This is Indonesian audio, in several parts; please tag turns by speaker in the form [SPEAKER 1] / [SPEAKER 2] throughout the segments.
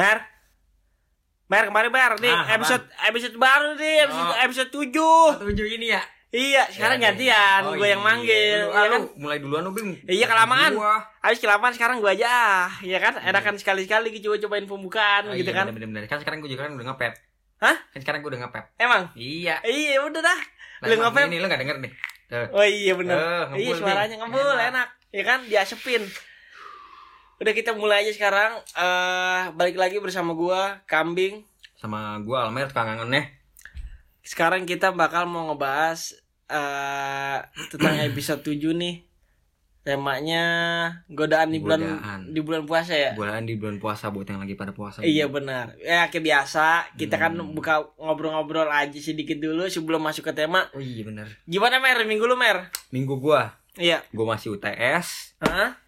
[SPEAKER 1] Mer. Mer kemarin Mer nih
[SPEAKER 2] Ah, apaan?
[SPEAKER 1] episode episode baru nih episode
[SPEAKER 2] Oh.
[SPEAKER 1] episode 7.
[SPEAKER 2] Tujuh ini ya.
[SPEAKER 1] Iya, sekarang
[SPEAKER 2] Ya,
[SPEAKER 1] gantian
[SPEAKER 2] oh,
[SPEAKER 1] gue yang
[SPEAKER 2] iya.
[SPEAKER 1] manggil,
[SPEAKER 2] Lu,
[SPEAKER 1] ya kan?
[SPEAKER 2] mulai duluan lu, Bing.
[SPEAKER 1] Iya, kelamaan. Habis kelamaan sekarang gue aja, ah, ya kan? Enakan sekali-sekali coba-cobain pembukaan
[SPEAKER 2] Oh,
[SPEAKER 1] gitu
[SPEAKER 2] iya,
[SPEAKER 1] kan?
[SPEAKER 2] Bener, bener, Kan sekarang gue juga kan udah ngepep.
[SPEAKER 1] Hah?
[SPEAKER 2] Kan sekarang gue udah ngepep.
[SPEAKER 1] Emang?
[SPEAKER 2] Iya.
[SPEAKER 1] Iya, udah dah. Lu ngepep?
[SPEAKER 2] Ini lu gak denger nih. Tuh.
[SPEAKER 1] Oh iya bener
[SPEAKER 2] ngebul,
[SPEAKER 1] Iya suaranya ngebul enak.
[SPEAKER 2] Enak.
[SPEAKER 1] Ya kan diasepin Udah kita mulai aja sekarang eh Balik lagi bersama gua Kambing
[SPEAKER 2] Sama gue Almer kangen nih.
[SPEAKER 1] Sekarang kita bakal mau ngebahas eh Tentang episode 7 nih Temanya Godaan di bulan
[SPEAKER 2] Godaan.
[SPEAKER 1] Di bulan puasa ya
[SPEAKER 2] Bulan di bulan puasa buat yang lagi pada puasa.
[SPEAKER 1] Iya benar Ya kayak biasa Kita kan
[SPEAKER 2] Hmm.
[SPEAKER 1] buka ngobrol-ngobrol aja sedikit dulu Sebelum masuk ke tema
[SPEAKER 2] Oh iya bener.
[SPEAKER 1] Gimana Mer? Minggu lu Mer?
[SPEAKER 2] Minggu gua,
[SPEAKER 1] Iya
[SPEAKER 2] gua masih UTS.
[SPEAKER 1] Hah?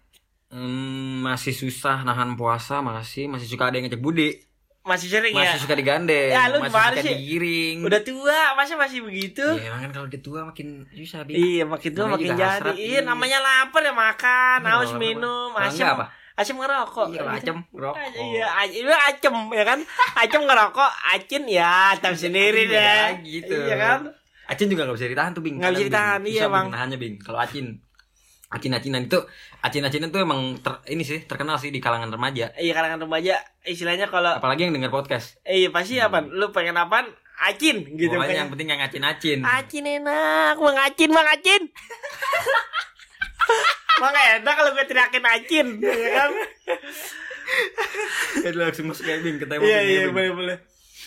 [SPEAKER 2] Hmm, masih susah nahan puasa, masih masih suka ada yang ngecek budi,
[SPEAKER 1] Masih sering ya?
[SPEAKER 2] masih suka digandeng,
[SPEAKER 1] Ya, lu
[SPEAKER 2] masih suka
[SPEAKER 1] sih?
[SPEAKER 2] digiring.
[SPEAKER 1] Udah tua, masa masih begitu?
[SPEAKER 2] Ya emang kan kalau udah tua makin susah, Bi.
[SPEAKER 1] Iya, makin tua
[SPEAKER 2] Namanya
[SPEAKER 1] makin jadi. Iya,
[SPEAKER 2] iya.
[SPEAKER 1] namanya lapar ya makan,
[SPEAKER 2] Iya,
[SPEAKER 1] haus minum,
[SPEAKER 2] enggak apa?
[SPEAKER 1] Asem ngerokok.
[SPEAKER 2] Iya, kalau acem rokok.
[SPEAKER 1] Iya, itu acem ya kan? Acem ngerokok, acin ya tahu sendiri
[SPEAKER 2] beda
[SPEAKER 1] deh.
[SPEAKER 2] gitu.
[SPEAKER 1] Iya kan?
[SPEAKER 2] Acin juga gak bisa ditahan tuh, Bing.
[SPEAKER 1] Nggak bisa ditahan, iya, Bang.
[SPEAKER 2] Nahannya, Bing. Kalau acin acin-acinan itu acin-acinan tuh emang ter- ini sih terkenal sih di kalangan remaja
[SPEAKER 1] Iya, kalangan remaja istilahnya kalau
[SPEAKER 2] apalagi yang denger podcast
[SPEAKER 1] eh, iya pasti apa? Lu pengen apaan? Acin gitu
[SPEAKER 2] pokoknya
[SPEAKER 1] pengen.
[SPEAKER 2] yang penting yang acin-acin
[SPEAKER 1] Acin enak, mau ngacin, mau ngacin. Mang enak kalau gue teriakin acin, ya kan?
[SPEAKER 2] ya langsung masuk ya Bing ke
[SPEAKER 1] Iya,
[SPEAKER 2] Bing, ya,
[SPEAKER 1] iya,
[SPEAKER 2] Bing.
[SPEAKER 1] boleh, boleh.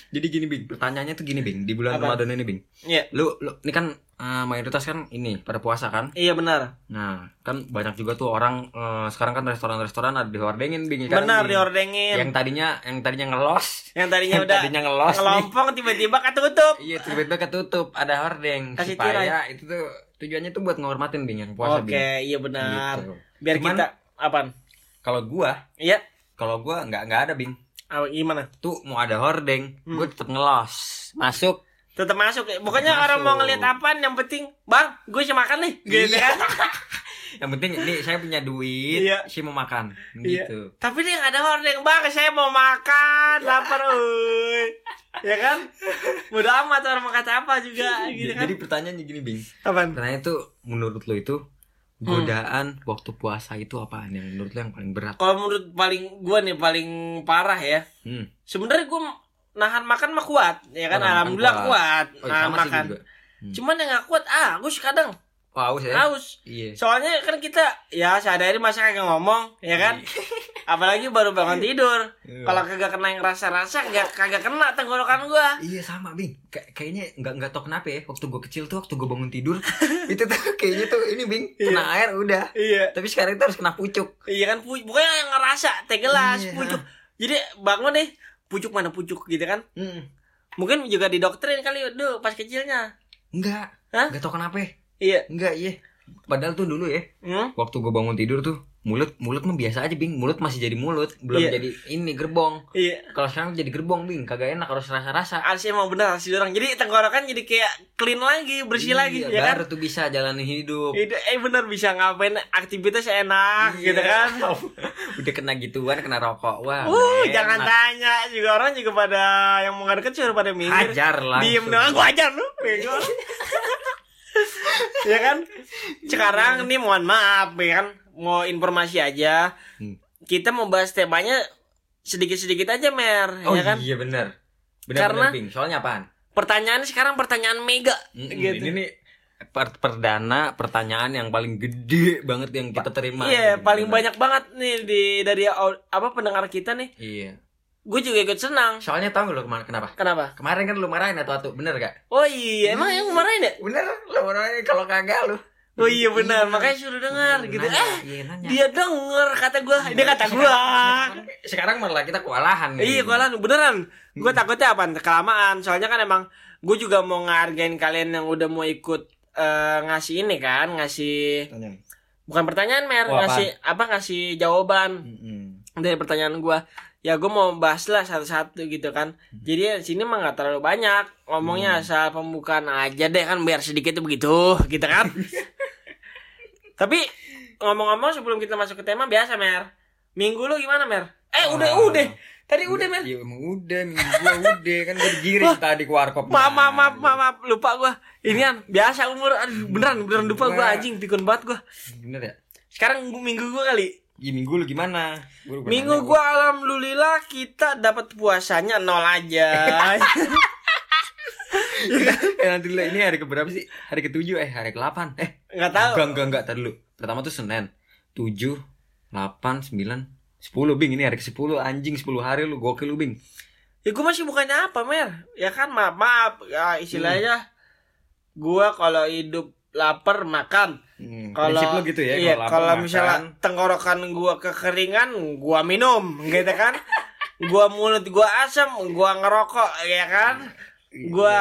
[SPEAKER 2] jadi gini Bing pertanyaannya tuh gini Bing di bulan
[SPEAKER 1] Apa?
[SPEAKER 2] Ramadan ini Bing
[SPEAKER 1] Iya,
[SPEAKER 2] lu lu ini kan eh, mayoritas kan ini pada puasa kan
[SPEAKER 1] iya benar.
[SPEAKER 2] nah kan banyak juga tuh orang eh, sekarang kan restoran-restoran ada dihordengin Bing ya kan,
[SPEAKER 1] Benar
[SPEAKER 2] Bing?
[SPEAKER 1] diordengin.
[SPEAKER 2] yang tadinya yang tadinya ngelos
[SPEAKER 1] yang tadinya
[SPEAKER 2] yang
[SPEAKER 1] udah
[SPEAKER 2] tadinya ngelos
[SPEAKER 1] ngelompong tiba-tiba ketutup
[SPEAKER 2] Iya tiba-tiba ketutup ada hordeng
[SPEAKER 1] Kasih
[SPEAKER 2] supaya
[SPEAKER 1] tirai.
[SPEAKER 2] itu tuh tujuannya tuh buat ngehormatin bing yang puasa
[SPEAKER 1] oke
[SPEAKER 2] bing.
[SPEAKER 1] iya benar
[SPEAKER 2] Gitu.
[SPEAKER 1] biar
[SPEAKER 2] Cuman-
[SPEAKER 1] kita apaan
[SPEAKER 2] Kalau gua,
[SPEAKER 1] iya
[SPEAKER 2] kalau gua nggak nggak ada bing.
[SPEAKER 1] apa gimana
[SPEAKER 2] Tuh mau ada hordeng,
[SPEAKER 1] Hmm.
[SPEAKER 2] gua tetap ngelos masuk.
[SPEAKER 1] Tetap masuk ya pokoknya
[SPEAKER 2] Tetep
[SPEAKER 1] orang mau
[SPEAKER 2] masuk.
[SPEAKER 1] ngeliat apaan yang penting bang gue bisa makan nih gitu
[SPEAKER 2] Iya.
[SPEAKER 1] kan
[SPEAKER 2] Yang penting ini saya punya duit,
[SPEAKER 1] Iya.
[SPEAKER 2] sih mau makan,
[SPEAKER 1] Iya.
[SPEAKER 2] gitu.
[SPEAKER 1] tapi dia nggak ada hordeng bang saya mau makan lapar uy ya kan bodo amat orang mau kata apa juga gitu kan
[SPEAKER 2] Jadi pertanyaannya gini bing,
[SPEAKER 1] apaan
[SPEAKER 2] pertanyaan tuh menurut lo itu godaan waktu puasa itu apaan yang menurut lo yang paling berat?
[SPEAKER 1] kalau menurut paling gue nih paling parah ya
[SPEAKER 2] Hmm.
[SPEAKER 1] sebenarnya gue nahan makan mah kuat ya kan?
[SPEAKER 2] Oh, nahan
[SPEAKER 1] alhamdulillah kuat,
[SPEAKER 2] Oh,
[SPEAKER 1] nahan
[SPEAKER 2] sama sih gua
[SPEAKER 1] makan.
[SPEAKER 2] Hmm.
[SPEAKER 1] cuman yang gak kuat ah gue kadang.
[SPEAKER 2] Wah, haus ya?
[SPEAKER 1] haus.
[SPEAKER 2] Iya.
[SPEAKER 1] soalnya kan kita ya sehari-hari masa kagak ngomong ya kan? Apalagi baru bangun tidur.
[SPEAKER 2] Iya.
[SPEAKER 1] kalau kagak kena yang rasa-rasa kagak kagak kena tenggorokan gua.
[SPEAKER 2] Iya sama Bing. Kay- Kayaknya nggak nggak tau kenapa ya Waktu gue kecil tuh Waktu gue bangun tidur Itu tuh kayaknya tuh Ini Bing Kena air udah.
[SPEAKER 1] Iya.
[SPEAKER 2] Tapi sekarang itu harus kena pucuk.
[SPEAKER 1] Iya kan pu- pokoknya yang ngerasa teh gelas
[SPEAKER 2] Iya.
[SPEAKER 1] pucuk. Jadi bangun deh pucuk mana pucuk gitu kan
[SPEAKER 2] hmm.
[SPEAKER 1] mungkin juga didoktrin kali dulu pas kecilnya
[SPEAKER 2] Enggak
[SPEAKER 1] Hah?
[SPEAKER 2] Nggak tau kenapa ya
[SPEAKER 1] iya
[SPEAKER 2] Enggak iya Padahal tuh dulu ya
[SPEAKER 1] hmm?
[SPEAKER 2] Waktu gue bangun tidur tuh Mulut Mulut mah biasa aja Bing Mulut masih jadi mulut Belum
[SPEAKER 1] Iya.
[SPEAKER 2] jadi ini gerbong
[SPEAKER 1] iya
[SPEAKER 2] Kalau sekarang jadi gerbong Bing Kagak enak harus rasa-rasa
[SPEAKER 1] harusnya emang benar harus orang jadi tenggorokan jadi kayak clean lagi bersih lagi
[SPEAKER 2] Iya,
[SPEAKER 1] ya kan
[SPEAKER 2] Baru tuh bisa jalani hidup
[SPEAKER 1] Itu eh bener bisa ngapain aktivitas enak
[SPEAKER 2] Iya.
[SPEAKER 1] gitu kan.
[SPEAKER 2] Udah kena gituan Kena rokok Wah
[SPEAKER 1] Uh, jangan
[SPEAKER 2] enak.
[SPEAKER 1] tanya juga orang juga pada yang mau deket suruh pada minggir.
[SPEAKER 2] Hajar langsung
[SPEAKER 1] Diem doang gua ajar lu, bego. ya kan? Sekarang nih mohon maaf ya kan, mau informasi aja.
[SPEAKER 2] Hmm.
[SPEAKER 1] Kita mau bahas temanya sedikit-sedikit aja, Mer,
[SPEAKER 2] Oh
[SPEAKER 1] ya kan?
[SPEAKER 2] iya bener Bener
[SPEAKER 1] Karena-
[SPEAKER 2] bener Soalnya apaan?
[SPEAKER 1] Pertanyaan sekarang pertanyaan mega
[SPEAKER 2] Mm-mm,
[SPEAKER 1] gitu.
[SPEAKER 2] Ini nih per- perdana pertanyaan yang paling gede banget yang kita terima.
[SPEAKER 1] Iya,
[SPEAKER 2] Gitu.
[SPEAKER 1] paling banyak banget nih di dari apa pendengar kita nih.
[SPEAKER 2] Iya.
[SPEAKER 1] Gue juga ikut senang.
[SPEAKER 2] Soalnya tau gak lo ke mana kenapa?
[SPEAKER 1] Kenapa?
[SPEAKER 2] Kemarin kan lu marahin atau bener gak?
[SPEAKER 1] Oh iya, emang yang marahin ya?
[SPEAKER 2] Bener, lu marahin kalau kagak lu.
[SPEAKER 1] Oh iya benar, makanya suruh dengar gitu.
[SPEAKER 2] Nanya,
[SPEAKER 1] Eh,
[SPEAKER 2] iya, nanya.
[SPEAKER 1] dia denger kata gua, dia kata gua.
[SPEAKER 2] Sekarang malah kita kewalahan nih.
[SPEAKER 1] Iya, gua beneran. Gua takutnya apa? Kelamaan. Soalnya kan emang gua juga mau ngargain kalian yang udah mau ikut eh, ngasih ini kan, ngasih
[SPEAKER 2] Tanya.
[SPEAKER 1] bukan pertanyaan mer,
[SPEAKER 2] Oh,
[SPEAKER 1] ngasih apa ngasih jawaban
[SPEAKER 2] Mm-mm.
[SPEAKER 1] dari pertanyaan gua. Ya gua mau bahas lah satu-satu gitu kan. Jadi di sini mah nggak terlalu banyak ngomongnya asal pembukaan aja deh kan biar sedikit tuh begitu, gitu kan. Tapi ngomong-ngomong sebelum kita masuk ke tema biasa mer. Minggu lu gimana mer? Eh udah
[SPEAKER 2] Ah.
[SPEAKER 1] udah Tadi udah men.
[SPEAKER 2] Iya emang udah minggu gua udah kan gua digiring tadi ke warkop.
[SPEAKER 1] Maaf, maaf, maaf,
[SPEAKER 2] Nah,
[SPEAKER 1] maaf, maaf, lupa gua. Ini kan biasa umur aduh, beneran beneran lupa gua anjing pikun banget gua.
[SPEAKER 2] Bener ya?
[SPEAKER 1] Sekarang minggu gua kali.
[SPEAKER 2] Iya minggu lu gimana? Gua
[SPEAKER 1] Minggu
[SPEAKER 2] nanya,
[SPEAKER 1] gua alhamdulillah kita dapat puasanya nol aja.
[SPEAKER 2] eh nanti dulu ini hari keberapa sih? Hari ketujuh eh hari ke-8 Eh
[SPEAKER 1] Enggak tahu.
[SPEAKER 2] enggak enggak enggak dulu. Pertama tuh Senin. 7 8 9 10 Bing ini hari ke-10 anjing 10 hari lu gokil lu Bing.
[SPEAKER 1] Ya gue masih bukannya apa mer? Ya kan maaf maaf. Ya, Istilahnya Gua kalau hidup lapar makan.
[SPEAKER 2] Hmm,
[SPEAKER 1] Kalau
[SPEAKER 2] gitu ya
[SPEAKER 1] Iya kalau misalnya tenggorokan gua kekeringan Gua minum gitu kan? Gua mulut gua asam Gua ngerokok ya kan
[SPEAKER 2] Iya,
[SPEAKER 1] Gua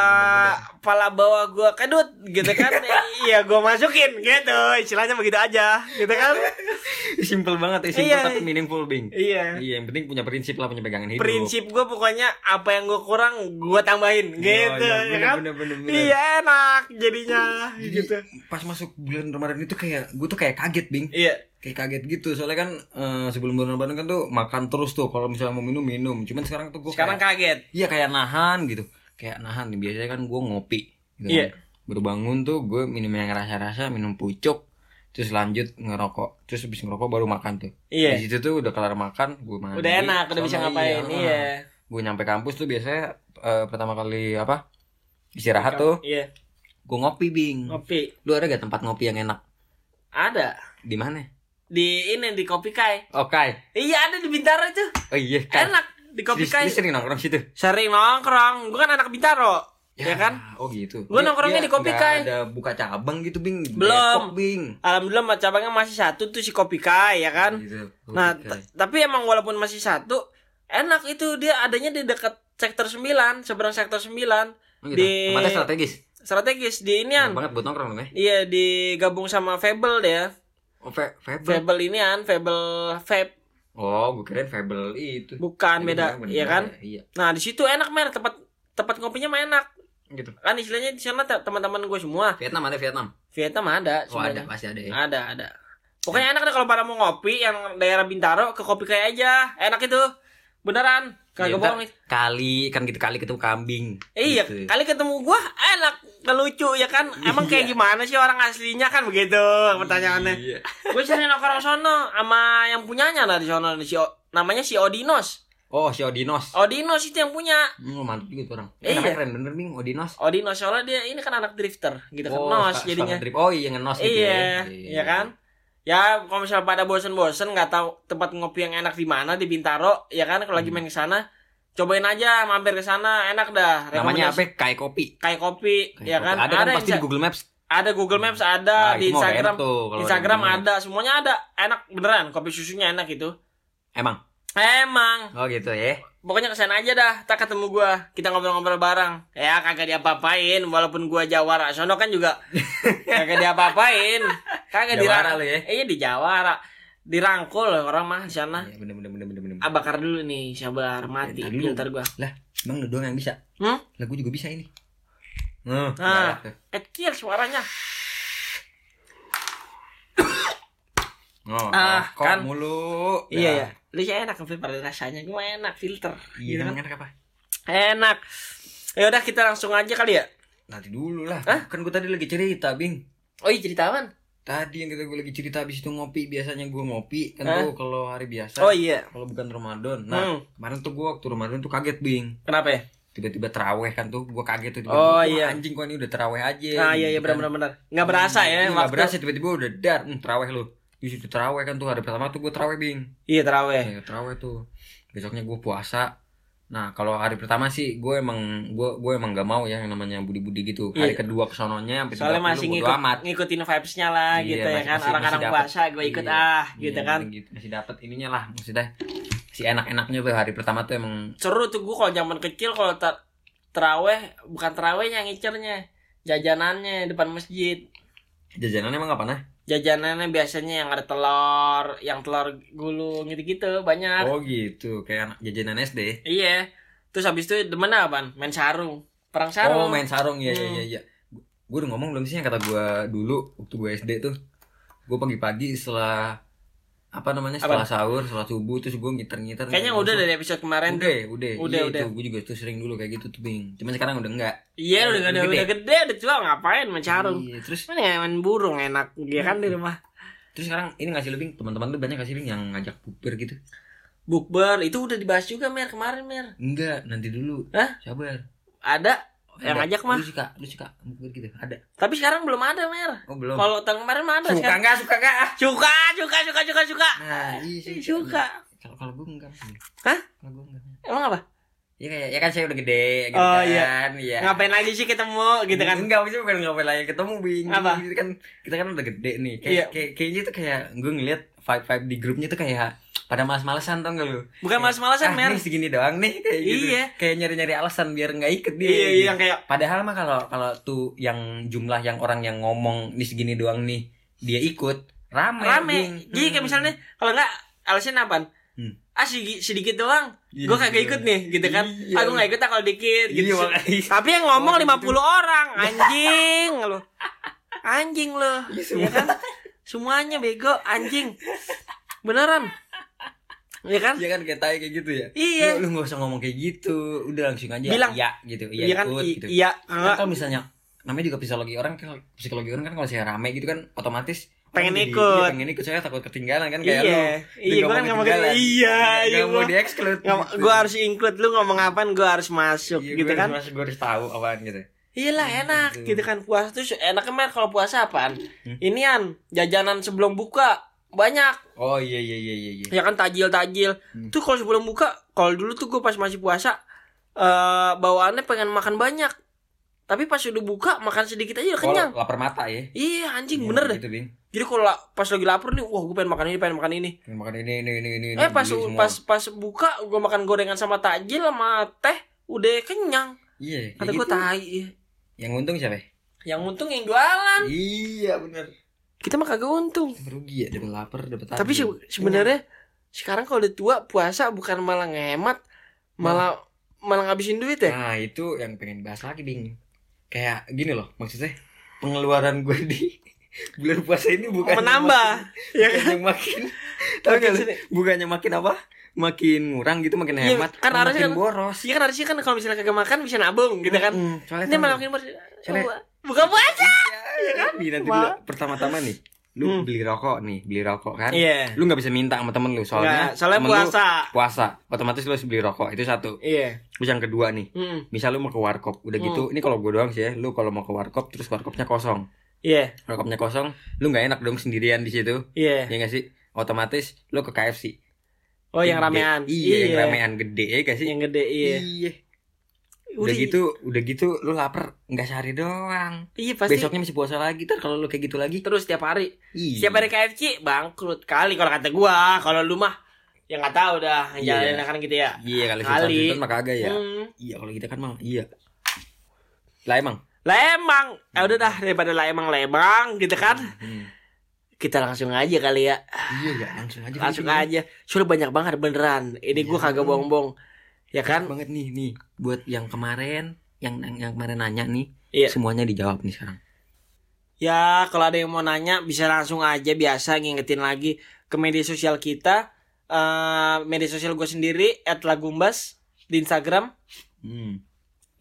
[SPEAKER 1] pala bawah gua kedut gitu kan. Iya gua masukin gitu. Istilahnya begitu aja gitu kan.
[SPEAKER 2] Simple banget ya Simple
[SPEAKER 1] Iya.
[SPEAKER 2] tapi meaningful Bing.
[SPEAKER 1] Iya.
[SPEAKER 2] Iya yang penting punya prinsip lah Punya pegangan hidup.
[SPEAKER 1] Prinsip gue pokoknya apa yang gue kurang gue tambahin
[SPEAKER 2] Oh,
[SPEAKER 1] gitu
[SPEAKER 2] iya,
[SPEAKER 1] ya kan?
[SPEAKER 2] bener, bener, bener.
[SPEAKER 1] iya enak jadinya
[SPEAKER 2] Jadi,
[SPEAKER 1] gitu.
[SPEAKER 2] Pas masuk bulan Ramadan itu kayak Gue tuh kayak kaget Bing.
[SPEAKER 1] Iya.
[SPEAKER 2] Kayak kaget gitu soalnya kan eh, sebelum bulan Ramadan kan tuh makan terus tuh kalau misalnya mau minum minum. Cuman sekarang tuh gue
[SPEAKER 1] sekarang kaget.
[SPEAKER 2] Iya kayak nahan gitu kayak nahan biasanya kan gue ngopi gitu
[SPEAKER 1] Iya.
[SPEAKER 2] kan. baru bangun tuh gue minum yang rasa-rasa minum pucuk terus lanjut ngerokok terus habis ngerokok baru makan tuh.
[SPEAKER 1] Iya.
[SPEAKER 2] Di situ tuh udah kelar makan gue mandi
[SPEAKER 1] udah enak udah bisa ngapain iya.
[SPEAKER 2] gue nyampe kampus tuh biasanya eh, pertama kali apa istirahat tuh
[SPEAKER 1] iya.
[SPEAKER 2] gue ngopi bing.
[SPEAKER 1] Ngopi.
[SPEAKER 2] Lu ada gak tempat ngopi yang enak?
[SPEAKER 1] Ada.
[SPEAKER 2] Di mana?
[SPEAKER 1] Di ini di kopi kai.
[SPEAKER 2] Oke
[SPEAKER 1] iya ada di bintaro itu
[SPEAKER 2] oh iya kan
[SPEAKER 1] enak di kopi
[SPEAKER 2] lu sering nongkrong situ
[SPEAKER 1] sering nongkrong gue kan anak bintaro ya, kan
[SPEAKER 2] Oh gitu.
[SPEAKER 1] Gua
[SPEAKER 2] Dia-
[SPEAKER 1] nongkrongnya
[SPEAKER 2] dia
[SPEAKER 1] di Kopi Kai.
[SPEAKER 2] Ada buka cabang gitu, Bing.
[SPEAKER 1] Belum.
[SPEAKER 2] Depok, Bing.
[SPEAKER 1] alhamdulillah cabangnya masih satu tuh si kopi kai ya kan
[SPEAKER 2] Gitu.
[SPEAKER 1] Nah, tapi emang walaupun masih satu, enak itu dia adanya di dekat sektor 9, seberang sektor 9,
[SPEAKER 2] Oh, gitu.
[SPEAKER 1] di-
[SPEAKER 2] Tempatnya strategis.
[SPEAKER 1] strategis di
[SPEAKER 2] Enak
[SPEAKER 1] inian.
[SPEAKER 2] banget buat nongkrong dong ya.
[SPEAKER 1] Iya, digabung sama Fable deh ya.
[SPEAKER 2] Oh, Fable.
[SPEAKER 1] Fable inian, Fable Vape.
[SPEAKER 2] Oh, gue kirain Fable itu.
[SPEAKER 1] Bukan
[SPEAKER 2] Iya,
[SPEAKER 1] beda,
[SPEAKER 2] bener,
[SPEAKER 1] ya kan?
[SPEAKER 2] Iya.
[SPEAKER 1] Nah, di situ enak mer, tempat tempat kopinya mah enak.
[SPEAKER 2] Gitu.
[SPEAKER 1] Kan istilahnya di sana te- teman-teman gue semua.
[SPEAKER 2] Vietnam ada Vietnam.
[SPEAKER 1] Vietnam ada
[SPEAKER 2] Oh, ada,
[SPEAKER 1] sebenarnya.
[SPEAKER 2] pasti ada ya.
[SPEAKER 1] Ada, ada. Pokoknya enak deh kalau pada mau ngopi yang daerah Bintaro ke kopi kayak aja. Enak itu. Beneran. Kagak
[SPEAKER 2] ntar
[SPEAKER 1] bohong.
[SPEAKER 2] Kali kan gitu kali ketemu kambing.
[SPEAKER 1] Iya,
[SPEAKER 2] Gitu.
[SPEAKER 1] kali ketemu gua enak, lucu ya kan. Emang kayak
[SPEAKER 2] Iya.
[SPEAKER 1] gimana sih orang aslinya kan begitu pertanyaannya.
[SPEAKER 2] Iya.
[SPEAKER 1] Gue sering nongkrong sono sama yang punyanya lah di sono si O- namanya si Odinos.
[SPEAKER 2] Oh, si Odinos.
[SPEAKER 1] Odinos itu yang punya.
[SPEAKER 2] Hmm, mantap juga tuh orang.
[SPEAKER 1] Iya.
[SPEAKER 2] Eh, namanya keren bener, Bing. Odinos.
[SPEAKER 1] Odinos soalnya dia ini kan anak drifter gitu kan.
[SPEAKER 2] Oh,
[SPEAKER 1] Nos jadinya.
[SPEAKER 2] Oh, iya ngenos gitu
[SPEAKER 1] Iya,
[SPEAKER 2] ya.
[SPEAKER 1] iya kan? Ya, kalau misalnya pada bosen-bosen nggak tahu tempat ngopi yang enak di mana di Bintaro, ya kan kalau lagi
[SPEAKER 2] Hmm.
[SPEAKER 1] main ke sana, cobain aja mampir ke sana, enak dah.
[SPEAKER 2] Namanya apa? Kayak kopi.
[SPEAKER 1] Kayak kopi,
[SPEAKER 2] Kayak
[SPEAKER 1] ya
[SPEAKER 2] kopi.
[SPEAKER 1] kan?
[SPEAKER 2] Ada kan pasti
[SPEAKER 1] Insta-
[SPEAKER 2] di Google Maps.
[SPEAKER 1] ada Google Maps ada
[SPEAKER 2] Nah,
[SPEAKER 1] di Instagram
[SPEAKER 2] tuh, kalau
[SPEAKER 1] Instagram
[SPEAKER 2] ada
[SPEAKER 1] ada semuanya ada enak beneran kopi susunya enak itu
[SPEAKER 2] Emang.
[SPEAKER 1] emang
[SPEAKER 2] Oh gitu ya.
[SPEAKER 1] pokoknya ke sana aja dah tak ketemu gua kita ngobrol-ngobrol bareng ya kagak diapa-apain walaupun gua jawara sono kan juga kagak diapa-apain kagak dirang
[SPEAKER 2] lu ya?
[SPEAKER 1] iya di jawara dirangkul orang mah di sana
[SPEAKER 2] Iya bener bener bener bener bener.
[SPEAKER 1] ah bakar dulu nih sabar mati
[SPEAKER 2] Bentar dulu.
[SPEAKER 1] filter gua
[SPEAKER 2] Lah, emang lu doang yang bisa?
[SPEAKER 1] hmm
[SPEAKER 2] Lah gua juga bisa ini. Nah,
[SPEAKER 1] Nah. kecil suaranya
[SPEAKER 2] Oh,
[SPEAKER 1] Ah,
[SPEAKER 2] kok
[SPEAKER 1] kan.
[SPEAKER 2] mulu.
[SPEAKER 1] iya ya lu sih enak filter rasanya gua enak filter
[SPEAKER 2] Iya,
[SPEAKER 1] Gitu kan.
[SPEAKER 2] enak apa?
[SPEAKER 1] Enak. Ya udah kita langsung aja kali ya.
[SPEAKER 2] Nanti dulu lah.
[SPEAKER 1] Hah?
[SPEAKER 2] Kan gua tadi lagi cerita, Bing.
[SPEAKER 1] Oh iya cerita apaan?
[SPEAKER 2] Tadi yang kita gue lagi cerita habis itu ngopi, biasanya gua ngopi kan tuh kalau hari biasa.
[SPEAKER 1] Oh iya.
[SPEAKER 2] Kalau bukan Ramadan. Nah,
[SPEAKER 1] Hmm.
[SPEAKER 2] kemarin tuh gua waktu Ramadan tuh kaget, Bing.
[SPEAKER 1] Kenapa ya?
[SPEAKER 2] Tiba-tiba teraweh kan tuh gua kaget tuh tiba
[SPEAKER 1] Oh,
[SPEAKER 2] Wah,
[SPEAKER 1] iya.
[SPEAKER 2] anjing kok ini udah teraweh aja.
[SPEAKER 1] Nah iya iya benar benar benar. Nggak berasa ya
[SPEAKER 2] Iya, nggak berasa tiba-tiba udah dar, hmm, teraweh lu. Di situ teraweh kan tuh hari pertama tuh gue teraweh bing.
[SPEAKER 1] Iya teraweh.
[SPEAKER 2] Ya, teraweh tuh. Besoknya gue puasa. Nah kalau hari pertama sih gue emang gue gue emang gak mau ya yang namanya budi-budi gitu. Hari
[SPEAKER 1] Iya.
[SPEAKER 2] kedua kesononya sampai
[SPEAKER 1] Soalnya
[SPEAKER 2] 30
[SPEAKER 1] masih ngikut,
[SPEAKER 2] amat.
[SPEAKER 1] ngikutin vibes-nya lah
[SPEAKER 2] Iya,
[SPEAKER 1] gitu ya kan. Orang-orang puasa gue ikut
[SPEAKER 2] Iya.
[SPEAKER 1] ah
[SPEAKER 2] Iya,
[SPEAKER 1] gitu kan.
[SPEAKER 2] gitu. Masih dapat ininya lah maksudnya. Si enak-enaknya tuh hari pertama tuh emang
[SPEAKER 1] Seru tuh gue kalau zaman kecil kalau ter teraweh bukan terawehnya ngicernya. Jajanannya depan masjid.
[SPEAKER 2] jajanannya emang apa nah?
[SPEAKER 1] Jajanannya biasanya yang ada telur, yang telur gulung gitu-gitu banyak.
[SPEAKER 2] Oh gitu, kayak jajanan SD.
[SPEAKER 1] Iya. Terus habis itu demen apaan? Main sarung. Perang sarung.
[SPEAKER 2] Oh main sarung ya ya
[SPEAKER 1] Hmm.
[SPEAKER 2] ya ya. Gue udah ngomong belum sih yang kata gue dulu waktu gue SD tuh. Gue pagi-pagi setelah apa namanya? Setelah sahur setelah subuh terus gue ngiter-ngiter.
[SPEAKER 1] Kayaknya udah dari episode kemarin tuh.
[SPEAKER 2] udah. Udah
[SPEAKER 1] Udah,
[SPEAKER 2] iya,
[SPEAKER 1] udah.
[SPEAKER 2] itu. Gue juga tuh sering dulu kayak gitu tuh bing. Cuman sekarang udah enggak.
[SPEAKER 1] Iya udah gede, udah gede, udah tua ngapain main carung.
[SPEAKER 2] iya terus
[SPEAKER 1] Mana ya main burung enak. Ya kan di rumah.
[SPEAKER 2] terus sekarang ini ngasih lu bing? Teman-teman lu banyak kasih bing yang ngajak bukber gitu?
[SPEAKER 1] Bukber itu udah dibahas juga Mer kemarin Mer.
[SPEAKER 2] enggak nanti dulu.
[SPEAKER 1] Hah?
[SPEAKER 2] sabar.
[SPEAKER 1] Ada yang ngajak mah.
[SPEAKER 2] lu suka lu suka bukber gitu ada
[SPEAKER 1] Tapi sekarang belum ada Mer.
[SPEAKER 2] oh belum
[SPEAKER 1] Kalau tahun kemarin mah ada
[SPEAKER 2] suka
[SPEAKER 1] sekarang.
[SPEAKER 2] enggak suka enggak ah
[SPEAKER 1] Suka, suka, suka, suka, suka.
[SPEAKER 2] nah iya sih
[SPEAKER 1] Suka.
[SPEAKER 2] kalau kalau gue enggak
[SPEAKER 1] Hah?
[SPEAKER 2] kalau gue enggak
[SPEAKER 1] Emang apa?
[SPEAKER 2] ya kayak ya kan saya udah gede gitu
[SPEAKER 1] Oh,
[SPEAKER 2] kan
[SPEAKER 1] iya.
[SPEAKER 2] iya
[SPEAKER 1] Ngapain lagi sih ketemu gitu kan?
[SPEAKER 2] Enggak, maksudnya bukan ngapain lagi ketemu bing.
[SPEAKER 1] Apa?
[SPEAKER 2] Gitu kan kita kan udah gede nih. Kayak
[SPEAKER 1] Iya.
[SPEAKER 2] kayak kayaknya tuh kayak gue ngeliat vibe-vibe di grupnya tuh kayak pada malas-malasan tau gak lu?
[SPEAKER 1] Bukan malas-malasan,
[SPEAKER 2] ah,
[SPEAKER 1] Mer.
[SPEAKER 2] nih segini doang nih kayak gitu.
[SPEAKER 1] Iya.
[SPEAKER 2] Kayak nyari-nyari alasan biar nggak ikut dia.
[SPEAKER 1] Iya, iya
[SPEAKER 2] gitu.
[SPEAKER 1] yang kayak
[SPEAKER 2] Padahal mah kalau kalau tuh yang jumlah yang orang yang ngomong nih segini doang nih dia ikut rame.
[SPEAKER 1] rame. Jadi kayak
[SPEAKER 2] Hmm.
[SPEAKER 1] misalnya kalau enggak alasan apa?
[SPEAKER 2] Hmm.
[SPEAKER 1] Ah sedikit, sedikit doang.
[SPEAKER 2] Iya,
[SPEAKER 1] Gue kagak
[SPEAKER 2] iya.
[SPEAKER 1] ikut nih gitu kan.
[SPEAKER 2] Iya.
[SPEAKER 1] Aku nggak ikut ah kalau dikit
[SPEAKER 2] Iya,
[SPEAKER 1] gitu.
[SPEAKER 2] makanya.
[SPEAKER 1] Tapi yang ngomong
[SPEAKER 2] Oh,
[SPEAKER 1] 50 orang, anjing lu. Anjing lu.
[SPEAKER 2] Iya,
[SPEAKER 1] Ya
[SPEAKER 2] semua.
[SPEAKER 1] kan? Semuanya bego, anjing. Beneran. Ya kan?
[SPEAKER 2] Iya kan kayak tai kayak gitu ya.
[SPEAKER 1] Iya.
[SPEAKER 2] Lu, lu gak usah ngomong kayak gitu. Udah langsung aja
[SPEAKER 1] Bilang.
[SPEAKER 2] iya gitu. Iya,
[SPEAKER 1] Iya kan?
[SPEAKER 2] ikut gitu.
[SPEAKER 1] Iya,
[SPEAKER 2] Kan kalau misalnya namanya juga psikologi orang kan psikologi orang kan kalau saya rame gitu kan otomatis
[SPEAKER 1] Pengen
[SPEAKER 2] jadi-
[SPEAKER 1] ikut.
[SPEAKER 2] iya, pengen ikut saya takut ketinggalan kan kayak lu
[SPEAKER 1] Iya. Iya,
[SPEAKER 2] nggak
[SPEAKER 1] gua kan
[SPEAKER 2] mau
[SPEAKER 1] nggak mau
[SPEAKER 2] ketinggalan.
[SPEAKER 1] Iya, iya,
[SPEAKER 2] nggak mau
[SPEAKER 1] gua-
[SPEAKER 2] di-exclude
[SPEAKER 1] Nggak,
[SPEAKER 2] gitu.
[SPEAKER 1] gue harus include lu ngomong apaan gue harus masuk
[SPEAKER 2] Iya,
[SPEAKER 1] gitu
[SPEAKER 2] gua
[SPEAKER 1] kan
[SPEAKER 2] harus, gua harus tahu apaan gitu
[SPEAKER 1] Iya lah enak
[SPEAKER 2] Gitu.
[SPEAKER 1] gitu kan puasa tuh enaknya Mer kalau puasa apaan
[SPEAKER 2] Hmm?
[SPEAKER 1] inian jajanan sebelum buka banyak
[SPEAKER 2] oh iya iya iya iya iya
[SPEAKER 1] ya kan tajil tajil
[SPEAKER 2] Hmm.
[SPEAKER 1] tuh kalau sebelum buka kalau dulu tuh gue pas masih puasa eh bawaannya pengen makan banyak tapi pas udah buka makan sedikit aja udah
[SPEAKER 2] Oh,
[SPEAKER 1] kenyang
[SPEAKER 2] lapar mata ya
[SPEAKER 1] iya anjing
[SPEAKER 2] Iya,
[SPEAKER 1] bener deh
[SPEAKER 2] gitu Bing.
[SPEAKER 1] jadi kalau la- pas lagi lapar nih wah gue pengen makan ini pengen makan ini
[SPEAKER 2] Pengen makan ini ini ini ini
[SPEAKER 1] eh pas
[SPEAKER 2] semua.
[SPEAKER 1] pas pas buka gue makan gorengan sama tajil sama teh udah kenyang
[SPEAKER 2] iya
[SPEAKER 1] kata
[SPEAKER 2] kayak
[SPEAKER 1] gue
[SPEAKER 2] gitu.
[SPEAKER 1] tai iya.
[SPEAKER 2] yang untung siapa ya?
[SPEAKER 1] yang untung yang jualan
[SPEAKER 2] iya bener
[SPEAKER 1] kita mah kagak untung.
[SPEAKER 2] Rugi ya dapat lapar dapat
[SPEAKER 1] tapi se- sebenarnya sekarang kalau udah tua puasa bukan malah ngehemat malah malah ngabisin duit ya?
[SPEAKER 2] Nah itu yang pengen bahas lagi Bing. Kayak gini loh maksudnya Pengeluaran gue di bulan puasa ini bukan
[SPEAKER 1] menambah. ya kan?
[SPEAKER 2] makin gak lu? Bukannya makin apa? Makin ngurang gitu makin
[SPEAKER 1] Iya,
[SPEAKER 2] hemat
[SPEAKER 1] kan harusnya
[SPEAKER 2] makin
[SPEAKER 1] kan-
[SPEAKER 2] boros.
[SPEAKER 1] iya kan harusnya kan kalau misalnya kagak makan bisa nabung gitu kan?
[SPEAKER 2] Mm, Soalnya
[SPEAKER 1] ini
[SPEAKER 2] tau
[SPEAKER 1] malah makin boros. Buka puasa!
[SPEAKER 2] Iya kan Nih, Nanti
[SPEAKER 1] Ma-
[SPEAKER 2] dulu. Pertama-tama nih Lu
[SPEAKER 1] Hmm.
[SPEAKER 2] beli rokok nih Beli rokok kan?
[SPEAKER 1] Iya.
[SPEAKER 2] Lu gak bisa minta sama temen lu Soalnya
[SPEAKER 1] Nggak, soalnya
[SPEAKER 2] temen lu
[SPEAKER 1] puasa.
[SPEAKER 2] Puasa. Otomatis lu harus beli rokok Itu satu.
[SPEAKER 1] Iya.
[SPEAKER 2] Terus yang kedua nih
[SPEAKER 1] Hmm,
[SPEAKER 2] Misal lu mau ke warkop Udah
[SPEAKER 1] Hmm.
[SPEAKER 2] gitu Ini kalau gue doang sih ya Lu kalau mau ke warkop Terus warkopnya kosong.
[SPEAKER 1] Iya.
[SPEAKER 2] Warkopnya kosong Lu gak enak dong sendirian di situ.
[SPEAKER 1] Iya.
[SPEAKER 2] Ya gak sih? Otomatis lu ke KFC
[SPEAKER 1] oh yang
[SPEAKER 2] Gede.
[SPEAKER 1] ramean.
[SPEAKER 2] Iya, yang ramean gede ya gak sih?
[SPEAKER 1] Yang gede iya
[SPEAKER 2] Udah gitu Udah gitu Lu lapar Gak sehari doang
[SPEAKER 1] iya pasti
[SPEAKER 2] Besoknya masih puasa lagi Ntar kalau lu kayak gitu lagi
[SPEAKER 1] terus tiap hari
[SPEAKER 2] Iya
[SPEAKER 1] Setiap hari KFC bangkrut kali kalau kata gua. Kalau lu mah ya nggak tahu dah
[SPEAKER 2] Iya.
[SPEAKER 1] jalanin kan gitu ya.
[SPEAKER 2] Iya kalau
[SPEAKER 1] Kali.
[SPEAKER 2] Sultan mah kagak ya
[SPEAKER 1] Hmm.
[SPEAKER 2] Iya kalau kita kan mah Iya Lah emang
[SPEAKER 1] Lah emang, eh udah dah daripada lah emang lemang gitu kan.
[SPEAKER 2] Hmm.
[SPEAKER 1] Kita langsung aja kali ya.
[SPEAKER 2] Iya ya langsung aja
[SPEAKER 1] Langsung aja. Sudah banyak banget beneran. Ini gua
[SPEAKER 2] Iya.
[SPEAKER 1] kagak bohong-bohong. Ya kan?
[SPEAKER 2] banget nih nih buat yang kemarin yang yang, yang kemarin nanya nih
[SPEAKER 1] Iya.
[SPEAKER 2] semuanya dijawab nih sekarang
[SPEAKER 1] Ya, kalau ada yang mau nanya bisa langsung aja biasa ngingetin lagi ke media sosial kita. Eh media sosial gue sendiri @lagumbas di Instagram.
[SPEAKER 2] hmm.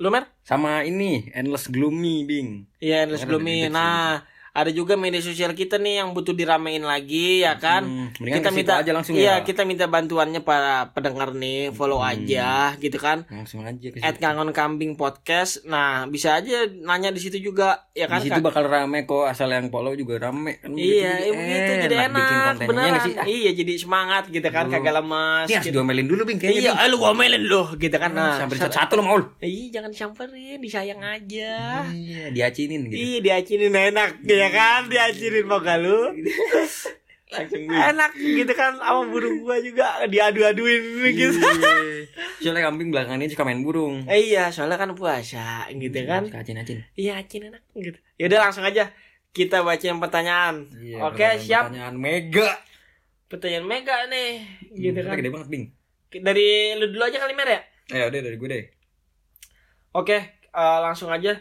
[SPEAKER 1] Lu Mer?
[SPEAKER 2] sama ini endless gloomy bing
[SPEAKER 1] Iya, Endless Gloomy. Nah, ada juga media sosial kita nih yang butuh diramein lagi ya kan.
[SPEAKER 2] Hmm,
[SPEAKER 1] kita minta
[SPEAKER 2] aja langsung
[SPEAKER 1] iya,
[SPEAKER 2] ya
[SPEAKER 1] kita minta bantuannya para pendengar nih, follow
[SPEAKER 2] Hmm.
[SPEAKER 1] aja gitu kan.
[SPEAKER 2] langsung aja ke
[SPEAKER 1] At. Kangen Kambing Podcast. Nah, bisa aja nanya di situ juga ya kan.
[SPEAKER 2] di situ bakal rame kok asal yang follow juga rame kan
[SPEAKER 1] Iya, iya begitu jadi enak,
[SPEAKER 2] iya sih? Ah,
[SPEAKER 1] Iya, jadi semangat gitu kan, kagak lemas.
[SPEAKER 2] ini harus
[SPEAKER 1] gitu.
[SPEAKER 2] diomelin dulu bing kayaknya
[SPEAKER 1] Iya,
[SPEAKER 2] Bing.
[SPEAKER 1] eh, lu gomelin lu gitu kan. Nah,
[SPEAKER 2] sampai
[SPEAKER 1] sa-
[SPEAKER 2] satu lo mau.
[SPEAKER 1] Iya, jangan disamperin, disayang aja.
[SPEAKER 2] iya diacinin gitu
[SPEAKER 1] Iya, diacinin enak ya kan, diacinin mau
[SPEAKER 2] langsung
[SPEAKER 1] enak gitu kan sama burung gua juga diadu-aduin gitu.
[SPEAKER 2] Iya. soalnya kambing belakangan ini suka main burung
[SPEAKER 1] Eh, iya, soalnya kan puasa gitu kan.
[SPEAKER 2] suka acin acin
[SPEAKER 1] Iya, acin enak gitu. Ya udah langsung aja kita bacain pertanyaan.
[SPEAKER 2] Iya,
[SPEAKER 1] Oke, siap.
[SPEAKER 2] pertanyaan mega
[SPEAKER 1] Pertanyaan mega nih, gitu
[SPEAKER 2] Hmm,
[SPEAKER 1] kan.
[SPEAKER 2] gede banget bing
[SPEAKER 1] Dari lu dulu aja kali Mer ya.
[SPEAKER 2] eh udah dari gue deh
[SPEAKER 1] Oke, eh, langsung aja.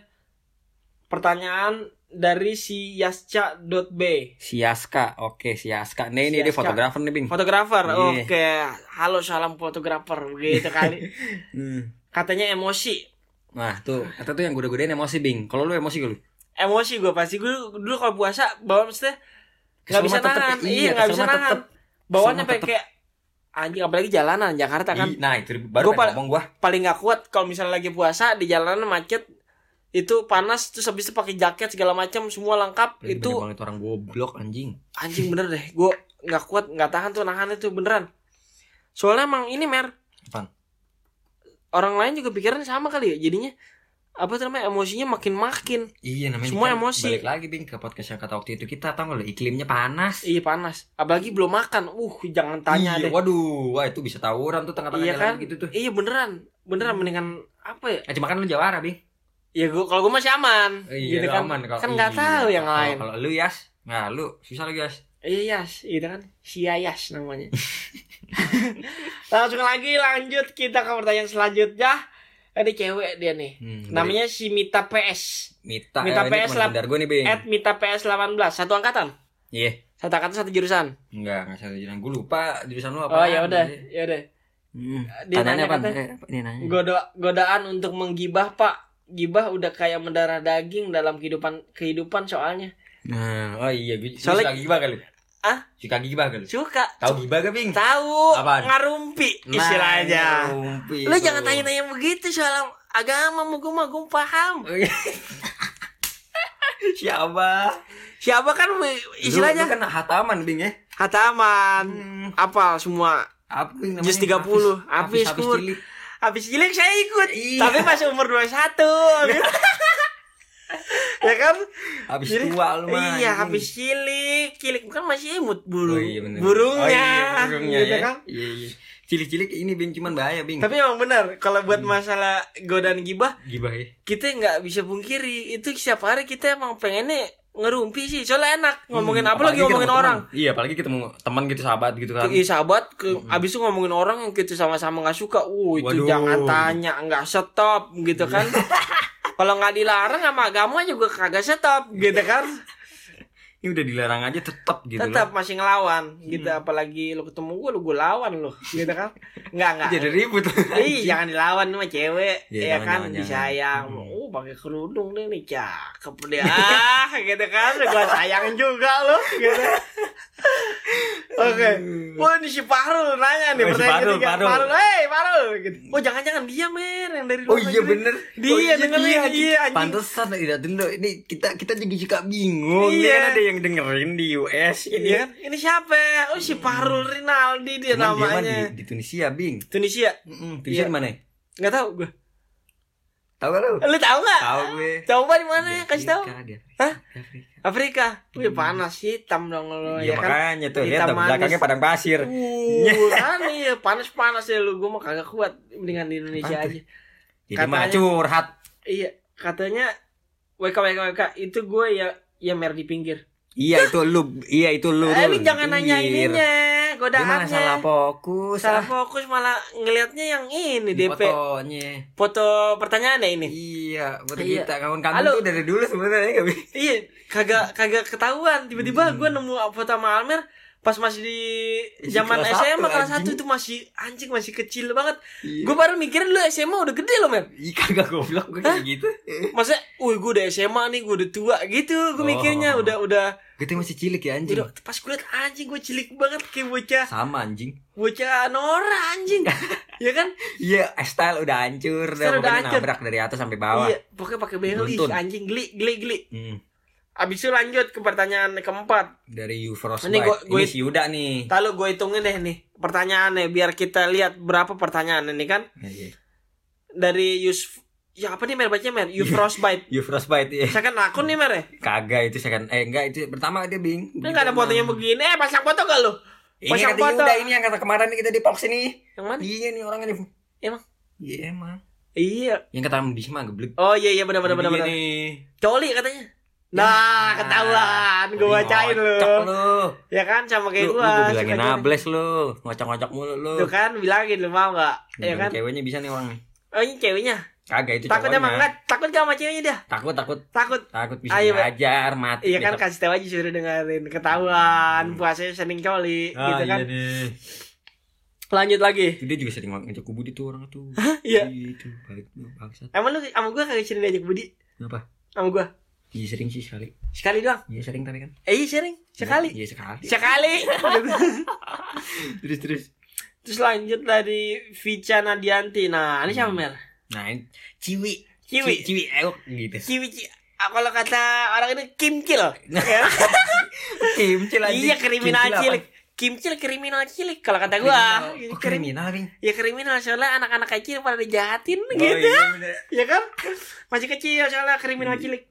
[SPEAKER 1] Pertanyaan dari si yasca.b
[SPEAKER 2] Siaska, oke Siaska. Nih ini dia
[SPEAKER 1] Siaska.
[SPEAKER 2] fotografer nih bing.
[SPEAKER 1] fotografer.
[SPEAKER 2] Iya.
[SPEAKER 1] Oke, halo salam fotografer begitu kali.
[SPEAKER 2] Hmm.
[SPEAKER 1] Katanya emosi.
[SPEAKER 2] Nah tuh, kata tuh yang goda-godain emosi bing. Kalau lu emosi gak lu?
[SPEAKER 1] Emosi gue pasti gue dulu kalau puasa bawa maksudnya nggak bisa nahan.
[SPEAKER 2] iya,
[SPEAKER 1] Iya, nggak bisa nahan.
[SPEAKER 2] tetep.
[SPEAKER 1] Bawaan
[SPEAKER 2] Kesel mah
[SPEAKER 1] sampai kayak anjing apalagi jalanan Jakarta kan
[SPEAKER 2] Nah itu baru
[SPEAKER 1] Gua pal-
[SPEAKER 2] ngomong gua.
[SPEAKER 1] paling nggak kuat kalau misalnya lagi puasa di jalanan macet itu panas terus habis itu pakai jaket segala macam semua lengkap.
[SPEAKER 2] Itu
[SPEAKER 1] itu
[SPEAKER 2] banget orang goblok anjing.
[SPEAKER 1] anjing bener deh. Gue nggak kuat nggak tahan tuh nahan itu beneran. Soalnya emang ini mer.
[SPEAKER 2] Apaan?
[SPEAKER 1] orang lain juga pikirannya sama kali ya jadinya. Apa tuh namanya emosinya makin makin.
[SPEAKER 2] Iya namanya
[SPEAKER 1] Semua
[SPEAKER 2] kan
[SPEAKER 1] emosi.
[SPEAKER 2] Balik lagi bing ke podcast yang kata waktu itu kita tahu nggak iklimnya panas.
[SPEAKER 1] iya panas. Apalagi belum makan. Uh jangan tanya
[SPEAKER 2] iya,
[SPEAKER 1] deh.
[SPEAKER 2] Waduh, wah itu bisa tawuran tuh tengah-tengah
[SPEAKER 1] iya
[SPEAKER 2] jalan
[SPEAKER 1] kan?
[SPEAKER 2] gitu tuh.
[SPEAKER 1] iya beneran. Beneran mendingan apa ya?
[SPEAKER 2] Eh, cuma kan lu jawara bing.
[SPEAKER 1] Ya gua kalau gue masih aman gitu
[SPEAKER 2] lu
[SPEAKER 1] kan
[SPEAKER 2] aman kalau
[SPEAKER 1] kan nggak
[SPEAKER 2] iya.
[SPEAKER 1] tahu yang
[SPEAKER 2] Kalau-
[SPEAKER 1] lain
[SPEAKER 2] Kalau lu Yas, nah lu susah lu Yas.
[SPEAKER 1] Iya Yas, itu kan si Yas namanya. Langsung lagi lanjut kita ke pertanyaan selanjutnya. Ada cewek dia nih.
[SPEAKER 2] Hmm,
[SPEAKER 1] Namanya si Mita PS.
[SPEAKER 2] Mita,
[SPEAKER 1] Mita
[SPEAKER 2] eh,
[SPEAKER 1] PS
[SPEAKER 2] bundar gua nih bing.
[SPEAKER 1] At Mita PS 18 Satu angkatan.
[SPEAKER 2] Iya.
[SPEAKER 1] Satu angkatan satu jurusan.
[SPEAKER 2] Enggak, enggak salah jalan. Gue lupa jurusan lu apa.
[SPEAKER 1] Oh ya udah, ya udah.
[SPEAKER 2] Hmm.
[SPEAKER 1] Dia nanya
[SPEAKER 2] apa? Eh, apa dia nanya?
[SPEAKER 1] Goda godaan untuk menggibah, Pak. Gibah udah kayak mendarah daging dalam kehidupan kehidupan soalnya.
[SPEAKER 2] Nah, oh iya, gue
[SPEAKER 1] Soalnya-
[SPEAKER 2] suka gibah kali.
[SPEAKER 1] Ah?
[SPEAKER 2] Suka gibah kali.
[SPEAKER 1] Suka.
[SPEAKER 2] Tahu gibah gak, Bing?
[SPEAKER 1] Tahu ngarumpi
[SPEAKER 2] Nah,
[SPEAKER 1] istilahnya.
[SPEAKER 2] rumpi
[SPEAKER 1] Lu
[SPEAKER 2] itu.
[SPEAKER 1] jangan tanya-tanya begitu soal agama mau gue mah gue paham.
[SPEAKER 2] Oh, iya. Siapa?
[SPEAKER 1] Siapa kan istilahnya
[SPEAKER 2] Lu, lu kan hataman, Bing ya.
[SPEAKER 1] hataman,
[SPEAKER 2] Hmm.
[SPEAKER 1] apal semua.
[SPEAKER 2] Apa Bing namanya?
[SPEAKER 1] Jus 30,
[SPEAKER 2] Habis,
[SPEAKER 1] habis,
[SPEAKER 2] habis
[SPEAKER 1] kur. Habis cilik saya ikut,
[SPEAKER 2] Iya.
[SPEAKER 1] tapi masih umur 21. ya kan?
[SPEAKER 2] Habis
[SPEAKER 1] Jadi-
[SPEAKER 2] tua lu mah.
[SPEAKER 1] Iya, habis cilik, cilik kan masih imut
[SPEAKER 2] Oh,
[SPEAKER 1] burung.
[SPEAKER 2] iya, bener.
[SPEAKER 1] burungnya.
[SPEAKER 2] Oh, iya, burungnya
[SPEAKER 1] gitu
[SPEAKER 2] ya.
[SPEAKER 1] kan?
[SPEAKER 2] Iya, iya. Cilik-cilik ini Bing cuman bahaya, Bing.
[SPEAKER 1] Tapi emang benar kalau buat
[SPEAKER 2] Hmm.
[SPEAKER 1] masalah godaan gibah
[SPEAKER 2] gibah ya.
[SPEAKER 1] kita nggak bisa pungkiri itu setiap hari kita emang pengennya ngerumpi sih soalnya enak ngomongin
[SPEAKER 2] Hmm,
[SPEAKER 1] apa lagi ngomongin orang.
[SPEAKER 2] Iya, apalagi ketemu teman gitu, sahabat gitu kan.
[SPEAKER 1] Iya sahabat ke
[SPEAKER 2] Mm-mm.
[SPEAKER 1] abis itu ngomongin orang yang kita sama-sama nggak suka, uh itu
[SPEAKER 2] Waduh.
[SPEAKER 1] jangan tanya nggak stop gitu kan. Kalau nggak dilarang sama agama juga kagak stop gitu kan.
[SPEAKER 2] Ini udah dilarang aja tetap gitu
[SPEAKER 1] Tetap masih ngelawan gitu apalagi lu ketemu gue lu gue lawan lu gitu kan. Nggak nggak.
[SPEAKER 2] Jadi ribut.
[SPEAKER 1] Ih jangan dilawan sama cewek
[SPEAKER 2] Iya,
[SPEAKER 1] ya
[SPEAKER 2] jangan,
[SPEAKER 1] kan
[SPEAKER 2] jangan,
[SPEAKER 1] disayang.
[SPEAKER 2] jangan.
[SPEAKER 1] Oh pakai kerudung deh nih cakep deh ah gitu kan. Gua sayang juga lo gitu. Oke. Wah ini si Parul nanya nih
[SPEAKER 2] Oh, si
[SPEAKER 1] pertanyaan
[SPEAKER 2] Parul,
[SPEAKER 1] ketiga.
[SPEAKER 2] Parul.
[SPEAKER 1] Parul, hey. Gitu. Oh jangan-jangan dia mer yang dari
[SPEAKER 2] Oh
[SPEAKER 1] luar
[SPEAKER 2] iya
[SPEAKER 1] negeri.
[SPEAKER 2] bener
[SPEAKER 1] Dia
[SPEAKER 2] oh, iya,
[SPEAKER 1] dengerin,
[SPEAKER 2] iya,
[SPEAKER 1] iya, anjing.
[SPEAKER 2] Pantesan tidak dulu Ini kita kita juga suka bingung
[SPEAKER 1] Iya.
[SPEAKER 2] kan ada yang dengerin di US
[SPEAKER 1] Ini kan ini siapa? Oh si Parul Rinaldi dia
[SPEAKER 2] Cuman dia
[SPEAKER 1] namanya.
[SPEAKER 2] di, di Tunisia Bing
[SPEAKER 1] Tunisia.
[SPEAKER 2] Mm-mm, Tunisia
[SPEAKER 1] Iya.
[SPEAKER 2] mana
[SPEAKER 1] Nggak tahu gue.
[SPEAKER 2] Tahu gak lu?
[SPEAKER 1] Lu tahu nggak?
[SPEAKER 2] Tahu gue
[SPEAKER 1] Coba di mana?
[SPEAKER 2] Di
[SPEAKER 1] Kasih tahu.
[SPEAKER 2] Afrika, di Afrika,
[SPEAKER 1] Hah?
[SPEAKER 2] Afrika.
[SPEAKER 1] Wih panas hitam dong lo
[SPEAKER 2] Iya
[SPEAKER 1] ya kan.
[SPEAKER 2] makanya tuh lihat
[SPEAKER 1] manis.
[SPEAKER 2] belakangnya padang pasir.
[SPEAKER 1] Uh, kan iya panas-panas ya lu. Gue mah kagak kuat mendingan di Indonesia
[SPEAKER 2] Apaan
[SPEAKER 1] aja.
[SPEAKER 2] Mah
[SPEAKER 1] Katanya-
[SPEAKER 2] curhat.
[SPEAKER 1] Iya, katanya WK WK WK itu gue ya ya mer di pinggir.
[SPEAKER 2] Iya itu lu, iya itu lu.
[SPEAKER 1] Eh,
[SPEAKER 2] Rul,
[SPEAKER 1] lu jangan nanya
[SPEAKER 2] pinggir.
[SPEAKER 1] Ininya,
[SPEAKER 2] Dia malah
[SPEAKER 1] godaannya.
[SPEAKER 2] salah fokus.
[SPEAKER 1] Salah
[SPEAKER 2] ah.
[SPEAKER 1] fokus malah ngelihatnya yang ini DP
[SPEAKER 2] Fotonya.
[SPEAKER 1] foto pertanyaannya ini.
[SPEAKER 2] Iya, foto
[SPEAKER 1] Iya.
[SPEAKER 2] kita kawan-kawan
[SPEAKER 1] Halo.
[SPEAKER 2] tuh dari dulu sebenarnya?
[SPEAKER 1] Iya, kagak kagak ketahuan. Tiba-tiba
[SPEAKER 2] Hmm.
[SPEAKER 1] gue nemu foto sama Almer pas masih di zaman
[SPEAKER 2] kelas
[SPEAKER 1] SMA
[SPEAKER 2] satu,
[SPEAKER 1] kelas satu itu masih anjing masih kecil banget.
[SPEAKER 2] Iya.
[SPEAKER 1] Gue baru mikirin lu SMA udah gede loh, Mer.
[SPEAKER 2] Ih, kagak goblok gue kayak gitu.
[SPEAKER 1] Masa, wih gue udah SMA nih, gue udah tua gitu. Gue
[SPEAKER 2] Oh.
[SPEAKER 1] mikirnya udah udah
[SPEAKER 2] Gue masih cilik ya anjing.
[SPEAKER 1] udah pas gue liat anjing gue cilik banget kayak bocah
[SPEAKER 2] Sama anjing.
[SPEAKER 1] bocah Nora anjing. ya kan?
[SPEAKER 2] Iya, style udah hancur, udah
[SPEAKER 1] Style udah
[SPEAKER 2] pokoknya
[SPEAKER 1] hancur.
[SPEAKER 2] nabrak dari atas sampai bawah.
[SPEAKER 1] Iya, pokoknya pakai beli anjing geli geli geli.
[SPEAKER 2] Hmm.
[SPEAKER 1] Abis itu lanjut ke pertanyaan keempat.
[SPEAKER 2] Dari You Frostbite.
[SPEAKER 1] Ini
[SPEAKER 2] Ini,
[SPEAKER 1] gua- gua-
[SPEAKER 2] si Yuda nih.
[SPEAKER 1] Lalu gue hitungin deh nih pertanyaannya biar kita lihat berapa pertanyaan ini kan
[SPEAKER 2] Iya, iya.
[SPEAKER 1] dari Yus ya apa nih mer bacanya mer You. Frostbite.
[SPEAKER 2] You Frostbite ya.
[SPEAKER 1] Saya kan akun nih mer ya.
[SPEAKER 2] Kagak itu second eh enggak itu pertama dia bing.
[SPEAKER 1] Ini nggak ada fotonya begini. Eh pasang foto gak lu?
[SPEAKER 2] Ini
[SPEAKER 1] Pasang
[SPEAKER 2] kata
[SPEAKER 1] foto.
[SPEAKER 2] Yuda ini yang kata kemarin nih kita di box ini.
[SPEAKER 1] Yang mana?
[SPEAKER 2] Iya nih orangnya nih.
[SPEAKER 1] Emang?
[SPEAKER 2] Iya emang.
[SPEAKER 1] Iya.
[SPEAKER 2] Yang kata Bisma geblek.
[SPEAKER 1] Oh iya iya benar benar benar. benar. Coli katanya. Nah, ketahuan. Gue bacain lu.
[SPEAKER 2] Lu.
[SPEAKER 1] Ya kan sama kayak
[SPEAKER 2] Lu, lu
[SPEAKER 1] gua.
[SPEAKER 2] gue bilangin nables lu. Ngocok-ngocok mulu lu.
[SPEAKER 1] Tuh kan bilangin lu mau gak? Ya kan?
[SPEAKER 2] Ceweknya bisa nih orang.
[SPEAKER 1] Oh ini ceweknya.
[SPEAKER 2] Kagak itu
[SPEAKER 1] Takut emang enggak? Takut gak sama ceweknya dia?
[SPEAKER 2] Takut takut
[SPEAKER 1] Takut.
[SPEAKER 2] takut bisa
[SPEAKER 1] Ayo,
[SPEAKER 2] belajar mati.
[SPEAKER 1] Iya kan kasih tahu aja suruh dengerin ketahuan puasanya sering coli
[SPEAKER 2] Ah,
[SPEAKER 1] gitu kan.
[SPEAKER 2] iya deh.
[SPEAKER 1] Lanjut lagi.
[SPEAKER 2] Dia juga sering ngajak kubudi tuh orang tuh.
[SPEAKER 1] Iya.
[SPEAKER 2] Itu baik bangsat.
[SPEAKER 1] Emang lu sama gua kagak sering diajak Budi?
[SPEAKER 2] Kenapa?
[SPEAKER 1] Sama gua.
[SPEAKER 2] Iya sering sih sekali.
[SPEAKER 1] Sekali doang.
[SPEAKER 2] Iya sering tapi kan.
[SPEAKER 1] Eh iya sering. Sekali.
[SPEAKER 2] Iya sekali.
[SPEAKER 1] Sekali.
[SPEAKER 2] terus terus.
[SPEAKER 1] Terus lanjut dari Vica Nadianti. Nah, ini siapa
[SPEAKER 2] Hmm.
[SPEAKER 1] Mer?
[SPEAKER 2] Nah, ini ciwi.
[SPEAKER 1] Ciwi.
[SPEAKER 2] Ci- Ciwi eok gitu.
[SPEAKER 1] Ciwi Ci. Ah, kalau kata orang ini kimcil.
[SPEAKER 2] Kimcil aja.
[SPEAKER 1] iya kriminal cilik. Kimcil kriminal cilik kalau kata gua.
[SPEAKER 2] Kriminal. Oh,
[SPEAKER 1] Krim-
[SPEAKER 2] kriminal, Bing.
[SPEAKER 1] Ya kriminal soalnya anak-anak kecil pada dijahatin
[SPEAKER 2] Oh,
[SPEAKER 1] gitu.
[SPEAKER 2] iya, bener.
[SPEAKER 1] Ya kan? Masih kecil soalnya kriminal cilik.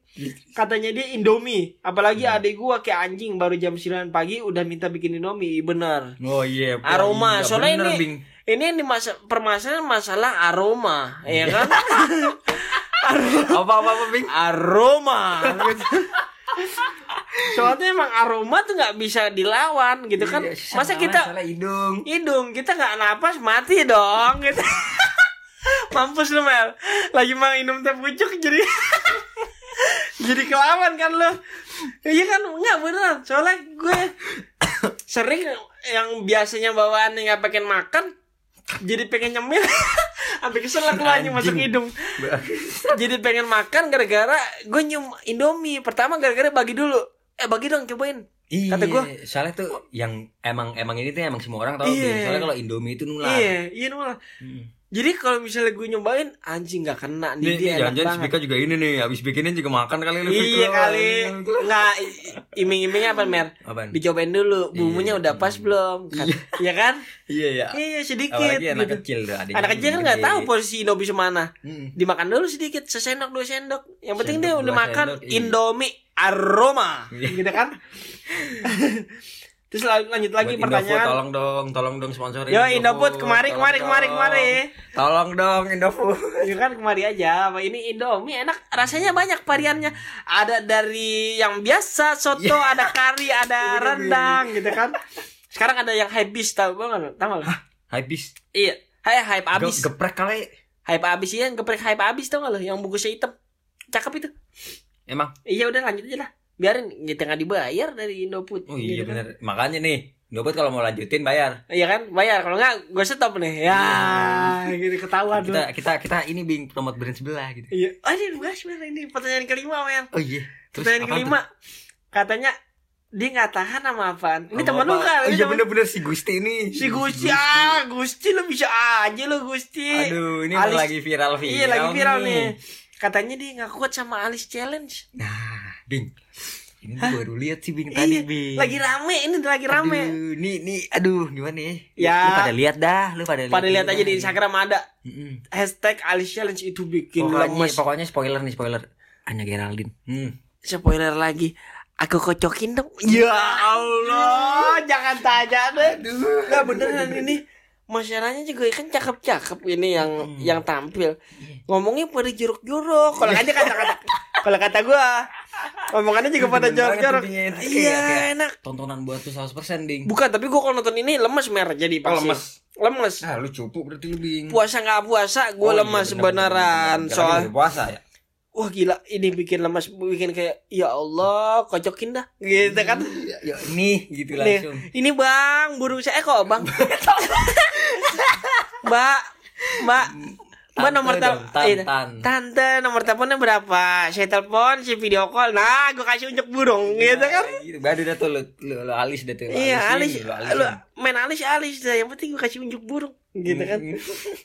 [SPEAKER 1] Katanya dia Indomie. Apalagi
[SPEAKER 2] Hmm.
[SPEAKER 1] adik gua kayak anjing baru jam 9 pagi udah minta bikin Indomie. Bener.
[SPEAKER 2] Oh iya.
[SPEAKER 1] Aroma.
[SPEAKER 2] Iya,
[SPEAKER 1] Soalnya
[SPEAKER 2] bener,
[SPEAKER 1] ini-
[SPEAKER 2] Bing.
[SPEAKER 1] Ini yang dimasa permasalahan masalah aroma, ya kan?
[SPEAKER 2] Apa apa apa, Bing?
[SPEAKER 1] aroma. Soalnya emang aroma tuh nggak bisa dilawan gitu kan.
[SPEAKER 2] Iya,
[SPEAKER 1] Masa kita
[SPEAKER 2] hidung.
[SPEAKER 1] hidung kita nggak napas mati dong gitu. Mampus lu Mel. Lagi mau minum teh pucuk jadi Jadi kelawan kan lu. Iya kan? Enggak beneran Soalnya gue Sering Yang biasanya bawaan nggak pengen makan Jadi pengen nyemil. Sampai kesel aku anjing. masuk hidung. Jadi pengen makan gara-gara Gue nyium Indomie. Pertama gara-gara bagi dulu Eh bagi dong cobain
[SPEAKER 2] Iya,
[SPEAKER 1] Kata gua-
[SPEAKER 2] soalnya tuh yang emang emang ini tuh emang semua orang tahu
[SPEAKER 1] Iya.
[SPEAKER 2] Soalnya kalau Indomie itu nular.
[SPEAKER 1] Iya Iya nular
[SPEAKER 2] Hmm.
[SPEAKER 1] Jadi kalau misalnya gue nyobain Anjing gak kena nih
[SPEAKER 2] Nih,
[SPEAKER 1] dia
[SPEAKER 2] jangan-jangan
[SPEAKER 1] banget
[SPEAKER 2] Spika juga ini nih, habis bikinin juga makan kali. Fik,
[SPEAKER 1] Iya kali Nggak Iming-imingnya apa Mer
[SPEAKER 2] Apaan?
[SPEAKER 1] Dicobain dulu Bumbunya
[SPEAKER 2] Iya.
[SPEAKER 1] udah pas belum Kan- Iya kan
[SPEAKER 2] Iya ya.
[SPEAKER 1] Iya sedikit
[SPEAKER 2] Apalagi anak
[SPEAKER 1] gitu.
[SPEAKER 2] kecil tuh
[SPEAKER 1] Anak kecil kan nggak tahu posisi Indomie semana
[SPEAKER 2] Hmm.
[SPEAKER 1] Dimakan dulu sedikit Sesendok dua sendok Yang penting dia udah makan
[SPEAKER 2] iya.
[SPEAKER 1] Indomie aroma
[SPEAKER 2] Iya.
[SPEAKER 1] Gitu kan Terus lan- lanjut lagi
[SPEAKER 2] Buat
[SPEAKER 1] pertanyaan
[SPEAKER 2] Indofood, tolong dong, tolong dong sponsorin.
[SPEAKER 1] Yo Indofood kemari kemari kemari kemari
[SPEAKER 2] Tolong dong Indofood.
[SPEAKER 1] Ya kan kemari aja. Apa ini Indomie enak, rasanya banyak variannya. Ada dari yang biasa soto,
[SPEAKER 2] Iya.
[SPEAKER 1] ada kari, ada rendang gitu kan. Sekarang ada yang habis tahu gua enggak? Tahu enggak?
[SPEAKER 2] Habis.
[SPEAKER 1] Iya. Hai hype abis.
[SPEAKER 2] Ge- Geprek kali.
[SPEAKER 1] Hype abis iya, geprek hype abis tau gak lo yang bungkusnya hitam. Cakep itu.
[SPEAKER 2] Emang.
[SPEAKER 1] Iya udah lanjut aja lah. Biarin kita nggak dibayar dari Indofood.
[SPEAKER 2] Oh iya
[SPEAKER 1] gitu kan.
[SPEAKER 2] bener. Makanya nih, Indofood kalau mau lanjutin bayar.
[SPEAKER 1] Iya kan, bayar. Kalau nggak, gue stop nih. Ya, gitu ketahuan.
[SPEAKER 2] Kita kita kita ini bing promote brand sebelah gitu.
[SPEAKER 1] Iya. Oh, ini bahas bener ini pertanyaan kelima, men.
[SPEAKER 2] Oh iya. Terus
[SPEAKER 1] Pertanyaan kelima katanya dia nggak tahan sama apaan? Ini temen lu kan? Ini
[SPEAKER 2] iya bener-bener si Gusti ini.
[SPEAKER 1] Si Gusti ah, Gusti lu bisa aja lu Gusti.
[SPEAKER 2] Aduh, ini
[SPEAKER 1] Alis-
[SPEAKER 2] lagi viral viral.
[SPEAKER 1] Iya lagi viral nih. Katanya dia nggak kuat sama Alice Challenge.
[SPEAKER 2] Nah, Bing. Ini gua baru lihat sih Bing tadi,
[SPEAKER 1] Iya,
[SPEAKER 2] Bing.
[SPEAKER 1] lagi rame ini lagi rame.
[SPEAKER 2] Aduh, nih nih aduh gimana ya?
[SPEAKER 1] Ya.
[SPEAKER 2] Lu pada lihat dah, lu pada lihat.
[SPEAKER 1] Pada lihat aja di Instagram ada
[SPEAKER 2] Mm-mm.
[SPEAKER 1] hashtag Alice Challenge itu bikin
[SPEAKER 2] Pokoknya,
[SPEAKER 1] lemes.
[SPEAKER 2] pokoknya spoiler nih spoiler. Anya Geraldine. Hmm.
[SPEAKER 1] Spoiler lagi. Aku kocokin dong. Ya Allah, jangan tanya deh. Nggak beneran ini. Masalahnya juga kan cakep-cakep ini yang
[SPEAKER 2] Hmm.
[SPEAKER 1] yang tampil.
[SPEAKER 2] Iya.
[SPEAKER 1] Ngomongnya pada jorok-jorok. Kalau aja kata-kata kalau kata gua ngomongannya juga pada jorok-jorok. Iya, enak.
[SPEAKER 2] Tontonan buat tuh 100% Ding.
[SPEAKER 1] Bukan, tapi gua kalau nonton ini lemes mer jadi
[SPEAKER 2] Oh,
[SPEAKER 1] pasti.
[SPEAKER 2] lemes.
[SPEAKER 1] Lemes.
[SPEAKER 2] Ah, lu cupu berarti lu Bing.
[SPEAKER 1] Puasa nggak puasa, gua
[SPEAKER 2] Oh, iya,
[SPEAKER 1] lemes
[SPEAKER 2] bener,
[SPEAKER 1] beneran.
[SPEAKER 2] bener, bener.
[SPEAKER 1] Soal
[SPEAKER 2] puasa ya.
[SPEAKER 1] Wah gila ini bikin lemes, bikin kayak ya Allah, kocokin dah. Gitu kan.
[SPEAKER 2] Ya, nih gitu
[SPEAKER 1] Nih,
[SPEAKER 2] langsung.
[SPEAKER 1] ini bang, burung saya eh, kok bang. mbak, mbak
[SPEAKER 2] Tante
[SPEAKER 1] nomor telepon,
[SPEAKER 2] tan, tan.
[SPEAKER 1] tante nomor teleponnya berapa? Saya telepon, saya video call. Nah, gue kasih unjuk burung, gitu kan?
[SPEAKER 2] Gitu, baru dah tuh lu, lu, lu alis dah tuh.
[SPEAKER 1] Iya, alis,
[SPEAKER 2] lu
[SPEAKER 1] main alis alis dah. Yang penting gue kasih unjuk burung, gitu kan?
[SPEAKER 2] Hmm.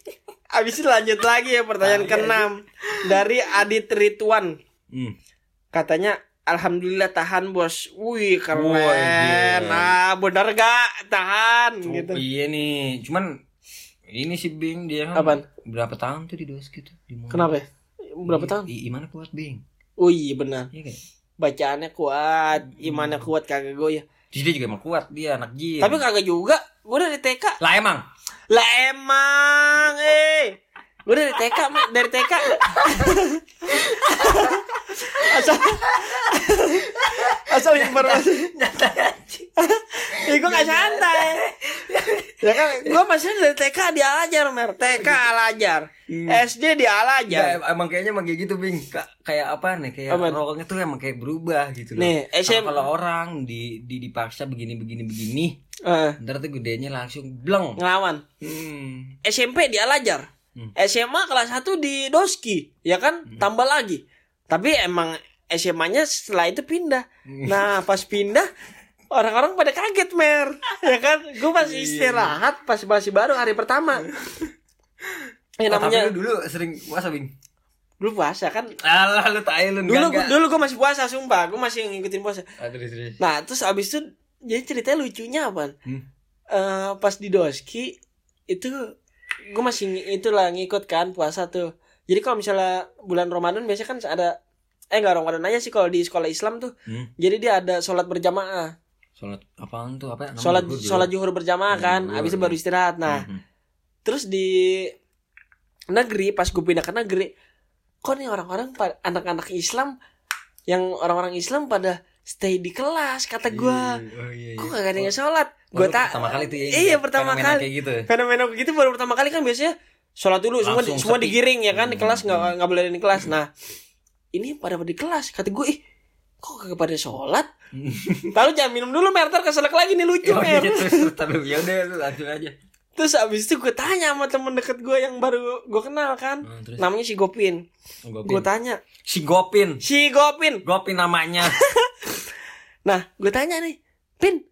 [SPEAKER 1] Abis itu lanjut lagi ya pertanyaan
[SPEAKER 2] Ah, iya,
[SPEAKER 1] keenam dari Adit Ridwan.
[SPEAKER 2] Hmm.
[SPEAKER 1] Katanya Alhamdulillah tahan bos. Wih keren.
[SPEAKER 2] Iya.
[SPEAKER 1] Nah bener gak tahan
[SPEAKER 2] Oh,
[SPEAKER 1] gitu.
[SPEAKER 2] Iya nih, cuman ini si Bing dia kan
[SPEAKER 1] Apaan?
[SPEAKER 2] berapa tahun tuh di dos gitu di.
[SPEAKER 1] Kenapa? ya? Berapa
[SPEAKER 2] Iya,
[SPEAKER 1] tahun?
[SPEAKER 2] i- Gimana kuat Bing?
[SPEAKER 1] Oh iya benar.
[SPEAKER 2] Iya kan?
[SPEAKER 1] Bacaannya kuat, imannya kuat kagak gue ya.
[SPEAKER 2] Dia juga emang kuat dia anak jin.
[SPEAKER 1] Tapi kagak juga. Gue dari TK.
[SPEAKER 2] lah emang
[SPEAKER 1] Lah emang, eh. Gue dari TK, dari TK. asal asal informasi. Eh, gue gak santai. Ya kan, gua masih dari TK di Al Ajar, Mer. TK Al Ajar. SD di Al Ajar.
[SPEAKER 2] Ya, emang kayaknya emang kayak gitu, Bing. Ka- kayak apa nih? Kayak
[SPEAKER 1] Apa?
[SPEAKER 2] role-nya tuh emang kayak berubah gitu loh.
[SPEAKER 1] Nih,
[SPEAKER 2] Kalau-
[SPEAKER 1] SM
[SPEAKER 2] kalau orang di, di dipaksa begini begini begini,
[SPEAKER 1] eh,
[SPEAKER 2] ntar tuh gedenya langsung bleng.
[SPEAKER 1] ngelawan.
[SPEAKER 2] Hmm.
[SPEAKER 1] SMP di Al Ajar.
[SPEAKER 2] Hmm.
[SPEAKER 1] SMA kelas 1 di Doski, ya kan? Tambah lagi. Tapi emang SMA-nya setelah itu pindah.
[SPEAKER 2] Hmm.
[SPEAKER 1] Nah, pas pindah orang-orang pada kaget, Mer. Ya kan? Gue
[SPEAKER 2] Iya.
[SPEAKER 1] masih istirahat pas masih baru hari pertama. Ya namanya
[SPEAKER 2] lu dulu sering puasa, Bing.
[SPEAKER 1] dulu puasa kan.
[SPEAKER 2] Alah lu tai lu
[SPEAKER 1] Dulu dulu gue masih puasa, sumpah. Gue masih ngikutin puasa.
[SPEAKER 2] Ah.
[SPEAKER 1] Nah, terus abis itu jadi ceritanya lucunya apa?
[SPEAKER 2] Hmm.
[SPEAKER 1] Eh, pas di Doski itu gue masih itulah ngikut kan puasa tuh. Jadi kalau misalnya bulan Ramadan biasanya kan ada eh enggak Ramadan aja sih kalau di sekolah Islam tuh.
[SPEAKER 2] Hmm.
[SPEAKER 1] Jadi dia ada sholat berjamaah.
[SPEAKER 2] Sholat apaan tuh? Apa? namanya?
[SPEAKER 1] Sholat sholat zuhur berjamaah
[SPEAKER 2] Hmm,
[SPEAKER 1] kan. Habis itu
[SPEAKER 2] iya.
[SPEAKER 1] baru istirahat. Nah,
[SPEAKER 2] Mhm.
[SPEAKER 1] terus di negeri pas gue pindah ke negeri kok nih orang-orang anak-anak Islam yang orang-orang Islam pada stay di kelas kata gue
[SPEAKER 2] Oh, iya, iya.
[SPEAKER 1] kok gak ada yang sholat
[SPEAKER 2] Oh,
[SPEAKER 1] gue
[SPEAKER 2] lu
[SPEAKER 1] tak
[SPEAKER 2] pertama kali tuh ya.
[SPEAKER 1] iya pertama
[SPEAKER 2] fenomena
[SPEAKER 1] kali
[SPEAKER 2] kayak gitu.
[SPEAKER 1] fenomena begitu baru pertama kali kan biasanya sholat dulu semua di-
[SPEAKER 2] Langsung
[SPEAKER 1] semua digiring ya kan di
[SPEAKER 2] Hmm,
[SPEAKER 1] kelas nggak
[SPEAKER 2] hmm.
[SPEAKER 1] nggak boleh di kelas nah ini pada pada di kelas kata gue ih kok kagak pada sholat lalu jangan minum dulu mer ntar keselak lagi nih lucu
[SPEAKER 2] Oh,
[SPEAKER 1] mer
[SPEAKER 2] iya, terus, terus, tapi ya udah langsung aja.
[SPEAKER 1] terus abis itu gue tanya sama temen deket gue yang baru gue kenal kan
[SPEAKER 2] terus
[SPEAKER 1] namanya si Gopin
[SPEAKER 2] Gopin.
[SPEAKER 1] gue tanya
[SPEAKER 2] si Gopin.
[SPEAKER 1] si Gopin
[SPEAKER 2] Gopin namanya.
[SPEAKER 1] nah gue tanya nih Pin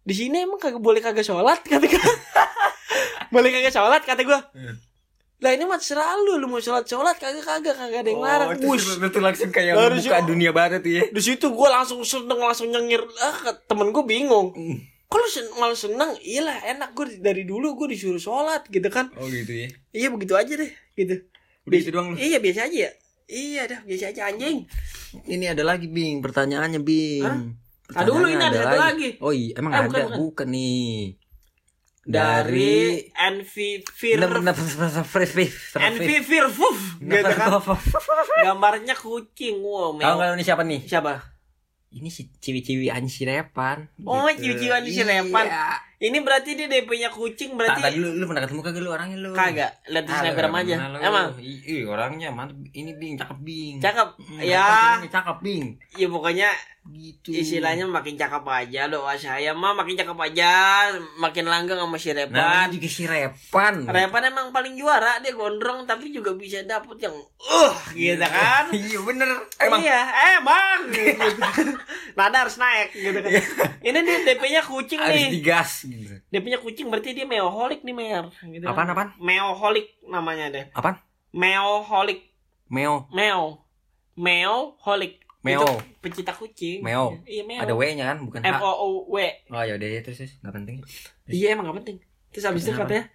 [SPEAKER 1] di sini emang kagak boleh kagak sholat? Kata gue boleh kagak sholat? Kata gue
[SPEAKER 2] Hmm.
[SPEAKER 1] lah ini mah terserah lu mau sholat sholat kagak kagak kagak ada yang larang.
[SPEAKER 2] Oh, terus
[SPEAKER 1] Wush.
[SPEAKER 2] lu tuh langsung kayak membuka
[SPEAKER 1] sih-
[SPEAKER 2] dunia baru tuh ya.
[SPEAKER 1] di situ gue langsung seneng langsung nyengir. Ah temen gue bingung.
[SPEAKER 2] Hmm.
[SPEAKER 1] kok lu sen malah seneng? Iyalah enak. Gue dari dulu gue disuruh sholat gitu kan.
[SPEAKER 2] Oh gitu ya.
[SPEAKER 1] iya begitu aja deh gitu.
[SPEAKER 2] Udah itu doang lu.
[SPEAKER 1] iya biasa aja ya. Iya dah biasa aja anjing
[SPEAKER 2] Ini ada lagi Bing, pertanyaannya Bing.
[SPEAKER 1] Hah? Ah, dulu ini ada satu lagi.
[SPEAKER 2] Oh iya, emang
[SPEAKER 1] Eh,
[SPEAKER 2] ada,
[SPEAKER 1] bukan,
[SPEAKER 2] bukan,
[SPEAKER 1] bukan.
[SPEAKER 2] nih.
[SPEAKER 1] dari Envy Fir Envy Firfuf gitu kan gambarnya kucing wow
[SPEAKER 2] Tahu ini siapa nih?
[SPEAKER 1] siapa
[SPEAKER 2] Ini si ciwi-ciwi Ansi Repan.
[SPEAKER 1] Oh, ciwi-ciwi Ansi Repan.
[SPEAKER 2] Iya.
[SPEAKER 1] Ini berarti dia DP-nya kucing berarti
[SPEAKER 2] tadi lu, lu pernah ketemu kagak lu orangnya lu?
[SPEAKER 1] kagak lihat di
[SPEAKER 2] Ah, lu
[SPEAKER 1] aja
[SPEAKER 2] lu.
[SPEAKER 1] emang
[SPEAKER 2] Ih, orangnya mantep. Ini Bing, cakep Bing.
[SPEAKER 1] cakep
[SPEAKER 2] Hmm,
[SPEAKER 1] ya
[SPEAKER 2] ini cakep Bing.
[SPEAKER 1] ya pokoknya
[SPEAKER 2] Gitu.
[SPEAKER 1] istilahnya makin cakep aja doa saya mah makin cakep aja makin langgeng sama si
[SPEAKER 2] Nah,
[SPEAKER 1] Repan
[SPEAKER 2] ini juga si Repan.
[SPEAKER 1] Repan emang paling juara dia gondrong tapi juga bisa dapet yang uh gitu kan
[SPEAKER 2] Iya bener. Emang.
[SPEAKER 1] Iya, emang. Gitu. Nada harus naik gitu kan. Ini dia DP-nya kucing
[SPEAKER 2] Harus
[SPEAKER 1] nih.
[SPEAKER 2] digas gitu.
[SPEAKER 1] DP-nya kucing berarti dia meoholik nih, Mer. Gitu kan.
[SPEAKER 2] Apaan apaan?
[SPEAKER 1] Meoholik namanya deh.
[SPEAKER 2] Apaan?
[SPEAKER 1] Meoholik.
[SPEAKER 2] Meo.
[SPEAKER 1] Meo. Meoholik.
[SPEAKER 2] Meo.
[SPEAKER 1] Itu pecinta kucing.
[SPEAKER 2] Meo.
[SPEAKER 1] Iya, meo.
[SPEAKER 2] Ada W-nya kan, bukan
[SPEAKER 1] F
[SPEAKER 2] H.
[SPEAKER 1] O O W.
[SPEAKER 2] Oh ya udah ya terus terus nggak penting.
[SPEAKER 1] Iya, emang gak penting. Terus habis itu katanya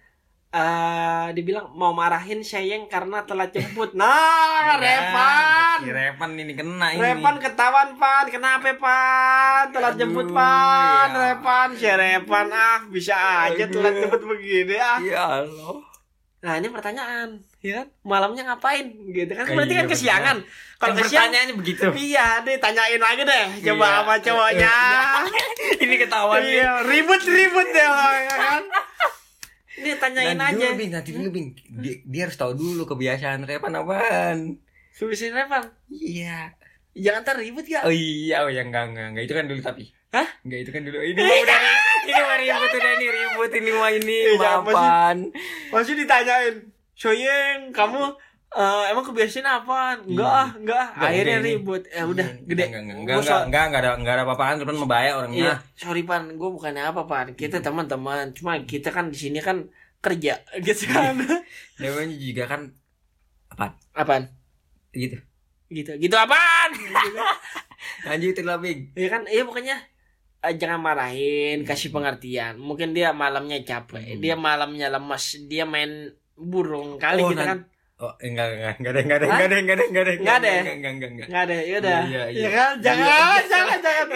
[SPEAKER 1] eh dibilang mau marahin Sheyeng karena telat jemput. Nah, Repan.
[SPEAKER 2] Si Repan ini kena ini.
[SPEAKER 1] Repan ketahuan pan, kenapa pan? Telat
[SPEAKER 2] Aduh,
[SPEAKER 1] jemput pan,
[SPEAKER 2] ya.
[SPEAKER 1] Repan, si Repan ah bisa aja
[SPEAKER 2] Aduh.
[SPEAKER 1] telat jemput begini ah.
[SPEAKER 2] Ya Allah.
[SPEAKER 1] Nah ini pertanyaan, ya kan? Malamnya ngapain? Gitu kan? Berarti
[SPEAKER 2] iya,
[SPEAKER 1] kan kesiangan. Kalau
[SPEAKER 2] Kan
[SPEAKER 1] kesiangan,
[SPEAKER 2] pertanyaannya begitu.
[SPEAKER 1] iya deh tanyain lagi deh. Coba
[SPEAKER 2] Iya.
[SPEAKER 1] sama cowoknya.
[SPEAKER 2] ini ketahuan
[SPEAKER 1] iya, ribut-ribut deh ya tanyain
[SPEAKER 2] Nanti
[SPEAKER 1] aja.
[SPEAKER 2] dulu, Bing, nanti dulu, Bing. Dia, dia harus tahu dulu kebiasaan Repan apaan.
[SPEAKER 1] Subisin Repan.
[SPEAKER 2] Iya.
[SPEAKER 1] Jangan ntar ribut ya.
[SPEAKER 2] Oh iya, oh ya enggak enggak enggak itu kan dulu tapi.
[SPEAKER 1] Hah?
[SPEAKER 2] Enggak itu kan dulu. Ini udah. Ini mah ribut udah nih ribut ini mah ini
[SPEAKER 1] Eh, jangan
[SPEAKER 2] mapan.
[SPEAKER 1] Masih ditanyain, Soyeng, kamu eh, emang kebiasaan apa? Enggak ah, enggak.
[SPEAKER 2] Enggak,
[SPEAKER 1] Akhirnya
[SPEAKER 2] ini.
[SPEAKER 1] ribut. Ya udah,
[SPEAKER 2] Iya,
[SPEAKER 1] gede.
[SPEAKER 2] Enggak enggak enggak enggak enggak enggak ada enggak ada apa-apaan Repan mah bahaya orangnya.
[SPEAKER 1] Iya, sorry pan, gue bukannya apa pan. Kita teman-teman, cuma kita kan di sini kan kerja, gitu kan.
[SPEAKER 2] Namanya juga kan apa?
[SPEAKER 1] Apaan?
[SPEAKER 2] Gitu.
[SPEAKER 1] Gitu, gitu apaan? Gitu.
[SPEAKER 2] Lanjutin lah, Bing.
[SPEAKER 1] Iya kan, iya pokoknya eh, jangan marahin, kasih pengertian. Mungkin dia malamnya capek,
[SPEAKER 2] Hmm.
[SPEAKER 1] dia malamnya lemas, dia main burung kali
[SPEAKER 2] Oh,
[SPEAKER 1] gitu kan.
[SPEAKER 2] Oh, enggak enggak enggak ada enggak ada enggak ada enggak ada enggak ada
[SPEAKER 1] Enggak ada ya?
[SPEAKER 2] enggak enggak enggak enggak.
[SPEAKER 1] Enggak ada, ya udah.
[SPEAKER 2] Iya, iya.
[SPEAKER 1] Iya kan? Jangan,
[SPEAKER 2] Iya,
[SPEAKER 1] jangan, jangan.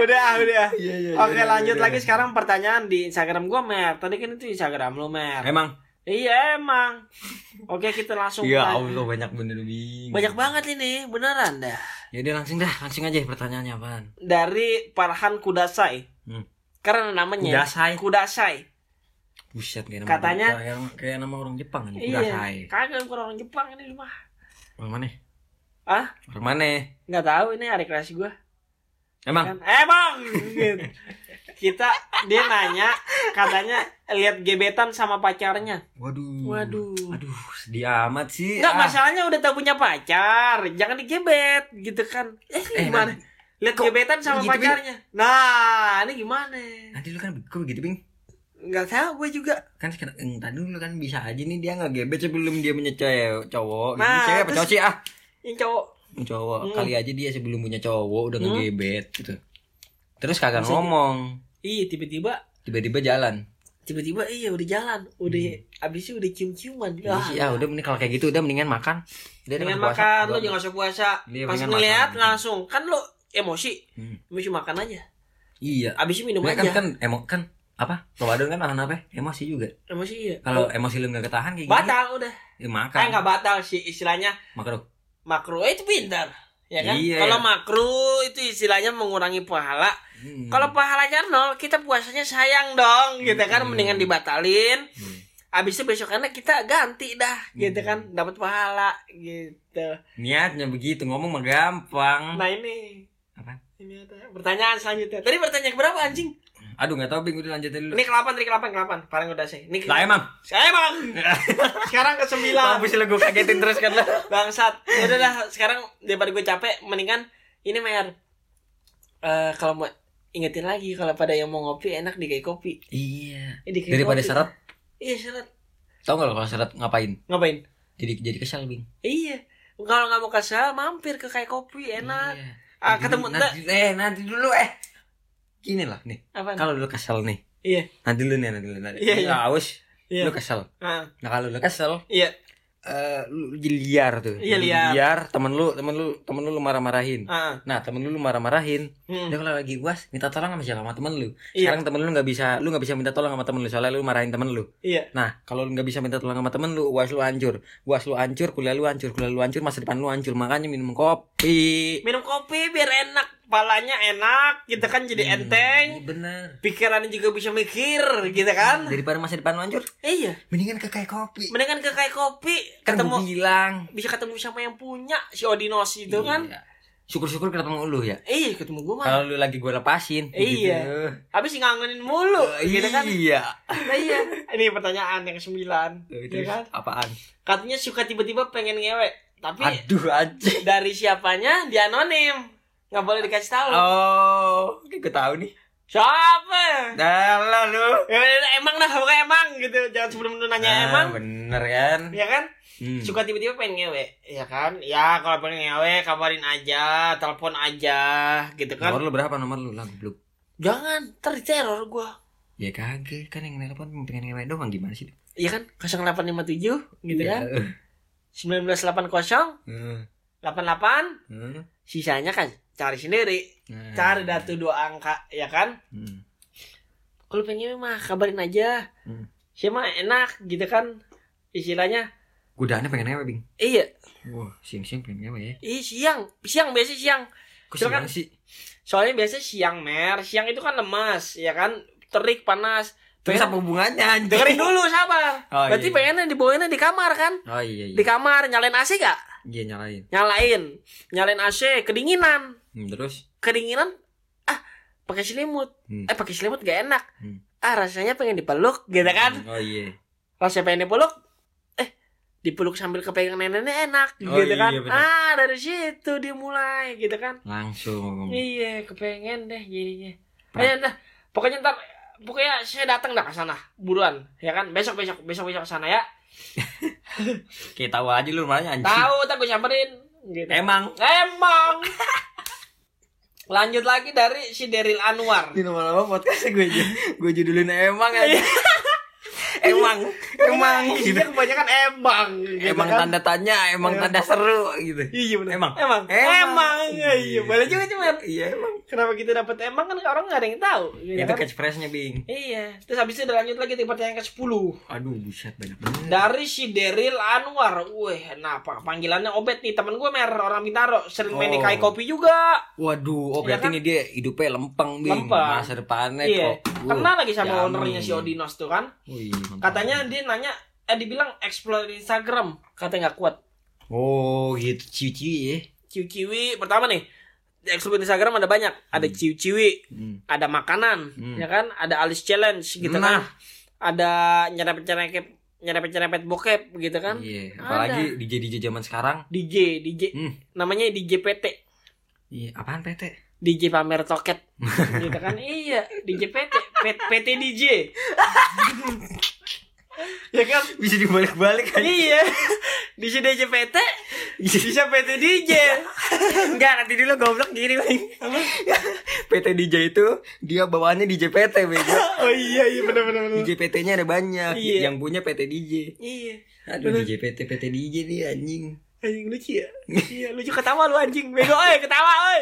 [SPEAKER 1] Udah, udah.
[SPEAKER 2] Iya iya.
[SPEAKER 1] Oke lanjut lagi sekarang pertanyaan di Instagram gua Mer. Tadi kan itu Instagram lu Mer.
[SPEAKER 2] Emang
[SPEAKER 1] Iya emang. Oke kita langsung.
[SPEAKER 2] Ya. Allah banyak bener Bing.
[SPEAKER 1] Banyak banget ini beneran dah.
[SPEAKER 2] Ya udah langsung dah, langsung aja pertanyaannya apaan?
[SPEAKER 1] Dari Farhan Kudasai.
[SPEAKER 2] Hmm.
[SPEAKER 1] Karena namanya
[SPEAKER 2] Kudasai.
[SPEAKER 1] Kudasai.
[SPEAKER 2] Buset kayak nama
[SPEAKER 1] Katanya-
[SPEAKER 2] kayak, kayak nama orang Jepang kan.
[SPEAKER 1] Iya.
[SPEAKER 2] Urasai.
[SPEAKER 1] Kagak bukan orang Jepang ini mah.
[SPEAKER 2] Orang mana?
[SPEAKER 1] Ah?
[SPEAKER 2] Orang mana?
[SPEAKER 1] Nggak tahu ini hari kreasi gua.
[SPEAKER 2] Emang?
[SPEAKER 1] Bang, gitu. kita dia nanya katanya lihat gebetan sama pacarnya.
[SPEAKER 2] Waduh.
[SPEAKER 1] Waduh.
[SPEAKER 2] Aduh, sedih amat sih.
[SPEAKER 1] Enggak
[SPEAKER 2] Ah.
[SPEAKER 1] masalahnya udah tahu punya pacar, jangan digebet gitu kan. Eh,
[SPEAKER 2] Eh,
[SPEAKER 1] gimana? Lihat
[SPEAKER 2] kok
[SPEAKER 1] gebetan sama
[SPEAKER 2] Bing?
[SPEAKER 1] pacarnya. Nah, ini gimana?
[SPEAKER 2] Nanti lu kan kok begitu, Bing?
[SPEAKER 1] Nggak tahu gue juga.
[SPEAKER 2] Kan sekarang eh, tadi dulu kan bisa aja nih dia nggak gebet sebelum dia punya cewek cowok.
[SPEAKER 1] Nah,
[SPEAKER 2] Nah, cewek apa
[SPEAKER 1] terus-
[SPEAKER 2] cowok sih ah?
[SPEAKER 1] Ini cowok.
[SPEAKER 2] Cowok.
[SPEAKER 1] Hmm.
[SPEAKER 2] Kali aja dia sebelum punya cowok udah
[SPEAKER 1] Hmm.
[SPEAKER 2] ngegebet gitu. Terus kagak ngomong.
[SPEAKER 1] Iya, tiba-tiba
[SPEAKER 2] Tiba-tiba jalan.
[SPEAKER 1] tiba-tiba iya udah jalan, udah abisnya udah cium-ciuman.
[SPEAKER 2] Iya
[SPEAKER 1] Ah,
[SPEAKER 2] ah udah mending kalau kayak gitu udah mendingan makan. Dia udah puasa.
[SPEAKER 1] makan, lo
[SPEAKER 2] Gua-
[SPEAKER 1] jangan usah puasa.
[SPEAKER 2] Iya,
[SPEAKER 1] Pas
[SPEAKER 2] mendingan
[SPEAKER 1] ngeliat
[SPEAKER 2] makan.
[SPEAKER 1] langsung kan lo emosi,
[SPEAKER 2] Hmm.
[SPEAKER 1] emosi makan aja.
[SPEAKER 2] Iya.
[SPEAKER 1] Abisnya minum
[SPEAKER 2] Nah,
[SPEAKER 1] aja.
[SPEAKER 2] kan kan emo kan apa? Ramadan kan nahan apa? Emosi juga.
[SPEAKER 1] Emosi iya.
[SPEAKER 2] Kalau
[SPEAKER 1] Oh,
[SPEAKER 2] emosi lu nggak ketahan kayak gini,
[SPEAKER 1] batal udah.
[SPEAKER 2] ya makan.
[SPEAKER 1] Kayak nggak batal sih istilahnya
[SPEAKER 2] Makruh.
[SPEAKER 1] Makro itu pintar. Ya kan?
[SPEAKER 2] Iya.
[SPEAKER 1] Kalau makro itu istilahnya mengurangi pahala.
[SPEAKER 2] Hmm.
[SPEAKER 1] Kalau pahalanya nol, kita puasanya sayang dong, gitu kan?
[SPEAKER 2] Hmm.
[SPEAKER 1] Mendingan dibatalin.
[SPEAKER 2] Hmm.
[SPEAKER 1] Abis itu besokannya kita ganti dah, gitu kan? Dapat pahala, gitu.
[SPEAKER 2] niatnya begitu ngomong mah gampang.
[SPEAKER 1] Nah ini,
[SPEAKER 2] Apa?
[SPEAKER 1] ini ada pertanyaan selanjutnya. Tadi pertanyaan berapa anjing?
[SPEAKER 2] Aduh nggak tahu Bing udah lanjutin dulu.
[SPEAKER 1] Ini ke-8, tadi ke-8, ke-8. Paling udah sih. Ini
[SPEAKER 2] Lah emang.
[SPEAKER 1] Saya bang. Sekarang ke sembilan.
[SPEAKER 2] Mampus lu gue kagetin terus kan lah.
[SPEAKER 1] Bangsat. Ya udah dah. Sekarang daripada gue capek, mendingan ini Mer. Eh kalau mau ingetin lagi kalau pada yang mau ngopi enak di kayak kopi.
[SPEAKER 2] Iya.
[SPEAKER 1] Eh,
[SPEAKER 2] Daripada
[SPEAKER 1] kopi.
[SPEAKER 2] syarat.
[SPEAKER 1] Iya syarat.
[SPEAKER 2] Tau nggak kalau syarat ngapain?
[SPEAKER 1] Ngapain?
[SPEAKER 2] Jadi jadi kesal Bing.
[SPEAKER 1] Iya. Kalau nggak mau kesal, mampir ke kayak kopi enak.
[SPEAKER 2] Iya.
[SPEAKER 1] Ah ketemu
[SPEAKER 2] nanti, eh nanti dulu eh. Gini lah nih. Kalau lu kesel nih.
[SPEAKER 1] Iya.
[SPEAKER 2] Nanti lu nih nanti lu nanti.
[SPEAKER 1] Iya,
[SPEAKER 2] Lu
[SPEAKER 1] iya.
[SPEAKER 2] Haus.
[SPEAKER 1] Iya.
[SPEAKER 2] Lu kesel.
[SPEAKER 1] Ah,
[SPEAKER 2] Nah kalau lu kesel
[SPEAKER 1] iya.
[SPEAKER 2] eh lu jadi liar tuh.
[SPEAKER 1] Iya, liar.
[SPEAKER 2] liar, temen lu, temen lu, temen lu lu marah-marahin.
[SPEAKER 1] Ah.
[SPEAKER 2] Nah, temen lu lu marah-marahin.
[SPEAKER 1] Hmm.
[SPEAKER 2] Dia kalau lagi uas minta tolong sama siapa? Sama temen lu.
[SPEAKER 1] Iya.
[SPEAKER 2] Sekarang temen lu nggak bisa, lu nggak bisa minta tolong sama temen lu soalnya lu marahin temen lu.
[SPEAKER 1] Iya.
[SPEAKER 2] Nah, kalau lu nggak bisa minta tolong sama temen lu, uas lu hancur. Uas lu hancur, kuliah lu hancur, kuliah lu hancur, masa depan lu hancur. Makanya minum kopi.
[SPEAKER 1] Minum kopi biar enak, palanya enak, kita kan jadi
[SPEAKER 2] Iya,
[SPEAKER 1] enteng.
[SPEAKER 2] bener.
[SPEAKER 1] Pikirannya juga bisa mikir, gitu kan?
[SPEAKER 2] Daripada masa depan lu hancur,
[SPEAKER 1] Iya.
[SPEAKER 2] mendingan ke kayak kopi.
[SPEAKER 1] Mendingan ke kayak kopi,
[SPEAKER 2] Kan
[SPEAKER 1] ketemu
[SPEAKER 2] gua bilang.
[SPEAKER 1] bisa ketemu sama yang punya si Odinos itu kan.
[SPEAKER 2] Iya. Syukur-syukur ketemu lu ya.
[SPEAKER 1] Iya, ketemu gua mah.
[SPEAKER 2] Kalau lu lagi gue lepasin.
[SPEAKER 1] Iya.
[SPEAKER 2] gitu.
[SPEAKER 1] Habis ngangenin mulu, gitu kan?
[SPEAKER 2] Iya.
[SPEAKER 1] Nah, iya. Ini pertanyaan yang sembilan,
[SPEAKER 2] Itu
[SPEAKER 1] ya kan?
[SPEAKER 2] apaan?
[SPEAKER 1] Katanya suka tiba-tiba pengen ngewe, tapi
[SPEAKER 2] Aduh anjing.
[SPEAKER 1] dari siapanya dia anonim, nggak boleh dikasih tahu.
[SPEAKER 2] Oh, gue tahu nih.
[SPEAKER 1] Siapa?
[SPEAKER 2] Dah lu.
[SPEAKER 1] Ya, udah, emang dah, pokoknya emang gitu. Jangan sebelum lu nanya
[SPEAKER 2] Ah,
[SPEAKER 1] emang,
[SPEAKER 2] bener kan?
[SPEAKER 1] ya kan?
[SPEAKER 2] Hmm.
[SPEAKER 1] Suka tiba-tiba pengen ngewe, ya kan? Ya kalau pengen ngewe kabarin aja, telepon aja, gitu kan?
[SPEAKER 2] Nomor lu berapa nomor lu lah belum?
[SPEAKER 1] Jangan, ntar teror gua.
[SPEAKER 2] Ya kagak kan yang nelpon pengen ngewe doang gimana sih?
[SPEAKER 1] Iya kan? 0857 gitu
[SPEAKER 2] Ya.
[SPEAKER 1] kan? 1980
[SPEAKER 2] Hmm.
[SPEAKER 1] 88
[SPEAKER 2] Hmm.
[SPEAKER 1] sisanya kan cari sendiri.
[SPEAKER 2] Nah.
[SPEAKER 1] Cari dah tuh dua angka, ya kan?
[SPEAKER 2] Hmm.
[SPEAKER 1] Kalau pengen mah kabarin aja.
[SPEAKER 2] Hmm.
[SPEAKER 1] Siapa enak gitu kan? Istilahnya
[SPEAKER 2] Godaannya pengen ngewe, Bing.
[SPEAKER 1] iya,
[SPEAKER 2] Wah, siang-siang pengen ngewe ya.
[SPEAKER 1] Ih, siang, siang biasa siang. Silakan.
[SPEAKER 2] siang sih?
[SPEAKER 1] Soalnya biasa siang mer, siang itu kan lemas, ya kan? Terik panas.
[SPEAKER 2] Terus
[SPEAKER 1] Pengen-
[SPEAKER 2] apa hubungannya anjing?
[SPEAKER 1] dengerin dulu sabar.
[SPEAKER 2] Oh,
[SPEAKER 1] Berarti
[SPEAKER 2] iya.
[SPEAKER 1] pengennya dibawainnya di kamar kan?
[SPEAKER 2] Oh iya iya.
[SPEAKER 1] Di kamar nyalain AC gak?
[SPEAKER 2] Iya nyalain.
[SPEAKER 1] Nyalain, nyalain AC, kedinginan,
[SPEAKER 2] Hmm, terus?
[SPEAKER 1] kedinginan. Ah, pakai selimut.
[SPEAKER 2] Hmm.
[SPEAKER 1] Eh pakai selimut gak enak.
[SPEAKER 2] Hmm.
[SPEAKER 1] Ah rasanya pengen dipeluk, gitu kan?
[SPEAKER 2] Oh iya.
[SPEAKER 1] Rasanya pengen dipeluk. Eh, dipeluk sambil kepegang neneknya enak,
[SPEAKER 2] Oh,
[SPEAKER 1] gitu
[SPEAKER 2] iya,
[SPEAKER 1] kan?
[SPEAKER 2] bener.
[SPEAKER 1] Ah dari situ dimulai, gitu kan?
[SPEAKER 2] Langsung.
[SPEAKER 1] Iya, kepengen deh jadinya. Ayo dah, pokoknya ntar pokoknya saya datang dah ke sana buruan, ya kan? Besok besok besok besok ke sana ya.
[SPEAKER 2] Kayak tahu aja lu rumahnya anjing.
[SPEAKER 1] Tahu, ntar gue samperin. Gitu.
[SPEAKER 2] Emang.
[SPEAKER 1] Emang. Lanjut lagi dari si Deril Anwar.
[SPEAKER 2] Di nama-nama podcast gue gue judulin emang aja. emang, emang gitu.
[SPEAKER 1] Isinya kebanyakan emang. gitu
[SPEAKER 2] Emang
[SPEAKER 1] kan.
[SPEAKER 2] tanda tanya, emang
[SPEAKER 1] Iya.
[SPEAKER 2] tanda seru gitu.
[SPEAKER 1] Iya benar.
[SPEAKER 2] Emang.
[SPEAKER 1] Emang.
[SPEAKER 2] Emang.
[SPEAKER 1] Emang. Iya, iya. Boleh juga cuma.
[SPEAKER 2] Iya emang.
[SPEAKER 1] kenapa kita dapat emang kan orang nggak ada yang tahu gitu
[SPEAKER 2] Itu
[SPEAKER 1] kan?
[SPEAKER 2] catchphrase-nya, Bing.
[SPEAKER 1] iya terus habis itu lanjut lagi di pertanyaan ke 10
[SPEAKER 2] Aduh, buset banyak banget.
[SPEAKER 1] dari si Deril Anwar weh nah apa panggilannya Obet nih temen gue mer orang Bintaro sering main di
[SPEAKER 2] Oh.
[SPEAKER 1] kai kopi juga
[SPEAKER 2] Waduh, oh
[SPEAKER 1] Iya
[SPEAKER 2] berarti
[SPEAKER 1] kan?
[SPEAKER 2] ini dia hidupnya lempeng, Bing.
[SPEAKER 1] Lempeng.
[SPEAKER 2] Masa depannya
[SPEAKER 1] iya
[SPEAKER 2] kok.
[SPEAKER 1] Kenal lagi sama
[SPEAKER 2] jamin.
[SPEAKER 1] ownernya si Odinos tuh kan
[SPEAKER 2] Wih, mantap.
[SPEAKER 1] Katanya dia nanya eh dibilang explore Instagram. Katanya nggak kuat.
[SPEAKER 2] Oh, gitu. Ciwi-ciwi ya.
[SPEAKER 1] ciwi-ciwi. Pertama nih di explore Instagram ada banyak. Ada ciwi-ciwi
[SPEAKER 2] Hmm.
[SPEAKER 1] ada makanan
[SPEAKER 2] Hmm.
[SPEAKER 1] ya kan? Ada alis challenge gitu
[SPEAKER 2] Nah.
[SPEAKER 1] kan? Ada nyerempet nyerempet nyerempet nyerempet bokep gitu kan?
[SPEAKER 2] Iya, apalagi DJ DJ zaman sekarang.
[SPEAKER 1] DJ DJ
[SPEAKER 2] Hmm.
[SPEAKER 1] namanya DJ PT
[SPEAKER 2] Iya, apaan PT?
[SPEAKER 1] DJ pamer toket. Gitu kan? Iya DJ PT PT DJ ya kan
[SPEAKER 2] Bisa dibalik-balik kan?
[SPEAKER 1] iya DJ DJ PT bisa PT DJ
[SPEAKER 2] Enggak, nanti dulu goblok gini, Bing. PT DJ itu dia bawaannya DJ PT, bego.
[SPEAKER 1] oh iya iya benar benar
[SPEAKER 2] DJ PT-nya ada banyak.
[SPEAKER 1] Iya.
[SPEAKER 2] Yang punya PT DJ.
[SPEAKER 1] iya
[SPEAKER 2] Aduh, DJ PT PT DJ nih anjing.
[SPEAKER 1] anjing lucu ya iya lucu ketawa lu anjing bego oi ketawa oi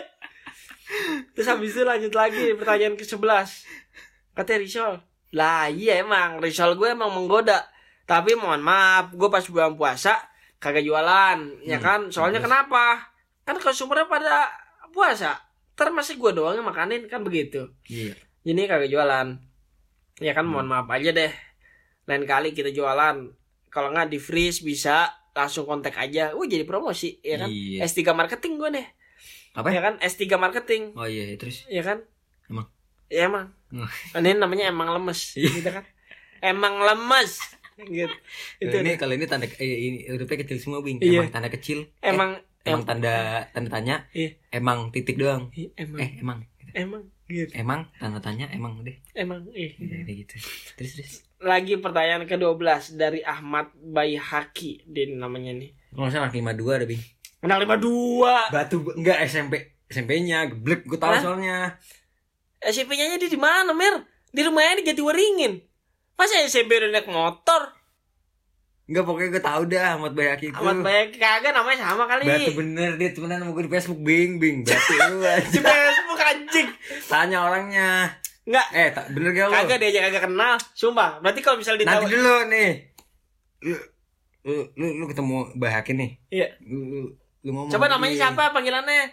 [SPEAKER 1] terus habis itu lanjut lagi pertanyaan ke 11 katanya Risol lah iya emang Risol gue emang menggoda. Tapi mohon maaf gue pas bulan puasa kagak jualan ya
[SPEAKER 2] Hmm,
[SPEAKER 1] kan? Soalnya
[SPEAKER 2] terus?
[SPEAKER 1] kenapa? Kan konsumernya pada puasa. Ntar masih gue doang yang makanin kan begitu.
[SPEAKER 2] Iya.
[SPEAKER 1] ini kagak jualan. Ya kan mohon
[SPEAKER 2] Hmm.
[SPEAKER 1] maaf aja deh. Lain kali kita jualan. Kalau nggak di freeze bisa langsung kontak aja. Wah jadi promosi ya kan?
[SPEAKER 2] Iya.
[SPEAKER 1] S3 marketing gue deh
[SPEAKER 2] Apa?
[SPEAKER 1] ya kan? S3 marketing.
[SPEAKER 2] Oh iya, terus?
[SPEAKER 1] Ya kan?
[SPEAKER 2] Emang?
[SPEAKER 1] ya emang. ini namanya emang lemes
[SPEAKER 2] Iya.
[SPEAKER 1] gitu kan emang lemes gitu itu
[SPEAKER 2] Kalau ini kalau ini tanda eh, ini hurufnya kecil semua, Bing.
[SPEAKER 1] Iya.
[SPEAKER 2] Emang tanda kecil. Eh,
[SPEAKER 1] emang
[SPEAKER 2] emang tanda tanda tanya.
[SPEAKER 1] Iya.
[SPEAKER 2] Emang titik doang.
[SPEAKER 1] em- emang
[SPEAKER 2] Eh, emang.
[SPEAKER 1] emang gitu
[SPEAKER 2] Emang tanda tanya emang deh.
[SPEAKER 1] emang eh.
[SPEAKER 2] Iya, gitu. Terus terus.
[SPEAKER 1] lagi pertanyaan ke-12 dari Ahmad Bayhaki dia namanya nih
[SPEAKER 2] Kalau salah anak 52 ada, Bing.
[SPEAKER 1] anak 52
[SPEAKER 2] Batu enggak SMP. SMP-nya geblek gue tahu
[SPEAKER 1] Hah?
[SPEAKER 2] soalnya.
[SPEAKER 1] SMP-nya dia di mana, Mer? Di rumahnya di Jatiwaringin. Masa SMP udah naik motor?
[SPEAKER 2] Enggak pokoknya gue tahu dah Ahmad Bayaki itu.
[SPEAKER 1] Amat banyak kagak namanya sama kali.
[SPEAKER 2] Batu bener dia temenan sama gue di Facebook Bing Bing Batu lu
[SPEAKER 1] Di. Facebook anjing.
[SPEAKER 2] Tanya orangnya.
[SPEAKER 1] Enggak,
[SPEAKER 2] Eh, tak bener gak lu?
[SPEAKER 1] kagak dia aja kagak kenal. Sumpah. Berarti kalau misalnya
[SPEAKER 2] Nanti
[SPEAKER 1] ditahu
[SPEAKER 2] dulu nih. Lu lu lu, lu ketemu Bahakin nih.
[SPEAKER 1] Iya.
[SPEAKER 2] Lu, lu, lu ngomong.
[SPEAKER 1] Coba namanya
[SPEAKER 2] Bing.
[SPEAKER 1] siapa panggilannya?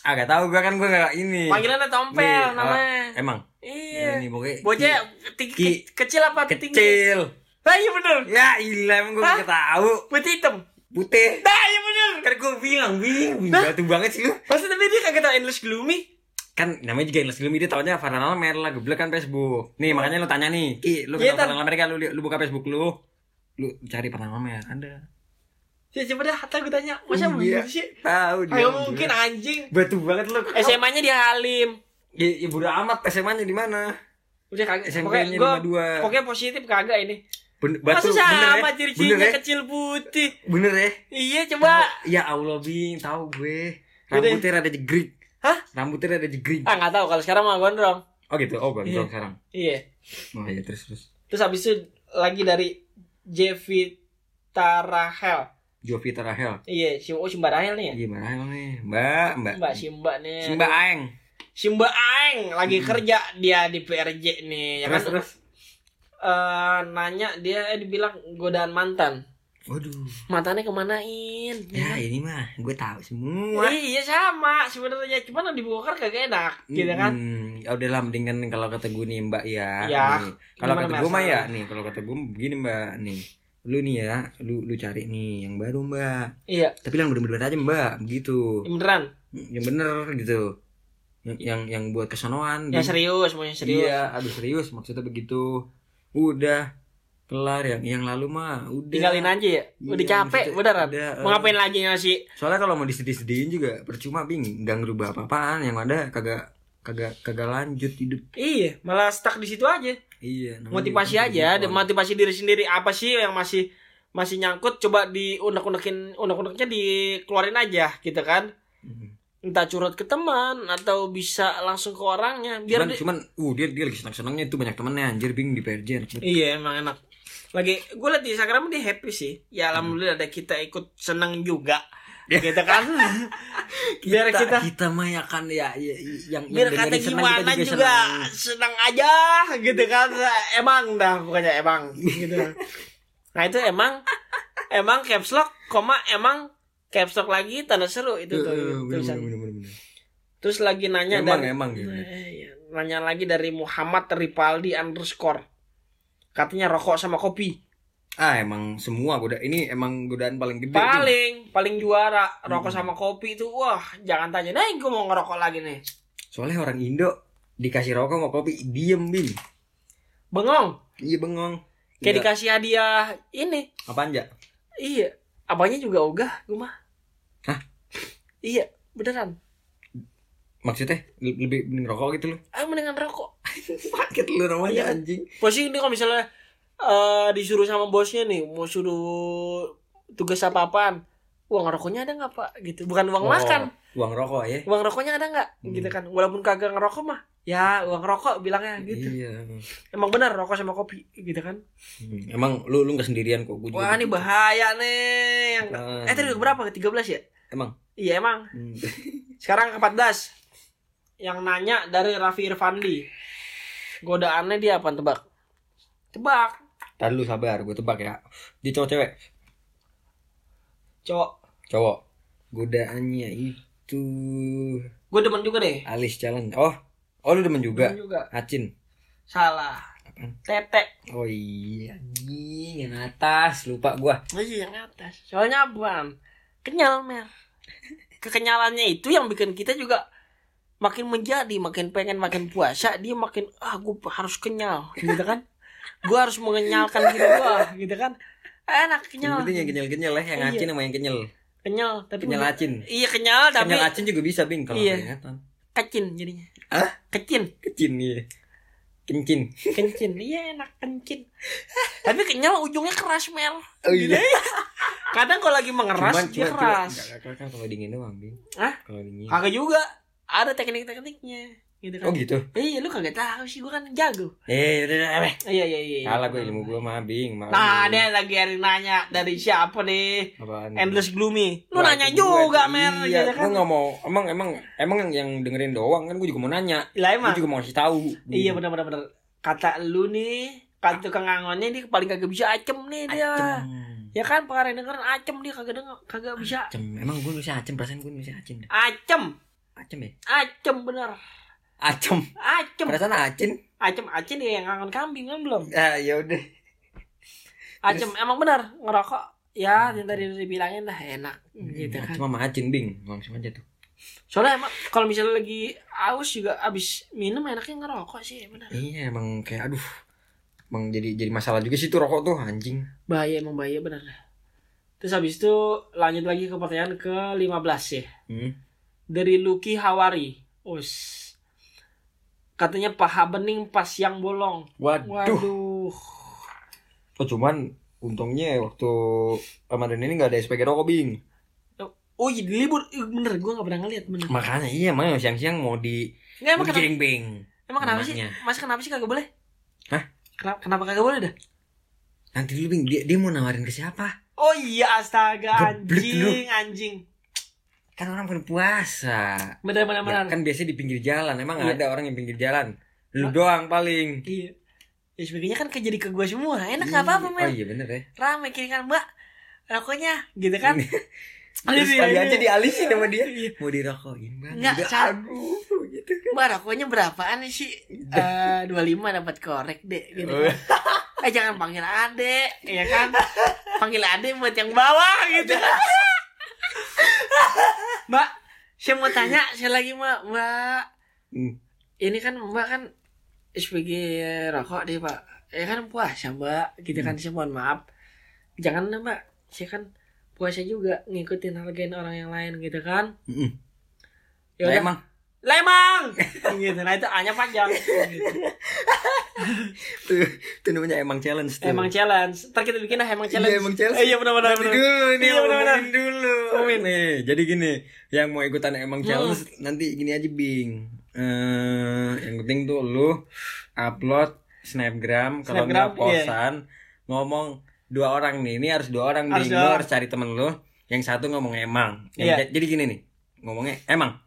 [SPEAKER 2] Ah, gak tahu gua kan gua gak ini.
[SPEAKER 1] Panggilannya Tompel
[SPEAKER 2] Nih,
[SPEAKER 1] namanya.
[SPEAKER 2] ah, emang.
[SPEAKER 1] Iya.
[SPEAKER 2] Ini pokoknya.
[SPEAKER 1] Bocah tinggi
[SPEAKER 2] Ki-
[SPEAKER 1] ke- kecil apa
[SPEAKER 2] Ki-
[SPEAKER 1] tinggi?
[SPEAKER 2] kecil.
[SPEAKER 1] Ah, iya bener.
[SPEAKER 2] Ya ilah emang
[SPEAKER 1] Hah?
[SPEAKER 2] gak tahu.
[SPEAKER 1] Putih hitam.
[SPEAKER 2] Putih.
[SPEAKER 1] Nah, iya bener.
[SPEAKER 2] Kan gua bilang Bing,
[SPEAKER 1] Hah?
[SPEAKER 2] batu banget sih lu.
[SPEAKER 1] Masa tapi dia kagak tahu endless gloomy?
[SPEAKER 2] Kan namanya juga Endless Gloomy dia taunya Farhanal Mer lah geblek kan Facebook. Nih makanya lu tanya nih, Ki, lu
[SPEAKER 1] Iya,
[SPEAKER 2] kenal
[SPEAKER 1] Tan.
[SPEAKER 2] Farhanal Mer kan lu, lu buka Facebook lu. Lu cari Farhanal Mer, ada.
[SPEAKER 1] Ya coba dah, hatta gue tanya. Masa
[SPEAKER 2] Iya.
[SPEAKER 1] begitu sih?
[SPEAKER 2] Tahu dia.
[SPEAKER 1] Ayo mungkin anjing.
[SPEAKER 2] batu banget lu.
[SPEAKER 1] SMA-nya di Halim.
[SPEAKER 2] Ya, ya bodo amat SMA-nya di mana?
[SPEAKER 1] Udah kagak.
[SPEAKER 2] SMP-nya
[SPEAKER 1] Pokoknya gua
[SPEAKER 2] 52.
[SPEAKER 1] pokoknya positif kagak ini.
[SPEAKER 2] Ben,
[SPEAKER 1] Masa
[SPEAKER 2] batu
[SPEAKER 1] sama
[SPEAKER 2] bener ya?
[SPEAKER 1] ciri-cirinya
[SPEAKER 2] ya?
[SPEAKER 1] kecil putih.
[SPEAKER 2] Bener ya?
[SPEAKER 1] Iya coba.
[SPEAKER 2] Ya Allah Bing, tahu gue. Rambutnya rada jegrik.
[SPEAKER 1] Hah?
[SPEAKER 2] Rambutnya rada jegrik.
[SPEAKER 1] Ah nggak tahu kalau sekarang mah gondrong.
[SPEAKER 2] Oh gitu. Oh, gondrong
[SPEAKER 1] Iya.
[SPEAKER 2] sekarang.
[SPEAKER 1] Iya.
[SPEAKER 2] Oh iya terus terus.
[SPEAKER 1] Terus habis itu lagi dari Jevita Rahel.
[SPEAKER 2] Jovita Rahel.
[SPEAKER 1] Iya, si oh si Mbak Rahel nih ya.
[SPEAKER 2] Gimana Rahel nih? Mbak, Mbak.
[SPEAKER 1] Mbak si Mbak nih.
[SPEAKER 2] Si Mbak Aeng.
[SPEAKER 1] Si Mbak Aeng lagi kerja dia di PRJ nih. Ya
[SPEAKER 2] Terus
[SPEAKER 1] kan?
[SPEAKER 2] terus.
[SPEAKER 1] Eh, nanya dia eh, dibilang godaan mantan.
[SPEAKER 2] Waduh.
[SPEAKER 1] Mantannya kemanain?
[SPEAKER 2] Ya ini mah gue tahu semua.
[SPEAKER 1] Iya sama sebenarnya cuman dibongkar kagak enak gitu kan.
[SPEAKER 2] Hmm, ya udahlah mendingan kalau kata gue nih Mbak ya.
[SPEAKER 1] Ya,
[SPEAKER 2] Kalau kata gue mah ya nih, kalau kata gue begini Mbak nih. Lu nih ya, lu lu cari nih yang baru Mbak.
[SPEAKER 1] Iya,
[SPEAKER 2] Tapi yang bener-bener aja Mbak, begitu.
[SPEAKER 1] beneran.
[SPEAKER 2] Yang bener gitu. Yang yang, yang buat kesonoan.
[SPEAKER 1] Yang serius, mau yang serius.
[SPEAKER 2] Iya, aduh serius maksudnya begitu. Udah kelar yang yang lalu mah udah.
[SPEAKER 1] Tinggalin aja ya. Udah
[SPEAKER 2] Iya,
[SPEAKER 1] capek, beneran.
[SPEAKER 2] udah,
[SPEAKER 1] Mau
[SPEAKER 2] eh.
[SPEAKER 1] ngapain lagi ngasih?
[SPEAKER 2] Soalnya kalau mau disedih-sedihin juga percuma bing, nggak ngerubah apa-apaan. Yang ada kagak kagak kagak lanjut hidup.
[SPEAKER 1] Iya, malah stuck di situ aja.
[SPEAKER 2] Iya.
[SPEAKER 1] Motivasi aja, motivasi diri sendiri apa sih yang masih masih nyangkut coba di unek-unekin unek-uneknya dikeluarin aja gitu kan.
[SPEAKER 2] Mhm.
[SPEAKER 1] Entah curhat ke teman atau bisa langsung ke orangnya biar
[SPEAKER 2] Cuman,
[SPEAKER 1] di-
[SPEAKER 2] cuman, uh dia dia lagi senang-senangnya itu banyak temennya anjir bing di PRJ. anjir.
[SPEAKER 1] Iya emang enak. Lagi gue liat di Instagram dia happy sih. Ya alhamdulillah ada kita ikut seneng juga. Gitu kan biar kita,
[SPEAKER 2] kita mah ya kan ya, ya yang
[SPEAKER 1] biar
[SPEAKER 2] yang
[SPEAKER 1] kata gimana
[SPEAKER 2] kita
[SPEAKER 1] juga,
[SPEAKER 2] senang.
[SPEAKER 1] senang aja gitu kan emang dah pokoknya emang gitu nah itu emang emang caps lock koma emang caps lock lagi tanda seru itu tuh
[SPEAKER 2] bener,
[SPEAKER 1] tulisan.
[SPEAKER 2] bener, bener, bener.
[SPEAKER 1] terus lagi nanya
[SPEAKER 2] Emang,
[SPEAKER 1] dari
[SPEAKER 2] emang gitu.
[SPEAKER 1] Eh, iya. nanya lagi dari Muhammad Ripaldi underscore katanya rokok sama kopi
[SPEAKER 2] Ah emang semua goda ini emang godaan paling gede.
[SPEAKER 1] Paling paling juara rokok
[SPEAKER 2] Hmm.
[SPEAKER 1] sama kopi itu wah jangan tanya nah gue mau ngerokok lagi nih
[SPEAKER 2] Soalnya orang Indo dikasih rokok sama kopi diem bing.
[SPEAKER 1] bengong
[SPEAKER 2] Iya bengong.
[SPEAKER 1] kayak
[SPEAKER 2] Nggak-
[SPEAKER 1] dikasih hadiah ini
[SPEAKER 2] apaan ya?
[SPEAKER 1] iya apanya juga ogah gue mah
[SPEAKER 2] Hah?
[SPEAKER 1] iya beneran
[SPEAKER 2] Maksudnya le- lebih mending rokok gitu loh.
[SPEAKER 1] ah mendingan rokok
[SPEAKER 2] Paket lu namanya
[SPEAKER 1] Iya.
[SPEAKER 2] anjing.
[SPEAKER 1] posisi ini kalau misalnya eh, disuruh sama bosnya nih mau suruh tugas apa apaan uang rokoknya ada nggak pak? Gitu. Bukan uang
[SPEAKER 2] Oh,
[SPEAKER 1] makan
[SPEAKER 2] Uang rokok ya.
[SPEAKER 1] uang rokoknya ada nggak?
[SPEAKER 2] Hmm.
[SPEAKER 1] gitu kan. Walaupun kagak ngerokok mah ya uang rokok bilangnya gitu.
[SPEAKER 2] Iya.
[SPEAKER 1] emang benar rokok sama kopi gitu kan?
[SPEAKER 2] Hmm, Emang lu lu gak sendirian kok? Gue
[SPEAKER 1] wah ini bahaya nih. Yang
[SPEAKER 2] Ah.
[SPEAKER 1] eh tadi udah berapa? Ke 13 ya?
[SPEAKER 2] Emang.
[SPEAKER 1] iya emang.
[SPEAKER 2] Hmm.
[SPEAKER 1] sekarang ke 14 yang nanya dari Raffi Irfandi. Godaannya dia apa tebak? Tebak
[SPEAKER 2] Tadi lu sabar, gue tebak ya. Dia cowok cewek?
[SPEAKER 1] cowok
[SPEAKER 2] Cowok. Godaannya itu
[SPEAKER 1] gue demen juga deh
[SPEAKER 2] alis challenge. Oh, oh lu demen juga.
[SPEAKER 1] Demen juga
[SPEAKER 2] Acin.
[SPEAKER 1] salah
[SPEAKER 2] Apaan?
[SPEAKER 1] tete
[SPEAKER 2] Oh iya, anjing yang atas lupa gua.
[SPEAKER 1] oh iya yang atas soalnya apaan kenyal mer kekenyalannya itu yang bikin kita juga makin menjadi makin pengen makin puasa dia makin ah gue harus kenyal gitu kan gue harus mengenyalkan diri gue gitu kan enak
[SPEAKER 2] Yang
[SPEAKER 1] kenyal
[SPEAKER 2] penting yang kenyal-kenyal ya, yang
[SPEAKER 1] Iya.
[SPEAKER 2] acin sama yang kenyal.
[SPEAKER 1] kenyal tapi
[SPEAKER 2] Kenyal acin.
[SPEAKER 1] iya kenyal tapi
[SPEAKER 2] Kenyal acin juga bisa, Bing, kalau
[SPEAKER 1] Iya.
[SPEAKER 2] keringatan.
[SPEAKER 1] kecin jadinya
[SPEAKER 2] Hah?
[SPEAKER 1] kecin
[SPEAKER 2] Kecin iya. Kencin.
[SPEAKER 1] kencin iya enak kencin tapi kenyal ujungnya keras mel
[SPEAKER 2] Oh iya.
[SPEAKER 1] kadang kalau lagi mengeras
[SPEAKER 2] Cuman
[SPEAKER 1] dia
[SPEAKER 2] cuma
[SPEAKER 1] keras
[SPEAKER 2] cuma kalau dingin doang, Bing.
[SPEAKER 1] Hah?
[SPEAKER 2] Kalau dingin.
[SPEAKER 1] kagak juga ada teknik-tekniknya gitu kan
[SPEAKER 2] Oh gitu.
[SPEAKER 1] iya lu kagak tahu sih gua kan jago
[SPEAKER 2] Eh, udah udah.
[SPEAKER 1] iya iya iya
[SPEAKER 2] Kalah gue ilmu gue mah, Bing.
[SPEAKER 1] Nah dia lagi hari nanya dari siapa nih
[SPEAKER 2] Apaan?
[SPEAKER 1] endless gloomy lu
[SPEAKER 2] Wah,
[SPEAKER 1] nanya juga
[SPEAKER 2] gua-
[SPEAKER 1] mer
[SPEAKER 2] Iya,
[SPEAKER 1] gitu kan
[SPEAKER 2] nggak mau. Emang emang emang yang dengerin doang kan gue juga mau nanya.
[SPEAKER 1] lah
[SPEAKER 2] Gue
[SPEAKER 1] emang
[SPEAKER 2] juga mau kasih tahu.
[SPEAKER 1] iya benar benar benar kata lu nih kata tukang angonnya dia paling kagak bisa acem nih dia
[SPEAKER 2] Acem.
[SPEAKER 1] ya kan pengarang dengerin acem dia kagak denger kagak bisa
[SPEAKER 2] Acem. Emang gue nulisnya acem, perasaan gue nulisnya acem
[SPEAKER 1] acem
[SPEAKER 2] Acem ya?
[SPEAKER 1] acem bener
[SPEAKER 2] Acem.
[SPEAKER 1] acem
[SPEAKER 2] Perasaan acin.
[SPEAKER 1] acem acem dia yang ngangon kambing kan belum
[SPEAKER 2] Ah, ya udah.
[SPEAKER 1] acem emang benar ngerokok ya yang tadi udah dibilangin dah enak gitu kan
[SPEAKER 2] Cuma sama acin, Bing. Langsung aja tuh.
[SPEAKER 1] soalnya emang kalau misalnya lagi aus juga abis minum enaknya ngerokok sih benar
[SPEAKER 2] Iya, emang kayak aduh. Emang jadi jadi masalah juga sih tuh rokok tuh anjing.
[SPEAKER 1] bahaya emang bahaya benar terus habis itu lanjut lagi ke pertanyaan ke 15 ya
[SPEAKER 2] Hmm.
[SPEAKER 1] dari Lucky Hawari us katanya paha bening pas yang bolong
[SPEAKER 2] Waduh.
[SPEAKER 1] waduh
[SPEAKER 2] Oh, cuman untungnya waktu Ramadan ini nggak ada SPG rokok, Bing.
[SPEAKER 1] oh iya di libur bener gue gak pernah ngeliat bener
[SPEAKER 2] Makanya iya, emang siang-siang mau di
[SPEAKER 1] nggak emang kenapa
[SPEAKER 2] Bing.
[SPEAKER 1] emang kenapa sih mas kenapa sih kagak boleh
[SPEAKER 2] Hah?
[SPEAKER 1] kenapa, kenapa kagak boleh dah
[SPEAKER 2] Nanti dulu, Bing. Dia, dia mau nawarin ke siapa?
[SPEAKER 1] oh iya astaga
[SPEAKER 2] Geblek lu.
[SPEAKER 1] anjing anjing
[SPEAKER 2] Kan orang pada puasa.
[SPEAKER 1] bener bener
[SPEAKER 2] Ya, kan biasanya di pinggir jalan. Emang
[SPEAKER 1] Iya.
[SPEAKER 2] ada orang yang pinggir jalan. Lu
[SPEAKER 1] Hah?
[SPEAKER 2] doang paling.
[SPEAKER 1] iya ya sebagainya kan jadi ke gue semua enak gak apa apa
[SPEAKER 2] Iya.
[SPEAKER 1] men
[SPEAKER 2] Oh iya bener ya.
[SPEAKER 1] rame kiri kan mbak rokoknya gitu kan
[SPEAKER 2] Terus
[SPEAKER 1] Iya,
[SPEAKER 2] kali
[SPEAKER 1] iya,
[SPEAKER 2] aja
[SPEAKER 1] iya.
[SPEAKER 2] dialisin sama dia.
[SPEAKER 1] Iya.
[SPEAKER 2] Mau dirokokin bang.
[SPEAKER 1] Nggak,
[SPEAKER 2] Udah,
[SPEAKER 1] Sa-
[SPEAKER 2] aduh gitu kan.
[SPEAKER 1] mbak rokoknya berapaan sih Eh, dua lima dapat korek deh gitu kan. eh jangan panggil ade ya kan panggil ade buat yang bawah gitu mbak saya mau tanya saya lagi mbak. Mbak
[SPEAKER 2] Hmm.
[SPEAKER 1] ini kan mbak kan SPG rokok deh pak. Ya kan puasa mbak. Gitu kan saya mohon maaf. Jangan mbak. Saya kan puasa juga ngikutin hargain orang yang lain gitu kan?
[SPEAKER 2] Mm-mm.
[SPEAKER 1] ya
[SPEAKER 2] emang
[SPEAKER 1] lemang gitu nah itu hanya panjang gitu.
[SPEAKER 2] tuh, tuh namanya emang challenge tuh.
[SPEAKER 1] emang challenge ntar kita bikin lah emang challenge
[SPEAKER 2] Iya, emang challenge.
[SPEAKER 1] Eh, iya benar benar
[SPEAKER 2] Nanti
[SPEAKER 1] benar
[SPEAKER 2] dulu nih
[SPEAKER 1] Iya, bener-bener.
[SPEAKER 2] ngomongin dulu.
[SPEAKER 1] Ngomongin.
[SPEAKER 2] Nih, jadi gini, yang mau ikutan emang
[SPEAKER 1] Hmm.
[SPEAKER 2] challenge nanti gini aja bing. Eh, yang penting tuh lu upload snapgram kalau nggak posan ngomong dua orang nih. Ini harus dua orang
[SPEAKER 1] Harus
[SPEAKER 2] bing.
[SPEAKER 1] dua
[SPEAKER 2] Lu harus cari temen lu yang satu ngomong emang. Yang
[SPEAKER 1] Iya.
[SPEAKER 2] ja- Jadi gini nih, ngomongnya emang.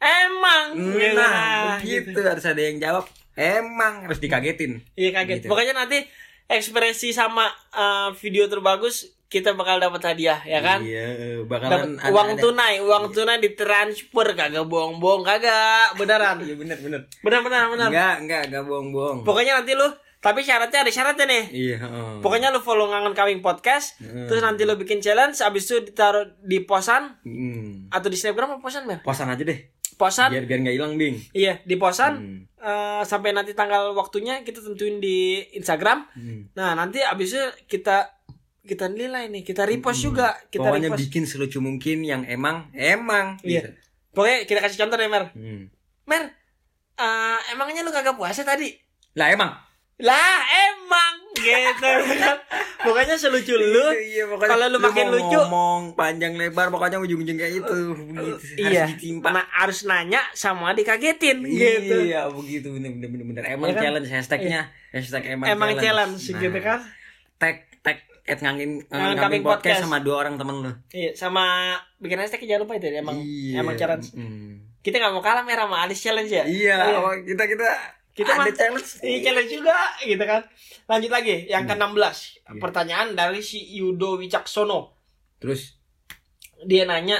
[SPEAKER 1] Emang. Gitu.
[SPEAKER 2] Nah, begitu harus ada yang jawab emang harus dikagetin.
[SPEAKER 1] Iya kaget.
[SPEAKER 2] Gitu.
[SPEAKER 1] Pokoknya nanti ekspresi sama eh, video terbagus kita bakal dapat hadiah ya kan?
[SPEAKER 2] Iya, bakalan ada-
[SPEAKER 1] uang
[SPEAKER 2] ada-
[SPEAKER 1] tunai, uang tunai ditransfer kagak bohong-bohong kagak, beneran.
[SPEAKER 2] Iya bener bener.
[SPEAKER 1] Benar benar benar.
[SPEAKER 2] Enggak enggak enggak bohong-bohong.
[SPEAKER 1] Pokoknya nanti lu tapi syaratnya ada syaratnya nih.
[SPEAKER 2] Iya. heeh.
[SPEAKER 1] Pokoknya lu follow Ngangen Kawing Podcast,
[SPEAKER 2] Hmm.
[SPEAKER 1] terus nanti lu bikin challenge, abis itu ditaruh di posan
[SPEAKER 2] Hmm.
[SPEAKER 1] atau di snapgram apa posan Mer?
[SPEAKER 2] Posan aja deh.
[SPEAKER 1] Posan,
[SPEAKER 2] Biar biar nggak hilang, Bing.
[SPEAKER 1] iya di posan
[SPEAKER 2] Hmm.
[SPEAKER 1] eh, sampai nanti tanggal waktunya kita tentuin di Instagram.
[SPEAKER 2] Hmm.
[SPEAKER 1] Nah nanti abis itu kita kita nilai nih, kita repost juga, kita
[SPEAKER 2] Pokoknya
[SPEAKER 1] repost.
[SPEAKER 2] bikin selucu mungkin yang emang emang.
[SPEAKER 1] Iya.
[SPEAKER 2] gitu.
[SPEAKER 1] Pokoknya kita kasih contoh nih Mer.
[SPEAKER 2] Hmm.
[SPEAKER 1] Mer, eh, emangnya lu kagak puasa tadi?
[SPEAKER 2] Lah emang.
[SPEAKER 1] Lah emang gitu. Pokoknya selucu lu.
[SPEAKER 2] Iya, pokoknya
[SPEAKER 1] kalau lu makin
[SPEAKER 2] mau
[SPEAKER 1] lucu.
[SPEAKER 2] ngomong panjang lebar pokoknya ujung-ujung kayak itu begitu.
[SPEAKER 1] iya.
[SPEAKER 2] Harus ditimpa.
[SPEAKER 1] Nah, harus nanya sama dikagetin gitu.
[SPEAKER 2] Iya, begitu bener bener bener bener. Emang
[SPEAKER 1] Iya kan?
[SPEAKER 2] challenge hashtagnya. Hashtag emang,
[SPEAKER 1] Emang challenge
[SPEAKER 2] Nah,
[SPEAKER 1] gitu kan.
[SPEAKER 2] Tag tag at ngangin
[SPEAKER 1] Ngangin Kambing
[SPEAKER 2] podcast,
[SPEAKER 1] Podcast.
[SPEAKER 2] sama dua orang temen lu.
[SPEAKER 1] Iya, sama bikin hashtag jangan lupa itu ya, emang
[SPEAKER 2] Iya.
[SPEAKER 1] emang challenge.
[SPEAKER 2] Mm.
[SPEAKER 1] Kita nggak mau kalah merah sama Alis challenge ya.
[SPEAKER 2] Iya,
[SPEAKER 1] Iya.
[SPEAKER 2] kita kita
[SPEAKER 1] Kita
[SPEAKER 2] ada
[SPEAKER 1] mah-
[SPEAKER 2] challenge.
[SPEAKER 1] Ini challenge juga gitu kan. Lanjut lagi yang
[SPEAKER 2] Hmm.
[SPEAKER 1] ke-16.
[SPEAKER 2] Iya.
[SPEAKER 1] Pertanyaan dari si Yudo Wicaksono.
[SPEAKER 2] Terus
[SPEAKER 1] Dia nanya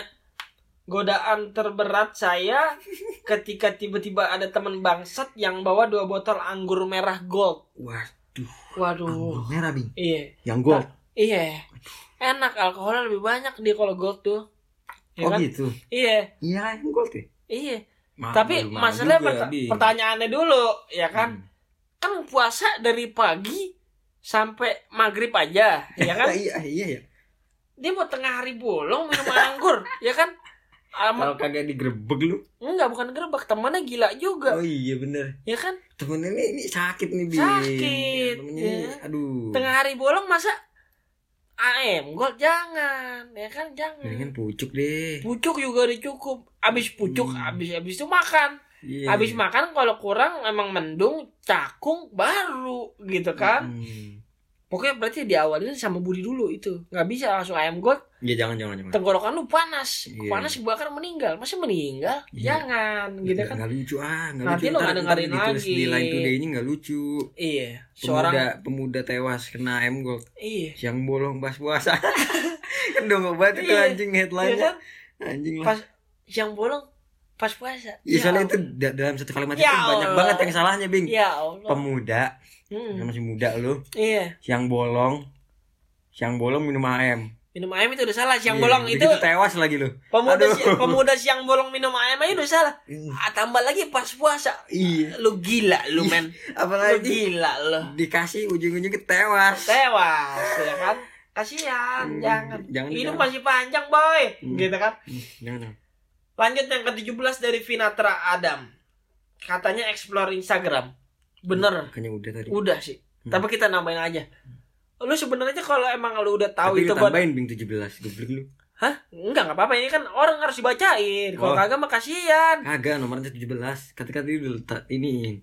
[SPEAKER 1] godaan terberat saya ketika tiba-tiba ada teman bangsat yang bawa dua botol anggur merah gold.
[SPEAKER 2] waduh,
[SPEAKER 1] Waduh.
[SPEAKER 2] anggur merah, Bing.
[SPEAKER 1] Iya.
[SPEAKER 2] Yang gold.
[SPEAKER 1] Iya. Enak alkoholnya lebih banyak dia kalau gold tuh. Iya
[SPEAKER 2] oh
[SPEAKER 1] kan?
[SPEAKER 2] gitu.
[SPEAKER 1] Iya.
[SPEAKER 2] Iya, yang gold ya.
[SPEAKER 1] Iya.
[SPEAKER 2] Ma-
[SPEAKER 1] Tapi masalahnya
[SPEAKER 2] juga, Bing.
[SPEAKER 1] pertanyaannya dulu, ya kan?
[SPEAKER 2] Hmm.
[SPEAKER 1] Kan puasa dari pagi sampai maghrib aja, ya kan?
[SPEAKER 2] iya, iya, iya.
[SPEAKER 1] Dia mau tengah hari bolong minum anggur, ya kan?
[SPEAKER 2] Kalau kagak digerebek lu.
[SPEAKER 1] enggak bukan gerbak, temannya gila juga,
[SPEAKER 2] Oh iya bener.
[SPEAKER 1] ya kan?
[SPEAKER 2] Temen ini, ini sakit nih, Bing.
[SPEAKER 1] Sakit,
[SPEAKER 2] Temennya ini,
[SPEAKER 1] ya.
[SPEAKER 2] aduh.
[SPEAKER 1] Tengah hari bolong masa AM gold jangan, ya kan? Jangan.
[SPEAKER 2] Mendingan pucuk deh.
[SPEAKER 1] Pucuk juga dicukup. Abis pucuk,
[SPEAKER 2] Hmm.
[SPEAKER 1] abis abis itu makan.
[SPEAKER 2] Iya.
[SPEAKER 1] Abis makan kalau kurang emang mendung, cakung baru gitu kan.
[SPEAKER 2] Hmm.
[SPEAKER 1] Pokoknya berarti diawalin sama budi dulu itu. nggak bisa langsung ayam gold.
[SPEAKER 2] Iya jangan jangan jangan.
[SPEAKER 1] Tenggorokan lu panas.
[SPEAKER 2] Iya.
[SPEAKER 1] Panas bakar meninggal. Masa meninggal?
[SPEAKER 2] Iya.
[SPEAKER 1] Jangan gitu kan.
[SPEAKER 2] Nggak lucu ah, nggak
[SPEAKER 1] Nanti
[SPEAKER 2] lucu.
[SPEAKER 1] lu nggak dengerin lagi.
[SPEAKER 2] Di line today ini nggak lucu.
[SPEAKER 1] Iya.
[SPEAKER 2] Pemuda
[SPEAKER 1] Seorang
[SPEAKER 2] pemuda tewas kena M gold.
[SPEAKER 1] iya.
[SPEAKER 2] Siang bolong pas puasa. kan dong obat itu
[SPEAKER 1] Iya.
[SPEAKER 2] anjing
[SPEAKER 1] Iya
[SPEAKER 2] headline-nya.
[SPEAKER 1] kan?
[SPEAKER 2] Anjing lah.
[SPEAKER 1] Pas siang bolong pas puasa.
[SPEAKER 2] Iya soalnya
[SPEAKER 1] Allah.
[SPEAKER 2] itu da- dalam satu kalimat
[SPEAKER 1] Ya
[SPEAKER 2] itu banyak
[SPEAKER 1] Allah.
[SPEAKER 2] banget yang salahnya, Bing.
[SPEAKER 1] Ya Allah.
[SPEAKER 2] Pemuda,
[SPEAKER 1] Hmm.
[SPEAKER 2] yang masih muda lu,
[SPEAKER 1] Iya.
[SPEAKER 2] siang bolong, siang bolong minum AM.
[SPEAKER 1] Minum ayam itu udah salah. Siang
[SPEAKER 2] Iya,
[SPEAKER 1] bolong itu
[SPEAKER 2] tewas lagi lu.
[SPEAKER 1] pemuda si- pemuda siang bolong minum ayam aja udah salah. Ah, tambah lagi pas puasa.
[SPEAKER 2] Iya.
[SPEAKER 1] Lu gila lu men. Lu
[SPEAKER 2] Apalagi
[SPEAKER 1] gila lu.
[SPEAKER 2] dikasih ujung-ujungnya tewas.
[SPEAKER 1] Tewas ya kan. Kasihan,
[SPEAKER 2] Hmm,
[SPEAKER 1] jangan.
[SPEAKER 2] jangan,
[SPEAKER 1] Hidup
[SPEAKER 2] jangan.
[SPEAKER 1] masih panjang, boy.
[SPEAKER 2] Hmm.
[SPEAKER 1] Gitu kan.
[SPEAKER 2] Hmm, Jangan.
[SPEAKER 1] Lanjut yang ke-17 dari Vinatra Adam. Katanya explore Instagram. Bener.
[SPEAKER 2] Kayaknya udah tadi.
[SPEAKER 1] Udah sih.
[SPEAKER 2] Hmm.
[SPEAKER 1] Tapi kita nambahin aja. Lu sebenarnya kalau emang lu udah tahu
[SPEAKER 2] Tapi
[SPEAKER 1] itu
[SPEAKER 2] lu
[SPEAKER 1] buat
[SPEAKER 2] tambahin Bing 17 goblok lu.
[SPEAKER 1] Hah? Enggak, enggak apa-apa. Ini kan orang harus dibacain. Kalau
[SPEAKER 2] Oh.
[SPEAKER 1] kagak mah kasihan.
[SPEAKER 2] Kagak nomornya 17. Kata-kata itu letak ini.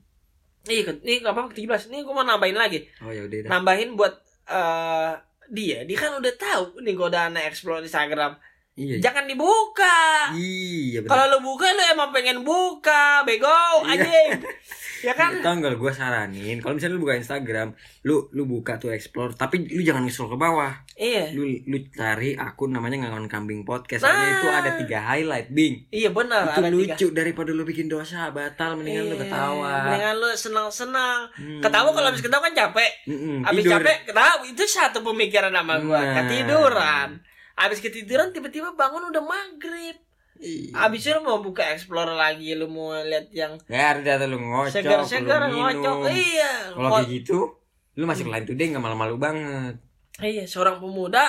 [SPEAKER 1] Nih, ke- nih enggak apa-apa 17. Nih gua mau nambahin lagi.
[SPEAKER 2] Oh ya udah dah.
[SPEAKER 1] Nambahin buat eh dia. Dia kan udah tahu nih godaan explore Instagram.
[SPEAKER 2] Iya.
[SPEAKER 1] Jangan dibuka.
[SPEAKER 2] Iya.
[SPEAKER 1] Kalau lu buka lu emang pengen buka, bego
[SPEAKER 2] Iya.
[SPEAKER 1] anjing. ya kan?
[SPEAKER 2] Tahu nggak gue saranin kalau misalnya lu buka Instagram, lu lu buka tuh explore, tapi lu jangan scroll ke bawah.
[SPEAKER 1] Iya.
[SPEAKER 2] Lu lu cari akun namanya ngangon kambing podcast.
[SPEAKER 1] Nah.
[SPEAKER 2] Soalnya itu ada tiga highlight, Bing.
[SPEAKER 1] Iya benar.
[SPEAKER 2] itu
[SPEAKER 1] ada
[SPEAKER 2] lucu
[SPEAKER 1] tiga.
[SPEAKER 2] daripada lu bikin dosa batal mendingan lu
[SPEAKER 1] Iya,
[SPEAKER 2] ketawa.
[SPEAKER 1] Mendingan lu senang-senang.
[SPEAKER 2] Hmm.
[SPEAKER 1] Ketawa kalau habis ketawa kan capek.
[SPEAKER 2] Mm-mm,
[SPEAKER 1] Habis
[SPEAKER 2] tidur.
[SPEAKER 1] capek ketawa itu satu pemikiran sama gua.
[SPEAKER 2] Nah.
[SPEAKER 1] Ketiduran. Habis ketiduran tiba-tiba bangun udah maghrib.
[SPEAKER 2] Iya.
[SPEAKER 1] Habis itu lu mau buka explore lagi, lu mau lihat yang
[SPEAKER 2] Ya udah lu ngocok,
[SPEAKER 1] segar-segar ngocok. Iya.
[SPEAKER 2] Kalau kayak gitu, lu masih ke line today nggak malu-malu banget.
[SPEAKER 1] Iya, seorang pemuda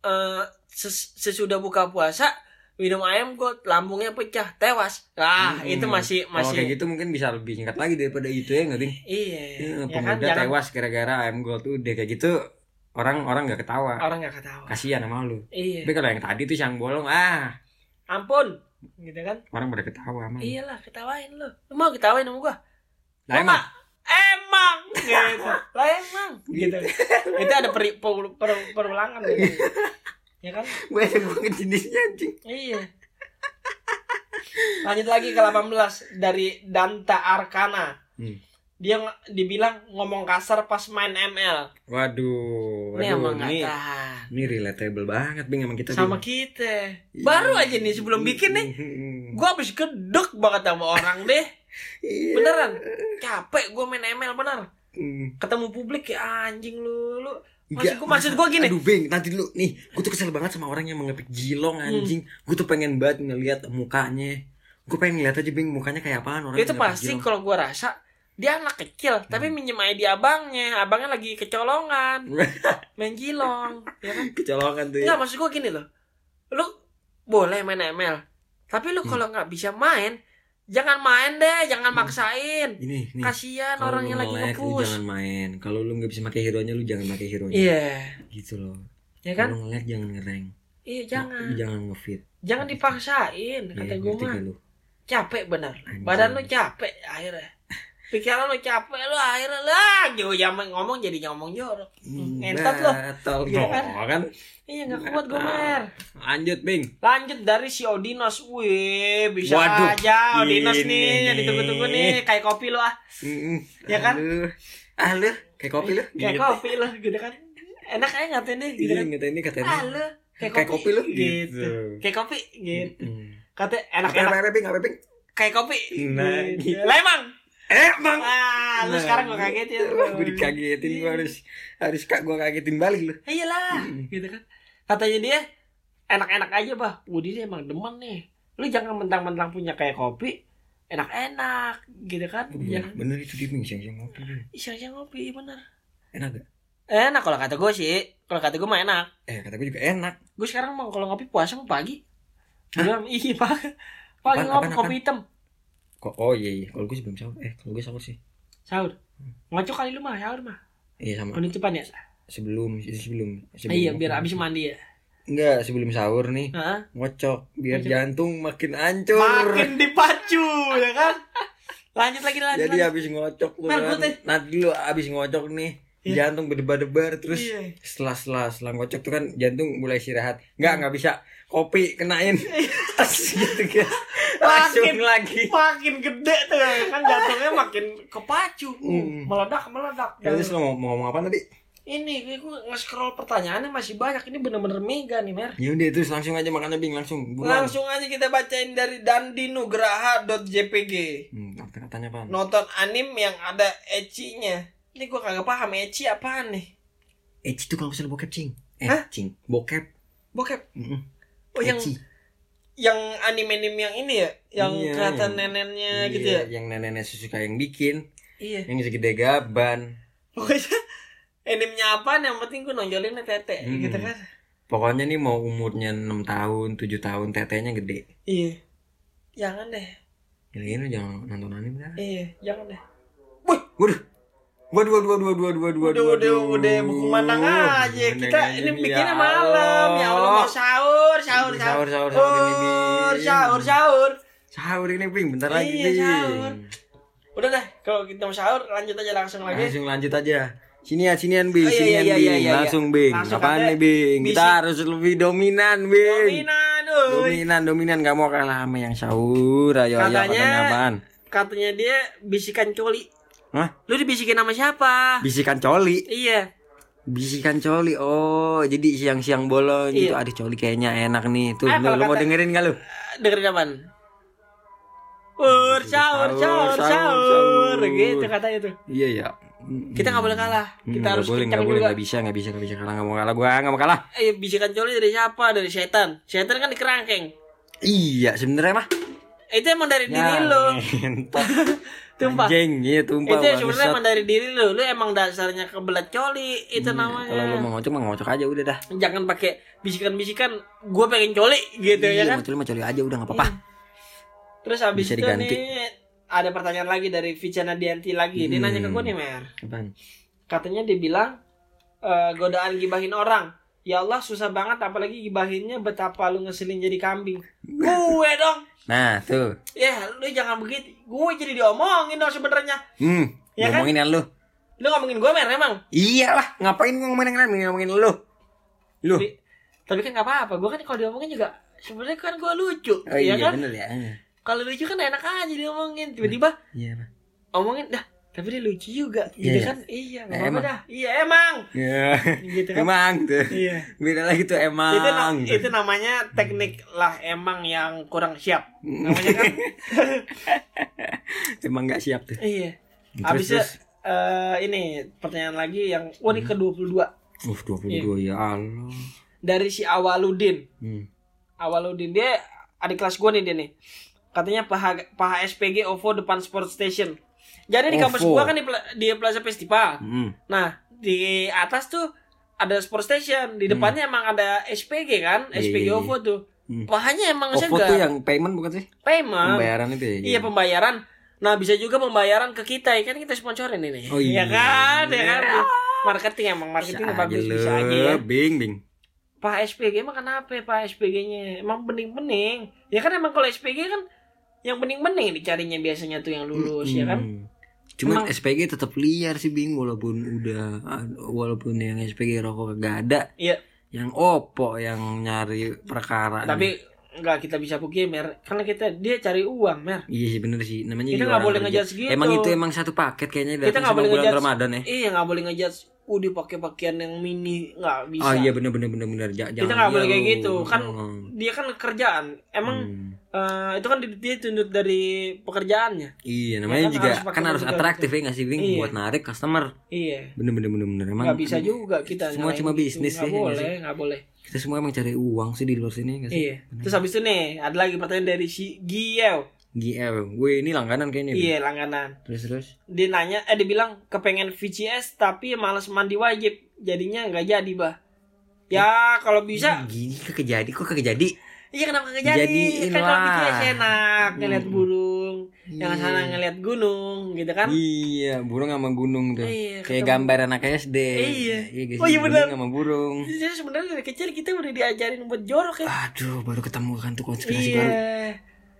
[SPEAKER 1] eh ses- sesudah buka puasa minum ayam kok lambungnya pecah, tewas. Ah,
[SPEAKER 2] Mm-mm.
[SPEAKER 1] itu masih
[SPEAKER 2] Kalau kayak
[SPEAKER 1] masih
[SPEAKER 2] gitu mungkin bisa lebih singkat lagi daripada itu ya nggak Ding?
[SPEAKER 1] iya.
[SPEAKER 2] Ya,
[SPEAKER 1] Ya
[SPEAKER 2] pemuda
[SPEAKER 1] kan jangan
[SPEAKER 2] tewas gara-gara ayam gold udah kayak gitu orang orang nggak ketawa.
[SPEAKER 1] orang nggak ketawa.
[SPEAKER 2] Kasihan sama lu.
[SPEAKER 1] Iya.
[SPEAKER 2] Tapi kalau yang tadi tuh siang bolong ah
[SPEAKER 1] Ampun. Gitu kan?
[SPEAKER 2] orang pada ketawa sama.
[SPEAKER 1] Iyalah, ketawain lu. Lu mau ketawain sama gua?
[SPEAKER 2] Lah emang?
[SPEAKER 1] Emang gitu. Lah emang gitu. Itu ada peri, per, per- perulangan gitu. Ya kan?
[SPEAKER 2] Banyak banget jenisnya anjing.
[SPEAKER 1] Iya. Lanjut lagi ke 18 dari Danta Arkana.
[SPEAKER 2] Hmm.
[SPEAKER 1] Dia ng- dibilang ngomong kasar pas main ML.
[SPEAKER 2] Waduh,
[SPEAKER 1] Ini
[SPEAKER 2] waduh,
[SPEAKER 1] emang
[SPEAKER 2] ini,
[SPEAKER 1] nggak tahan.
[SPEAKER 2] ini relatable banget Bing sama kita.
[SPEAKER 1] Sama
[SPEAKER 2] Bing.
[SPEAKER 1] kita. Baru aja nih sebelum bikin nih. Gua habis gedek banget sama orang deh.
[SPEAKER 2] Iya.
[SPEAKER 1] Beneran. Capek gua main ML bener.
[SPEAKER 2] Hmm.
[SPEAKER 1] Ketemu publik ya anjing lu lu. Maksud gua maksud gua gini.
[SPEAKER 2] Aduh Bing, nanti dulu nih, gue tuh kesel banget sama orang yang mengepik jilong
[SPEAKER 1] Hmm.
[SPEAKER 2] anjing. Gue tuh pengen banget ngeliat mukanya. Gue pengen ngeliat aja Bing mukanya kayak apaan orang
[SPEAKER 1] itu pasti kalau gua rasa dia anak kecil tapi minjem ID abangnya. Abangnya lagi kecolongan. Main jilong ya kan?
[SPEAKER 2] Kecolongan tuh ya.
[SPEAKER 1] Enggak maksud gua gini loh. Lu boleh main ML tapi lu kalau nggak bisa main jangan main deh jangan maksain.
[SPEAKER 2] Ini nih.
[SPEAKER 1] kasihan orang yang lagi ngepush
[SPEAKER 2] jangan main. Kalau lu nggak bisa pakai hero-nya lu jangan pakai hero-nya.
[SPEAKER 1] iya.
[SPEAKER 2] Gitu loh.
[SPEAKER 1] ya kan?
[SPEAKER 2] Kalau nge-lag jangan ngereng.
[SPEAKER 1] iya jangan.
[SPEAKER 2] Jangan ngefit.
[SPEAKER 1] jangan dipaksain kata gua
[SPEAKER 2] ngerti
[SPEAKER 1] mah. capek bener.
[SPEAKER 2] Anjing.
[SPEAKER 1] badan lu capek akhirnya pikiran lu capek lu akhirnya lagi zaman ngomong jadi ngomong jorok
[SPEAKER 2] Hmm,
[SPEAKER 1] ngentot lu
[SPEAKER 2] Batal
[SPEAKER 1] Iya
[SPEAKER 2] kan?
[SPEAKER 1] kan? iya nggak kuat gue mer
[SPEAKER 2] Lanjut, Bing.
[SPEAKER 1] lanjut dari si Odinos wih bisa
[SPEAKER 2] Waduh,
[SPEAKER 1] aja Odinos
[SPEAKER 2] ini.
[SPEAKER 1] nih yang ditunggu-tunggu nih kayak kopi lo ah
[SPEAKER 2] Mm-mm.
[SPEAKER 1] Ya kan?
[SPEAKER 2] Aduh. Ah lu, kayak kopi lu.
[SPEAKER 1] kayak kopi lo gitu kan enak aja ngatain deh gitu
[SPEAKER 2] Iya,
[SPEAKER 1] kan
[SPEAKER 2] ngata ini katanya.
[SPEAKER 1] ah lo kayak,
[SPEAKER 2] Kayak kopi lo.
[SPEAKER 1] gitu.
[SPEAKER 2] Gitu.
[SPEAKER 1] kayak kopi gitu
[SPEAKER 2] Mm.
[SPEAKER 1] katanya
[SPEAKER 2] Apa
[SPEAKER 1] enak-enak kayak kopi
[SPEAKER 2] Nah,
[SPEAKER 1] gitu.
[SPEAKER 2] gitu.
[SPEAKER 1] Emang
[SPEAKER 2] Eh, Bang.
[SPEAKER 1] ah lu
[SPEAKER 2] Nah.
[SPEAKER 1] sekarang gue kagetin
[SPEAKER 2] gue dikagetin gue harus harus kak gue kagetin balik lu.
[SPEAKER 1] Eh, iyalah gitu kan. Katanya dia enak-enak aja bah. Wudi dia emang demen nih. Lu jangan mentang-mentang punya kayak kopi enak-enak gitu kan. Jangan.
[SPEAKER 2] bener itu dia siang-siang ngopi
[SPEAKER 1] siang-siang ngopi bener.
[SPEAKER 2] Enak gak?
[SPEAKER 1] Enak kalau kata gue sih. Kalau kata gue mah enak.
[SPEAKER 2] Eh kata gue juga enak.
[SPEAKER 1] Gue sekarang mau kalau ngopi puasa mau pagi. Udah, iya pak. Pagi ngopi kopi hitam
[SPEAKER 2] kok oh iya iya. Kalau gue sebelum sahur. Eh kalau gue sahur sih.
[SPEAKER 1] Sahur? Ngocok kali lu mah sahur mah
[SPEAKER 2] iya sama.
[SPEAKER 1] Penutupan ya
[SPEAKER 2] sebelum sebelum, sebelum
[SPEAKER 1] iya biar abis mandi ya.
[SPEAKER 2] Enggak sebelum sahur nih.
[SPEAKER 1] Hah?
[SPEAKER 2] ngocok biar
[SPEAKER 1] Ngocok.
[SPEAKER 2] jantung makin hancur.
[SPEAKER 1] Makin dipacu ya kan? Lanjut lagi lanjut
[SPEAKER 2] jadi
[SPEAKER 1] lagi.
[SPEAKER 2] habis ngocok kan,
[SPEAKER 1] gue
[SPEAKER 2] nanti dulu habis ngocok nih
[SPEAKER 1] Iya.
[SPEAKER 2] jantung berdebar-debar terus
[SPEAKER 1] Iya.
[SPEAKER 2] setelah setelah setelah ngocok tuh kan jantung mulai istirahat. Nggak nggak bisa kopi kenain. Tas gitu kan langsung
[SPEAKER 1] Makin-
[SPEAKER 2] lagi.
[SPEAKER 1] makin gede tuh kan jantungnya makin kepacu
[SPEAKER 2] Hmm.
[SPEAKER 1] meledak meledak.
[SPEAKER 2] Ya, terus lo mau, mau ngomong apa tadi?
[SPEAKER 1] Ini gue nge-scroll pertanyaannya masih banyak. Ini bener-bener mega nih mer.
[SPEAKER 2] Ya udah terus langsung aja makannya bing langsung. Buruan.
[SPEAKER 1] Langsung aja kita bacain dari dandinugraha.jpg
[SPEAKER 2] hmm, kata katanya apa
[SPEAKER 1] nonton anim yang ada ecinya. Ini gue kagak paham eci apaan nih?
[SPEAKER 2] Eh itu kalau misalnya bokep cing. Eh
[SPEAKER 1] Hah?
[SPEAKER 2] cing. Bokep.
[SPEAKER 1] Bokep?
[SPEAKER 2] Mm-mm.
[SPEAKER 1] Oh yang yang anime-anime yang ini ya? Yang
[SPEAKER 2] Iya,
[SPEAKER 1] kelihatan
[SPEAKER 2] yang-
[SPEAKER 1] neneknya
[SPEAKER 2] Iya,
[SPEAKER 1] gitu ya?
[SPEAKER 2] yang nenek-nenek suka yang bikin.
[SPEAKER 1] Iya.
[SPEAKER 2] Yang segede gaban.
[SPEAKER 1] Pokoknya animenya apaan? Yang penting gue nonjolinnya tete
[SPEAKER 2] Hmm.
[SPEAKER 1] gitu kan?
[SPEAKER 2] Pokoknya nih mau umurnya 6 tahun 7 tahun tetenya gede.
[SPEAKER 1] Iya. Jangan deh.
[SPEAKER 2] Gila-gila jangan nonton anime kan
[SPEAKER 1] iya jangan deh.
[SPEAKER 2] Waduh. Waduh, waduh, waduh, waduh, waduh, waduh,
[SPEAKER 1] udah udah udah buku mandang aja kita ini bikinnya
[SPEAKER 2] ya
[SPEAKER 1] malam ya Allah mau sahur sahur
[SPEAKER 2] Sahur,
[SPEAKER 1] sahur
[SPEAKER 2] sahur, sahur
[SPEAKER 1] sahur
[SPEAKER 2] Bing.
[SPEAKER 1] sahur
[SPEAKER 2] ini, Bing. Bentar lagi,
[SPEAKER 1] Iya,
[SPEAKER 2] Bing.
[SPEAKER 1] sahur. udah deh kalau kita mau sahur lanjut aja langsung lagi
[SPEAKER 2] Langsung lanjut aja. Sinian, sinian, Bing.
[SPEAKER 1] Oh, iya,
[SPEAKER 2] Sinian,
[SPEAKER 1] iya, iya,
[SPEAKER 2] Bing. Langsung, Bing. Apaan nih, Bing? Kita harus lebih dominan, Bing.
[SPEAKER 1] dominan.
[SPEAKER 2] Dominan, dominan. Gak mau kalah sama yang sahur. Ayo, ayo,
[SPEAKER 1] katanya
[SPEAKER 2] apaan?
[SPEAKER 1] katanya dia bisikan coli
[SPEAKER 2] Hah?
[SPEAKER 1] lu dibisikin sama siapa
[SPEAKER 2] Bisikan coli.
[SPEAKER 1] iya
[SPEAKER 2] Bisikan coli. Oh, jadi siang-siang bolong gitu.
[SPEAKER 1] Iya.
[SPEAKER 2] Aduh, coli kayaknya enak nih. Tuh,
[SPEAKER 1] Ah,
[SPEAKER 2] lu, lu mau
[SPEAKER 1] kata-
[SPEAKER 2] dengerin gak lu?
[SPEAKER 1] dengerin apaan sahur, sahur, Sahur,
[SPEAKER 2] sahur,
[SPEAKER 1] sahur. gitu katanya tuh.
[SPEAKER 2] Iya, ya.
[SPEAKER 1] Kita nggak boleh kalah.
[SPEAKER 2] Hmm,
[SPEAKER 1] Kita
[SPEAKER 2] nggak
[SPEAKER 1] harus
[SPEAKER 2] boleh,
[SPEAKER 1] kencang
[SPEAKER 2] nggak boleh, nggak bisa, nggak bisa, nggak bisa kalah, nggak mau kalah, gua nggak mau kalah.
[SPEAKER 1] Eh, bisikan coli dari siapa? Dari setan. Setan kan di kerangkeng.
[SPEAKER 2] Iya, sebenarnya mah.
[SPEAKER 1] Itu emang dari diri
[SPEAKER 2] Ya,
[SPEAKER 1] lu.
[SPEAKER 2] ngentot.
[SPEAKER 1] Tumpah.
[SPEAKER 2] Anjing, iya tumpah.
[SPEAKER 1] Itu sebenarnya emang dari diri lu. Lu emang dasarnya kebelat coli. Itu
[SPEAKER 2] Iya,
[SPEAKER 1] namanya.
[SPEAKER 2] Kalau lu mau ngocok mah ngocok aja udah dah.
[SPEAKER 1] Jangan pakai bisikan-bisikan. Gue pengen coli gitu ya
[SPEAKER 2] Iya,
[SPEAKER 1] kan.
[SPEAKER 2] mau coli mah coli aja udah nggak apa-apa.
[SPEAKER 1] Terus habis itu
[SPEAKER 2] diganti.
[SPEAKER 1] nih ada pertanyaan lagi dari Vicana Dianti lagi. Dia
[SPEAKER 2] Hmm.
[SPEAKER 1] nanya ke gue nih, Mer.
[SPEAKER 2] Apaan?
[SPEAKER 1] Katanya dia bilang eh, godaan gibahin orang. Ya Allah susah banget apalagi gibahinnya betapa lu ngeselin jadi kambing. gue dong.
[SPEAKER 2] Nah, tuh.
[SPEAKER 1] Ya, lu jangan begitu. Gue jadi diomongin dong sebenarnya.
[SPEAKER 2] Hmm,
[SPEAKER 1] Ya
[SPEAKER 2] ngomongin kan lu.
[SPEAKER 1] Lu ngomongin gue mer emang.
[SPEAKER 2] Iyalah, ngapain gua ngomongin yang ngomongin lu. Lu.
[SPEAKER 1] Di- Tapi kan nggak apa-apa. Gue kan kalau diomongin juga sebenarnya kan gue lucu,
[SPEAKER 2] Oh
[SPEAKER 1] ya
[SPEAKER 2] iya
[SPEAKER 1] kan?
[SPEAKER 2] bener ya.
[SPEAKER 1] Kalau lucu kan enak aja diomongin. Tiba-tiba
[SPEAKER 2] Iya.
[SPEAKER 1] Omongin dah tapi dia lucu juga
[SPEAKER 2] Iya,
[SPEAKER 1] gitu
[SPEAKER 2] iya.
[SPEAKER 1] kan iya nggak
[SPEAKER 2] Eh,
[SPEAKER 1] apa-apa
[SPEAKER 2] emang.
[SPEAKER 1] dah iya emang
[SPEAKER 2] Ya.
[SPEAKER 1] gitu kan
[SPEAKER 2] Emang tuh.
[SPEAKER 1] iya
[SPEAKER 2] Beda lagi tuh emang.
[SPEAKER 1] itu na- itu namanya teknik lah emang yang kurang siap namanya kan
[SPEAKER 2] emang nggak siap tuh.
[SPEAKER 1] iya habisnya eh, ini pertanyaan lagi yang wah ini ke 22
[SPEAKER 2] Uh, 22 ya Allah.
[SPEAKER 1] dari si Awaludin
[SPEAKER 2] Hmm.
[SPEAKER 1] Awaludin dia adik kelas gue nih dia nih katanya paha paha SPG OVO depan sport station jadi di kampus gua kan di, di Plaza Festival
[SPEAKER 2] Hmm.
[SPEAKER 1] Nah, di atas tuh ada sport station, di depannya emang ada SPG kan,
[SPEAKER 2] Iya,
[SPEAKER 1] SPG
[SPEAKER 2] iya, iya.
[SPEAKER 1] OVO tuh.
[SPEAKER 2] Hmm.
[SPEAKER 1] Pahanya emang
[SPEAKER 2] OVO
[SPEAKER 1] segar.
[SPEAKER 2] tuh yang payment bukan sih?
[SPEAKER 1] payment.
[SPEAKER 2] Pembayaran itu ya.
[SPEAKER 1] Iya, pembayaran. Nah, bisa juga pembayaran ke kita, ya kan kita sponsorin ini.
[SPEAKER 2] Oh, iya.
[SPEAKER 1] Iya kan, ya kan. Marketing emang marketing
[SPEAKER 2] Bisa
[SPEAKER 1] bagus
[SPEAKER 2] aja
[SPEAKER 1] bisa aja ya.
[SPEAKER 2] Bing bing.
[SPEAKER 1] Pak SPG emang kenapa ya, Pak SPG-nya? Emang bening-bening. Ya kan emang kalau SPG kan yang bening-bening dicarinya biasanya tuh yang lulus ya kan.
[SPEAKER 2] Hmm. Cuman
[SPEAKER 1] Emang-
[SPEAKER 2] SPG tetap liar sih Bing walaupun udah walaupun yang SPG rokok kagak ada.
[SPEAKER 1] Iya.
[SPEAKER 2] Yang Oppo yang nyari perkara.
[SPEAKER 1] Tapi nggak kita bisa pukul mer karena kita dia cari uang mer
[SPEAKER 2] Iya sih bener sih namanya
[SPEAKER 1] Kita nggak boleh
[SPEAKER 2] kerja.
[SPEAKER 1] ngejudge gitu.
[SPEAKER 2] Emang itu emang satu paket kayaknya
[SPEAKER 1] Kita nggak boleh ngejudge.
[SPEAKER 2] Ramadan ya.
[SPEAKER 1] Iya nggak boleh ngejudge. Uh dia pakai pakaian yang mini nggak bisa.
[SPEAKER 2] Oh iya bener bener bener bener. Ja-
[SPEAKER 1] Kita nggak boleh kayak gitu. Kan
[SPEAKER 2] Hmm.
[SPEAKER 1] dia kan kerjaan. Emang
[SPEAKER 2] Hmm.
[SPEAKER 1] Eh, itu kan dia tuntut dari pekerjaannya.
[SPEAKER 2] Iya namanya
[SPEAKER 1] kan
[SPEAKER 2] juga
[SPEAKER 1] harus
[SPEAKER 2] kan harus atraktif ya nggak sih Bing
[SPEAKER 1] Iya.
[SPEAKER 2] buat narik customer.
[SPEAKER 1] Iya.
[SPEAKER 2] Bener bener bener bener emang.
[SPEAKER 1] Nggak bisa juga kita.
[SPEAKER 2] Semua cuma
[SPEAKER 1] gitu.
[SPEAKER 2] bisnis
[SPEAKER 1] Nggak
[SPEAKER 2] sih, nggak
[SPEAKER 1] boleh, nggak boleh.
[SPEAKER 2] Kita semua emang cari uang sih di luar sini nggak sih?
[SPEAKER 1] Iya. Terus habis itu nih ada lagi pertanyaan dari si Giel.
[SPEAKER 2] GL, gue ini langganan kayaknya.
[SPEAKER 1] Iya langganan.
[SPEAKER 2] Terus terus.
[SPEAKER 1] Dia nanya, eh dia bilang kepengen VCS tapi males mandi wajib. Jadinya nggak jadi bah. Ya kalau bisa
[SPEAKER 2] Gini kagak jadi kok kagak jadi.
[SPEAKER 1] Iya kenapa gak jadi?
[SPEAKER 2] Jadiin
[SPEAKER 1] kan kalau. BTS enak ngeliat
[SPEAKER 2] Hmm.
[SPEAKER 1] burung, yang
[SPEAKER 2] Iya.
[SPEAKER 1] sana ngeliat gunung, gitu kan?
[SPEAKER 2] Iya, burung sama gunung tuh.
[SPEAKER 1] Iya,
[SPEAKER 2] Kayak
[SPEAKER 1] ketemu.
[SPEAKER 2] gambar anak SD.
[SPEAKER 1] Iya.
[SPEAKER 2] guys,
[SPEAKER 1] Oh, iya
[SPEAKER 2] burung
[SPEAKER 1] benar.
[SPEAKER 2] sama burung.
[SPEAKER 1] Jadi sebenarnya dari kecil kita udah diajarin buat jorok ya.
[SPEAKER 2] Aduh, baru ketemu kan tuh konspirasi
[SPEAKER 1] iya.
[SPEAKER 2] baru.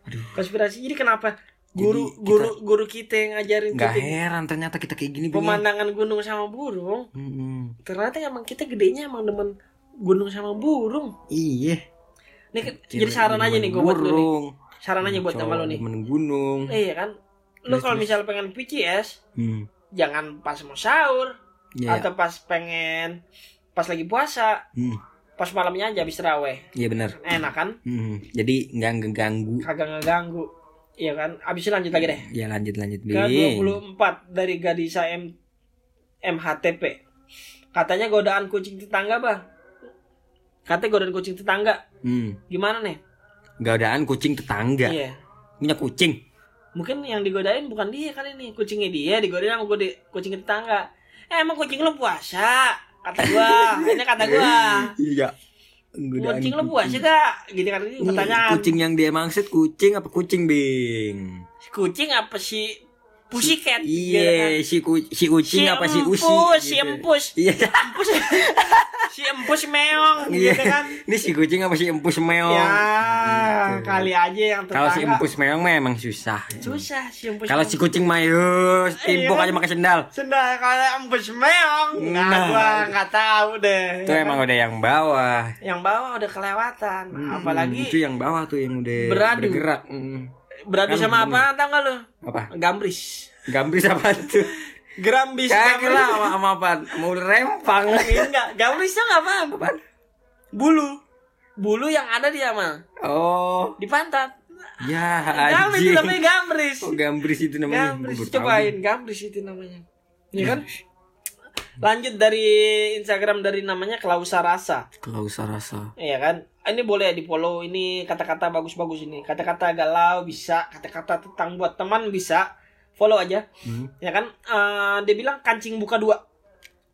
[SPEAKER 2] Aduh.
[SPEAKER 1] Konspirasi. Jadi kenapa guru
[SPEAKER 2] Jadi kita-
[SPEAKER 1] guru guru kita yang ngajarin
[SPEAKER 2] Nggak
[SPEAKER 1] kita
[SPEAKER 2] heran ternyata kita kayak gini
[SPEAKER 1] pemandangan gunung sama burung,
[SPEAKER 2] Mm-mm.
[SPEAKER 1] ternyata emang kita gedenya emang demen gunung sama burung.
[SPEAKER 2] Iya.
[SPEAKER 1] Nih jadi saran aja nih gue buat lu nih. Saran aja buat sama lu nih.
[SPEAKER 2] demen gunung.
[SPEAKER 1] Iya kan? Lu kalau misal pengen VCS,
[SPEAKER 2] Hmm.
[SPEAKER 1] jangan pas mau sahur
[SPEAKER 2] Iya.
[SPEAKER 1] atau pas pengen pas lagi puasa
[SPEAKER 2] Hmm.
[SPEAKER 1] pas malamnya aja habis terawih
[SPEAKER 2] Iya benar.
[SPEAKER 1] enak kan
[SPEAKER 2] Hmm. Jadi nggak ngeganggu.
[SPEAKER 1] kagak ngeganggu iya kan abis itu lanjut lagi deh
[SPEAKER 2] Ya lanjut lanjut
[SPEAKER 1] ke
[SPEAKER 2] Bing.
[SPEAKER 1] 24 dari Gadisa M MHTP katanya godaan kucing tetangga bang katanya godaan kucing tetangga
[SPEAKER 2] Hmm.
[SPEAKER 1] gimana nih?
[SPEAKER 2] Godaan kucing tetangga.
[SPEAKER 1] iya.
[SPEAKER 2] Punya kucing.
[SPEAKER 1] mungkin yang digodain bukan dia kali nih. Kucingnya dia digodain sama gode kucing tetangga. Eh emang kucing lu puasa? Kata gua. Ini kata gua.
[SPEAKER 2] Iya. Godaan
[SPEAKER 1] kucing lu puasa gak? Gitu kan ini
[SPEAKER 2] Ini
[SPEAKER 1] pertanyaan.
[SPEAKER 2] kucing yang dia maksud kucing apa kucing bing?
[SPEAKER 1] kucing apa si pussycat gitu kan.
[SPEAKER 2] Iya, si, ku, si kucing apa si usi?
[SPEAKER 1] empus, si
[SPEAKER 2] gitu.
[SPEAKER 1] empus
[SPEAKER 2] Iya.
[SPEAKER 1] empus si empus meong
[SPEAKER 2] Iya.
[SPEAKER 1] gitu kan
[SPEAKER 2] Ini si kucing apa si empus meong?
[SPEAKER 1] ya
[SPEAKER 2] Gitu.
[SPEAKER 1] kali aja yang
[SPEAKER 2] Kalau si empus meong memang susah.
[SPEAKER 1] susah si empus
[SPEAKER 2] Kalau si kucing mayus, timpuk
[SPEAKER 1] Iya.
[SPEAKER 2] aja pakai sendal.
[SPEAKER 1] sendal kalau empus meong nah,
[SPEAKER 2] Nah.
[SPEAKER 1] gua nggak tahu deh
[SPEAKER 2] Itu emang udah yang bawah.
[SPEAKER 1] yang bawah udah kelewatan
[SPEAKER 2] Hmm,
[SPEAKER 1] apalagi
[SPEAKER 2] itu yang bawah tuh yang udah
[SPEAKER 1] Beradu.
[SPEAKER 2] bergerak. Hmm.
[SPEAKER 1] Beradu
[SPEAKER 2] kan
[SPEAKER 1] sama apa tau gak lu
[SPEAKER 2] Apa?
[SPEAKER 1] gambris
[SPEAKER 2] Gambris apa tuh?
[SPEAKER 1] Grambis
[SPEAKER 2] Kagak lah sama, sama apa? Mau rempang.
[SPEAKER 1] Enggak, gambris tau gak apa? Bulu. Bulu yang ada di ama
[SPEAKER 2] Oh,
[SPEAKER 1] di pantat.
[SPEAKER 2] ya
[SPEAKER 1] Gambris itu namanya gambris.
[SPEAKER 2] Oh, gambris itu namanya.
[SPEAKER 1] Gambris cobain gambris itu namanya. Iya kan? Lanjut dari Instagram dari namanya Klausa Rasa.
[SPEAKER 2] Kalau usah rasa.
[SPEAKER 1] Iya kan? Ini boleh di follow ini kata-kata bagus-bagus ini. Kata-kata galau bisa, kata-kata tentang buat teman bisa. Follow aja.
[SPEAKER 2] Hmm.
[SPEAKER 1] Ya kan? Eh, dia bilang kancing buka dua.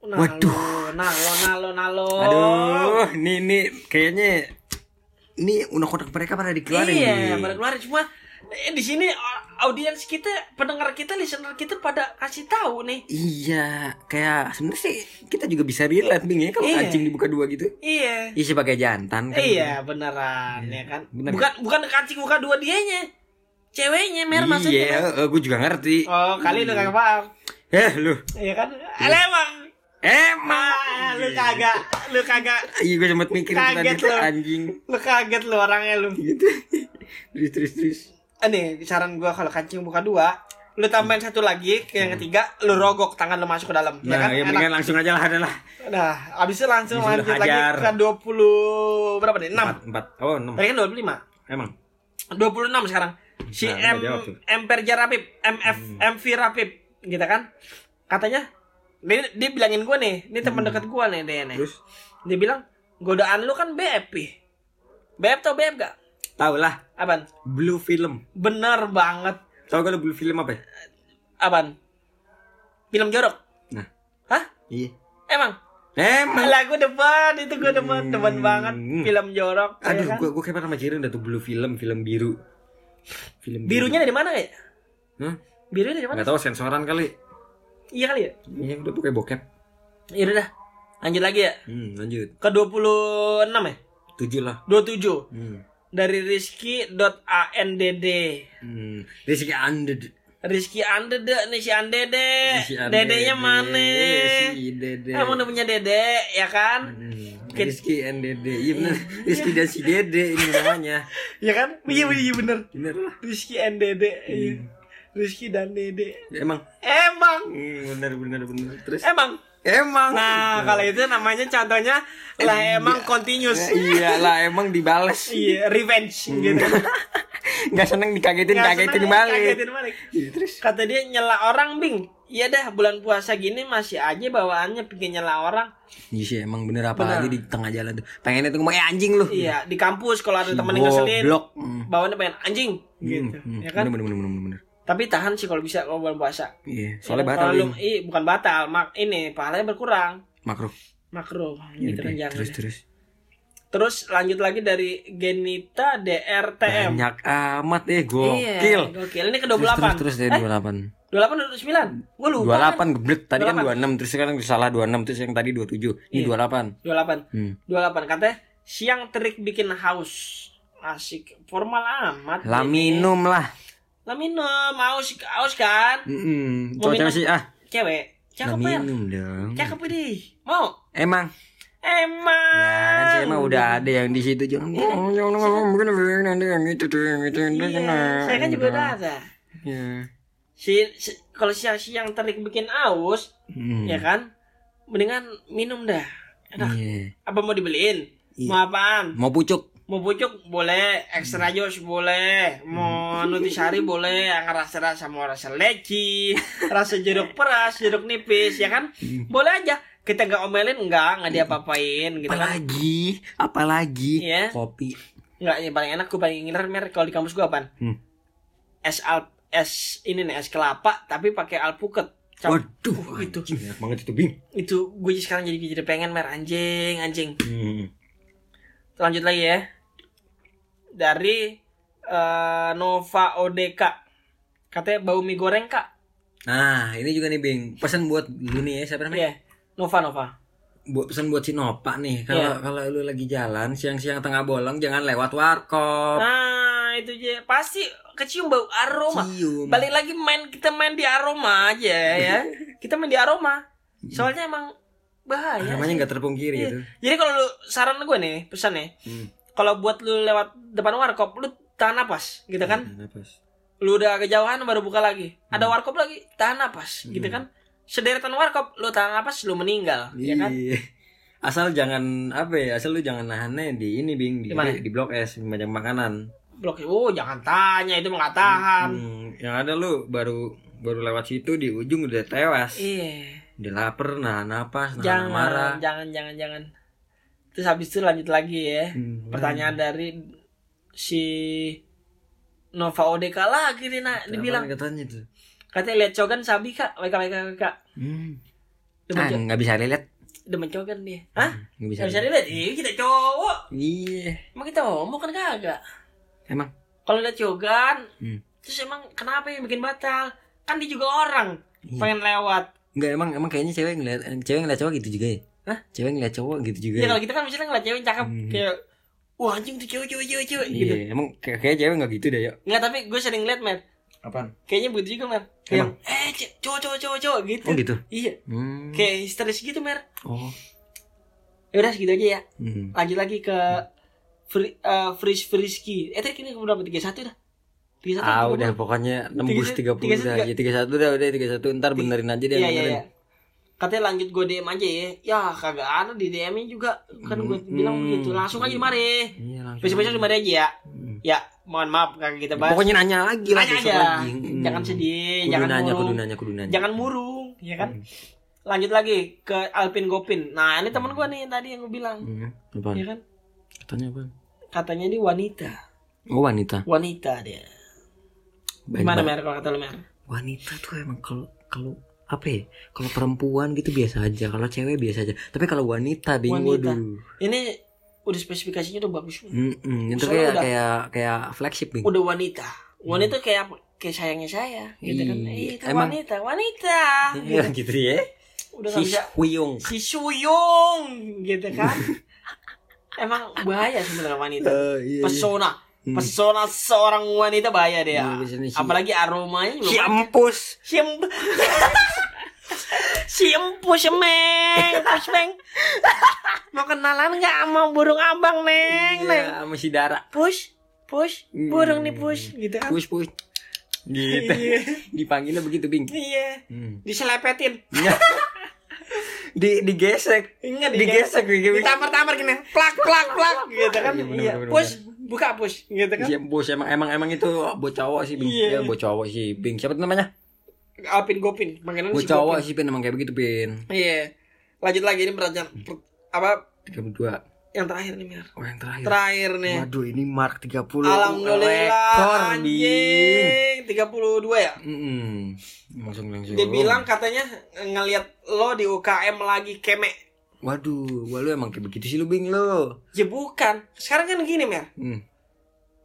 [SPEAKER 1] Nalo,
[SPEAKER 2] Waduh.
[SPEAKER 1] nalo, nalo, nalo.
[SPEAKER 2] Aduh, ini ini kayaknya ini unek-unek mereka pada dikeluarin
[SPEAKER 1] Iya, pada keluarin cuma di sini audiens kita, pendengar kita, listener kita pada kasih tahu nih.
[SPEAKER 2] Iya, kayak sebenarnya sih kita juga bisa relate Bing ya kalau
[SPEAKER 1] Iya.
[SPEAKER 2] kancing dibuka dua gitu.
[SPEAKER 1] Iya.
[SPEAKER 2] Iya sebagai jantan kan.
[SPEAKER 1] Iya, beneran ya kan.
[SPEAKER 2] Bener.
[SPEAKER 1] Bukan bukan kancing buka dua dianya. Ceweknya mer maksudnya.
[SPEAKER 2] Iya,
[SPEAKER 1] kan?
[SPEAKER 2] gue juga ngerti.
[SPEAKER 1] Oh, kali lu kagak paham.
[SPEAKER 2] Eh, lu.
[SPEAKER 1] Iya kan? Alah, emang
[SPEAKER 2] Emang.
[SPEAKER 1] Ah, lu kagak, lu kagak,
[SPEAKER 2] Iya gue sempet mikir
[SPEAKER 1] Kaget
[SPEAKER 2] tadi
[SPEAKER 1] lu.
[SPEAKER 2] anjing.
[SPEAKER 1] lu kaget lu orangnya lu.
[SPEAKER 2] Gitu. Terus terus terus.
[SPEAKER 1] Eh, nih saran gua kalau kancing buka dua, lu tambahin satu lagi ke yang ketiga, lu rogok tangan lu masuk ke dalam. ya
[SPEAKER 2] Nah,
[SPEAKER 1] kan?
[SPEAKER 2] ya mendingan langsung aja lah ada lah.
[SPEAKER 1] Nah, abis itu langsung
[SPEAKER 2] Abis
[SPEAKER 1] lanjut lagi
[SPEAKER 2] hajar.
[SPEAKER 1] ke 20 berapa nih? 6.
[SPEAKER 2] Empat. Oh, enam.
[SPEAKER 1] Tadi kan 25.
[SPEAKER 2] Emang.
[SPEAKER 1] 26 sekarang. Si
[SPEAKER 2] Nah,
[SPEAKER 1] M. M Perja Rapip, MF MV Rapip, gitu kan? Katanya dia, dia bilangin gue nih, ini teman dekat gue nih dia nih.
[SPEAKER 2] Terus
[SPEAKER 1] Dia bilang godaan lu kan BF. Pi. BF tau BF gak?
[SPEAKER 2] Tau lah
[SPEAKER 1] Aban?
[SPEAKER 2] Blue Film.
[SPEAKER 1] Bener banget.
[SPEAKER 2] Tau kalau Blue Film apa? ya?
[SPEAKER 1] Aban? Film jorok.
[SPEAKER 2] Nah,
[SPEAKER 1] Hah?
[SPEAKER 2] iya.
[SPEAKER 1] Emang?
[SPEAKER 2] Emang.
[SPEAKER 1] Lagu depan itu gue demen
[SPEAKER 2] Hmm.
[SPEAKER 1] banget film jorok. ya
[SPEAKER 2] Aduh,
[SPEAKER 1] kan?
[SPEAKER 2] gua gua kayak pernah macirin dah tuh Blue Film, film biru. Film biru.
[SPEAKER 1] Birunya dari mana ya?
[SPEAKER 2] Hah?
[SPEAKER 1] Birunya dari mana?
[SPEAKER 2] Nggak tahu sensoran kali.
[SPEAKER 1] Iya kali ya?
[SPEAKER 2] Iya, udah pakai bokep.
[SPEAKER 1] Ya udah dah. Lanjut lagi ya.
[SPEAKER 2] Hmm, lanjut.
[SPEAKER 1] Ke 26 ya?
[SPEAKER 2] Tujuh lah.
[SPEAKER 1] 27
[SPEAKER 2] Hmm.
[SPEAKER 1] Dari rizky.andd
[SPEAKER 2] Hmm. Rizky Anded.
[SPEAKER 1] Rizky Andede nih si Andede
[SPEAKER 2] Si.
[SPEAKER 1] Dedenya mana
[SPEAKER 2] Si Dede.
[SPEAKER 1] Emang udah punya dede ya kan
[SPEAKER 2] Hmm. Rizky and Dede. Iya bener. Rizky dan si Dede ini namanya.
[SPEAKER 1] Ya kan Iya iya bener
[SPEAKER 2] Bener lah.
[SPEAKER 1] Rizky and Dede iya. Rizky dan Dede
[SPEAKER 2] Emang.
[SPEAKER 1] Emang
[SPEAKER 2] Hmm, bener bener bener. Terus
[SPEAKER 1] Emang
[SPEAKER 2] emang.
[SPEAKER 1] Nah kalau itu namanya contohnya Lah emang continuous
[SPEAKER 2] iya lah emang dibales.
[SPEAKER 1] Iya revenge gitu
[SPEAKER 2] Nggak seneng dikagetin
[SPEAKER 1] Nggak
[SPEAKER 2] kagetin
[SPEAKER 1] seneng,
[SPEAKER 2] balik.
[SPEAKER 1] kagetin balik.
[SPEAKER 2] Iya, terus.
[SPEAKER 1] Kata dia nyela orang bing Iya dah bulan puasa gini masih aja bawaannya pengen nyela orang
[SPEAKER 2] Iya sih emang bener apa
[SPEAKER 1] Bener.
[SPEAKER 2] lagi di tengah jalan tuh. Pengennya tuh ngomong eh anjing lu.
[SPEAKER 1] Iya di kampus kalau ada temen yang ngeselin
[SPEAKER 2] Goblok. Hmm.
[SPEAKER 1] Bawaannya pengen anjing gitu
[SPEAKER 2] Hmm,
[SPEAKER 1] ya kan
[SPEAKER 2] Bener bener bener bener bener.
[SPEAKER 1] Tapi tahan sih kalau bisa kalau bulan puasa
[SPEAKER 2] Iya, soalnya
[SPEAKER 1] Ya,
[SPEAKER 2] batal
[SPEAKER 1] kalau lu-
[SPEAKER 2] Bing.
[SPEAKER 1] Iya bukan batal mak ini pahalanya berkurang
[SPEAKER 2] makro.
[SPEAKER 1] makro
[SPEAKER 2] Iya,
[SPEAKER 1] gitu kan jangan
[SPEAKER 2] terus
[SPEAKER 1] ya.
[SPEAKER 2] terus.
[SPEAKER 1] Terus lanjut lagi dari Genita DRTM
[SPEAKER 2] Banyak amat eh
[SPEAKER 1] Iya,
[SPEAKER 2] gokil.
[SPEAKER 1] gokil. Ini ke
[SPEAKER 2] Terus
[SPEAKER 1] 28.
[SPEAKER 2] terus terus dari
[SPEAKER 1] eh,
[SPEAKER 2] 28.
[SPEAKER 1] 28 atau 29? Gue lupa.
[SPEAKER 2] 28 geblek tadi kan
[SPEAKER 1] 28.
[SPEAKER 2] 26 terus sekarang salah 26 terus yang tadi 27. Ini
[SPEAKER 1] Iya.
[SPEAKER 2] 28.
[SPEAKER 1] 28.
[SPEAKER 2] Hmm.
[SPEAKER 1] 28 katanya siang terik bikin haus. Asik formal amat.
[SPEAKER 2] Lah
[SPEAKER 1] ini.
[SPEAKER 2] minum lah.
[SPEAKER 1] Lah minum, haus, haus kan?
[SPEAKER 2] Heeh.
[SPEAKER 1] Mau
[SPEAKER 2] Cowok
[SPEAKER 1] minum?
[SPEAKER 2] sih ah.
[SPEAKER 1] Cewek.
[SPEAKER 2] Lah
[SPEAKER 1] Cakep ya?
[SPEAKER 2] minum dong.
[SPEAKER 1] Cakep deh. Mau?
[SPEAKER 2] Emang
[SPEAKER 1] Emang.
[SPEAKER 2] Ya kan saya mah udah ada yang di situ jangan oh, jangan ngomong begini nanti yang itu tuh yang itu yang itu
[SPEAKER 1] Iya, saya kan juga udah ada.
[SPEAKER 2] Ya.
[SPEAKER 1] Si, si- kalau siang-siang terik bikin haus,
[SPEAKER 2] Hmm.
[SPEAKER 1] ya kan? Mendingan minum dah. Enak.
[SPEAKER 2] Iya.
[SPEAKER 1] Apa mau dibeliin?
[SPEAKER 2] Iya.
[SPEAKER 1] Mau apaan?
[SPEAKER 2] Mau pucuk.
[SPEAKER 1] Mau pucuk boleh, extra jus boleh, mau nutisari boleh, yang rasa-rasa mau rasa leci, rasa jeruk peras, jeruk nipis, ya kan? Boleh aja. Kita nggak omelin, nggak, nggak diapa-apain, gitu kan?
[SPEAKER 2] Apalagi, apalagi
[SPEAKER 1] Iya.
[SPEAKER 2] kopi.
[SPEAKER 1] Nggak, yang paling enak, gue paling ngiler mer kalau di kampus gue apaan?
[SPEAKER 2] Hmm.
[SPEAKER 1] Es al, es ini nih es kelapa, tapi pakai alpukat. Cap-
[SPEAKER 2] Waduh,
[SPEAKER 1] Uh, itu,
[SPEAKER 2] enak banget itu bing.
[SPEAKER 1] itu gue sekarang jadi jadi pengen mer anjing, anjing.
[SPEAKER 2] Hmm.
[SPEAKER 1] Lanjut lagi ya. Dari eh, Nova ODK. Katanya bau mie goreng, Kak.
[SPEAKER 2] Nah, ini juga nih bing. Pesan buat lu nih ya siapa namanya?
[SPEAKER 1] Iya. Nova Nova.
[SPEAKER 2] Buat pesan buat si Nopa nih. Kalau
[SPEAKER 1] Iya.
[SPEAKER 2] kalau lu lagi jalan siang-siang tengah bolong jangan lewat warkop.
[SPEAKER 1] Nah, itu aja. Pasti kecium bau aroma.
[SPEAKER 2] Cium.
[SPEAKER 1] Balik lagi main kita main di aroma aja ya. kita main di aroma. Soalnya emang bahaya.
[SPEAKER 2] Namanya nggak terpungkiri
[SPEAKER 1] Iya.
[SPEAKER 2] gitu.
[SPEAKER 1] Jadi kalau lu saran gue nih, pesan nih.
[SPEAKER 2] Hmm.
[SPEAKER 1] Kalau buat lu lewat depan warkop, lu tahan napas, gitu kan?
[SPEAKER 2] Napas.
[SPEAKER 1] Lu udah kejauhan baru buka lagi. Ada
[SPEAKER 2] Hmm.
[SPEAKER 1] warkop lagi, tahan napas, gitu kan? Sederetan warkop, lu tahan napas, lu meninggal, ya kan?
[SPEAKER 2] Iya. Asal jangan apa ya, asal lu jangan nahannya di ini bing di,
[SPEAKER 1] Di mana?
[SPEAKER 2] di blok S banyak makanan.
[SPEAKER 1] Blok, oh jangan tanya, itu nggak tahan.
[SPEAKER 2] Hmm, yang ada lu baru baru lewat situ di ujung udah tewas.
[SPEAKER 1] Iya.
[SPEAKER 2] Udah lapar, nahan napas, nahan
[SPEAKER 1] Jangan,
[SPEAKER 2] marah.
[SPEAKER 1] jangan, jangan, jangan. Terus habis itu lanjut lagi ya.
[SPEAKER 2] Hmm,
[SPEAKER 1] Pertanyaan dari si Nova ODK lagi nih, nak. Dibilang,
[SPEAKER 2] katanya tuh.
[SPEAKER 1] katanya lihat cogan sabi kak, WK, WK, WK.
[SPEAKER 2] Hmm.
[SPEAKER 1] Demen,
[SPEAKER 2] Ah, nggak bisa lihat.
[SPEAKER 1] demen cogan dia. Hah?
[SPEAKER 2] Nggak bisa.
[SPEAKER 1] Bisa
[SPEAKER 2] lihat.
[SPEAKER 1] Iya, kita cowok.
[SPEAKER 2] Iya.
[SPEAKER 1] Emang kita homo kan kagak?
[SPEAKER 2] Emang.
[SPEAKER 1] Kalau lihat cogan,
[SPEAKER 2] Hmm.
[SPEAKER 1] terus emang kenapa yang bikin batal? Kan dia juga orang.
[SPEAKER 2] Iya.
[SPEAKER 1] Pengen lewat.
[SPEAKER 2] Enggak emang emang kayaknya cewek ngeliat cewek ngeliat cowok gitu juga ya.
[SPEAKER 1] Hah?
[SPEAKER 2] Cewek ngeliat cowok gitu juga.
[SPEAKER 1] Ya
[SPEAKER 2] Ya,
[SPEAKER 1] kalau kita kan misalnya ngeliat cewek cakep
[SPEAKER 2] Hmm.
[SPEAKER 1] kayak wah anjing tuh cewek cewek cewek cewek
[SPEAKER 2] Iya,
[SPEAKER 1] gitu.
[SPEAKER 2] emang kayak kayak cewek nggak gitu deh, ya.
[SPEAKER 1] Enggak tapi gue sering liat mer
[SPEAKER 2] Apaan?
[SPEAKER 1] Kayaknya begitu juga mer Kayak
[SPEAKER 2] Emang?
[SPEAKER 1] eh cowok cowok cowok cowok gitu
[SPEAKER 2] Oh gitu.
[SPEAKER 1] iya
[SPEAKER 2] Hmm.
[SPEAKER 1] kayak histeris gitu mer
[SPEAKER 2] Oh.
[SPEAKER 1] ya udah segitu aja ya
[SPEAKER 2] Hmm.
[SPEAKER 1] lanjut lagi ke Fri, eh, Frisk Friski eh tadi kini berapa tiga satu dah tiga satu
[SPEAKER 2] Ah udah pokoknya nembus
[SPEAKER 1] Tiga-
[SPEAKER 2] 30
[SPEAKER 1] tiga-
[SPEAKER 2] udah.
[SPEAKER 1] tiga-
[SPEAKER 2] Ya 31 udah udah 31 ntar benerin aja dia
[SPEAKER 1] iya iya iya katanya lanjut gue DM aja ya ya kagak ada di DM nya juga kan gue
[SPEAKER 2] Hmm.
[SPEAKER 1] bilang begitu langsung aja di mari
[SPEAKER 2] Iya langsung.
[SPEAKER 1] besok besok di mari aja ya
[SPEAKER 2] Hmm.
[SPEAKER 1] ya mohon maaf kagak kita bahas
[SPEAKER 2] Pokoknya nanya lagi lah
[SPEAKER 1] Nanya aja.
[SPEAKER 2] lagi. Hmm.
[SPEAKER 1] Jangan sedih,
[SPEAKER 2] Kudu
[SPEAKER 1] jangan
[SPEAKER 2] nanya,
[SPEAKER 1] murung.
[SPEAKER 2] kudu nanya, kudu nanya.
[SPEAKER 1] jangan murung ya kan
[SPEAKER 2] Hmm.
[SPEAKER 1] lanjut lagi ke Alpin Gopin nah ini teman gue nih tadi yang gue bilang
[SPEAKER 2] Hmm. Apaan?
[SPEAKER 1] ya kan
[SPEAKER 2] Katanya apa?
[SPEAKER 1] katanya dia wanita
[SPEAKER 2] Oh wanita.
[SPEAKER 1] wanita dia
[SPEAKER 2] Baik,
[SPEAKER 1] gimana mer kalau kata lu mer
[SPEAKER 2] Wanita tuh emang kalau kalau apa ya? Kalau perempuan gitu biasa aja, kalau cewek biasa aja. Tapi kalau wanita bingung
[SPEAKER 1] Wanita.
[SPEAKER 2] waduh.
[SPEAKER 1] ini udah spesifikasinya udah bagus
[SPEAKER 2] Mm-mm, itu
[SPEAKER 1] Soalnya
[SPEAKER 2] kayak
[SPEAKER 1] udah-
[SPEAKER 2] kayak kayak flagship nih.
[SPEAKER 1] udah wanita wanita kayak apa kayak sayangnya saya gitu kan
[SPEAKER 2] Iya.
[SPEAKER 1] eh, itu
[SPEAKER 2] Emang-
[SPEAKER 1] wanita wanita
[SPEAKER 2] Iya gitu ya.
[SPEAKER 1] udah
[SPEAKER 2] Si
[SPEAKER 1] bisa
[SPEAKER 2] Huyung.
[SPEAKER 1] si Suyung gitu kan emang bahaya sebenarnya wanita
[SPEAKER 2] iya,
[SPEAKER 1] pesona pesona seorang wanita bahaya dia
[SPEAKER 2] Iya,
[SPEAKER 1] apalagi aromanya juga
[SPEAKER 2] Si
[SPEAKER 1] macam-
[SPEAKER 2] Ampus.
[SPEAKER 1] si em- si empus meng empus meng mau kenalan nggak sama burung abang neng neng
[SPEAKER 2] Iya, sama si Dara.
[SPEAKER 1] push push
[SPEAKER 2] Hmm.
[SPEAKER 1] burung nih push gitu kan
[SPEAKER 2] Push push. Gitu.
[SPEAKER 1] Iya.
[SPEAKER 2] Dipanggilnya begitu, Bing.
[SPEAKER 1] iya
[SPEAKER 2] Hmm.
[SPEAKER 1] diselepetin
[SPEAKER 2] Di digesek.
[SPEAKER 1] Enggak
[SPEAKER 2] Digesek gitu.
[SPEAKER 1] Ditampar-tampar gini, plak plak plak gitu kan.
[SPEAKER 2] Iya, bener,
[SPEAKER 1] Iya,
[SPEAKER 2] bener,
[SPEAKER 1] push, buka push gitu kan.
[SPEAKER 2] Si Ampus emang emang emang itu buat cowok sih, Bing.
[SPEAKER 1] Iya.
[SPEAKER 2] Ya, buat cowok sih, Bing. Siapa namanya?
[SPEAKER 1] Alpin Gopin, panggilan
[SPEAKER 2] Buat
[SPEAKER 1] si
[SPEAKER 2] cowok sih, Pin. Emang kayak begitu, Pin.
[SPEAKER 1] Iya. Lanjut lagi ini pertanyaan per- apa
[SPEAKER 2] 32.
[SPEAKER 1] Yang terakhir nih Mir.
[SPEAKER 2] Oh, yang terakhir.
[SPEAKER 1] Terakhir nih.
[SPEAKER 2] Waduh, ini mark 30.
[SPEAKER 1] Alhamdulillah
[SPEAKER 2] Rekor,
[SPEAKER 1] anjing 32 ya.
[SPEAKER 2] Mm-mm. Langsung langsung.
[SPEAKER 1] Dia bilang katanya ngelihat lo di UKM lagi keme.
[SPEAKER 2] Waduh, gua lu emang kayak begitu sih lu Bing lo.
[SPEAKER 1] Ya bukan. Sekarang kan gini Mir.
[SPEAKER 2] Hmm.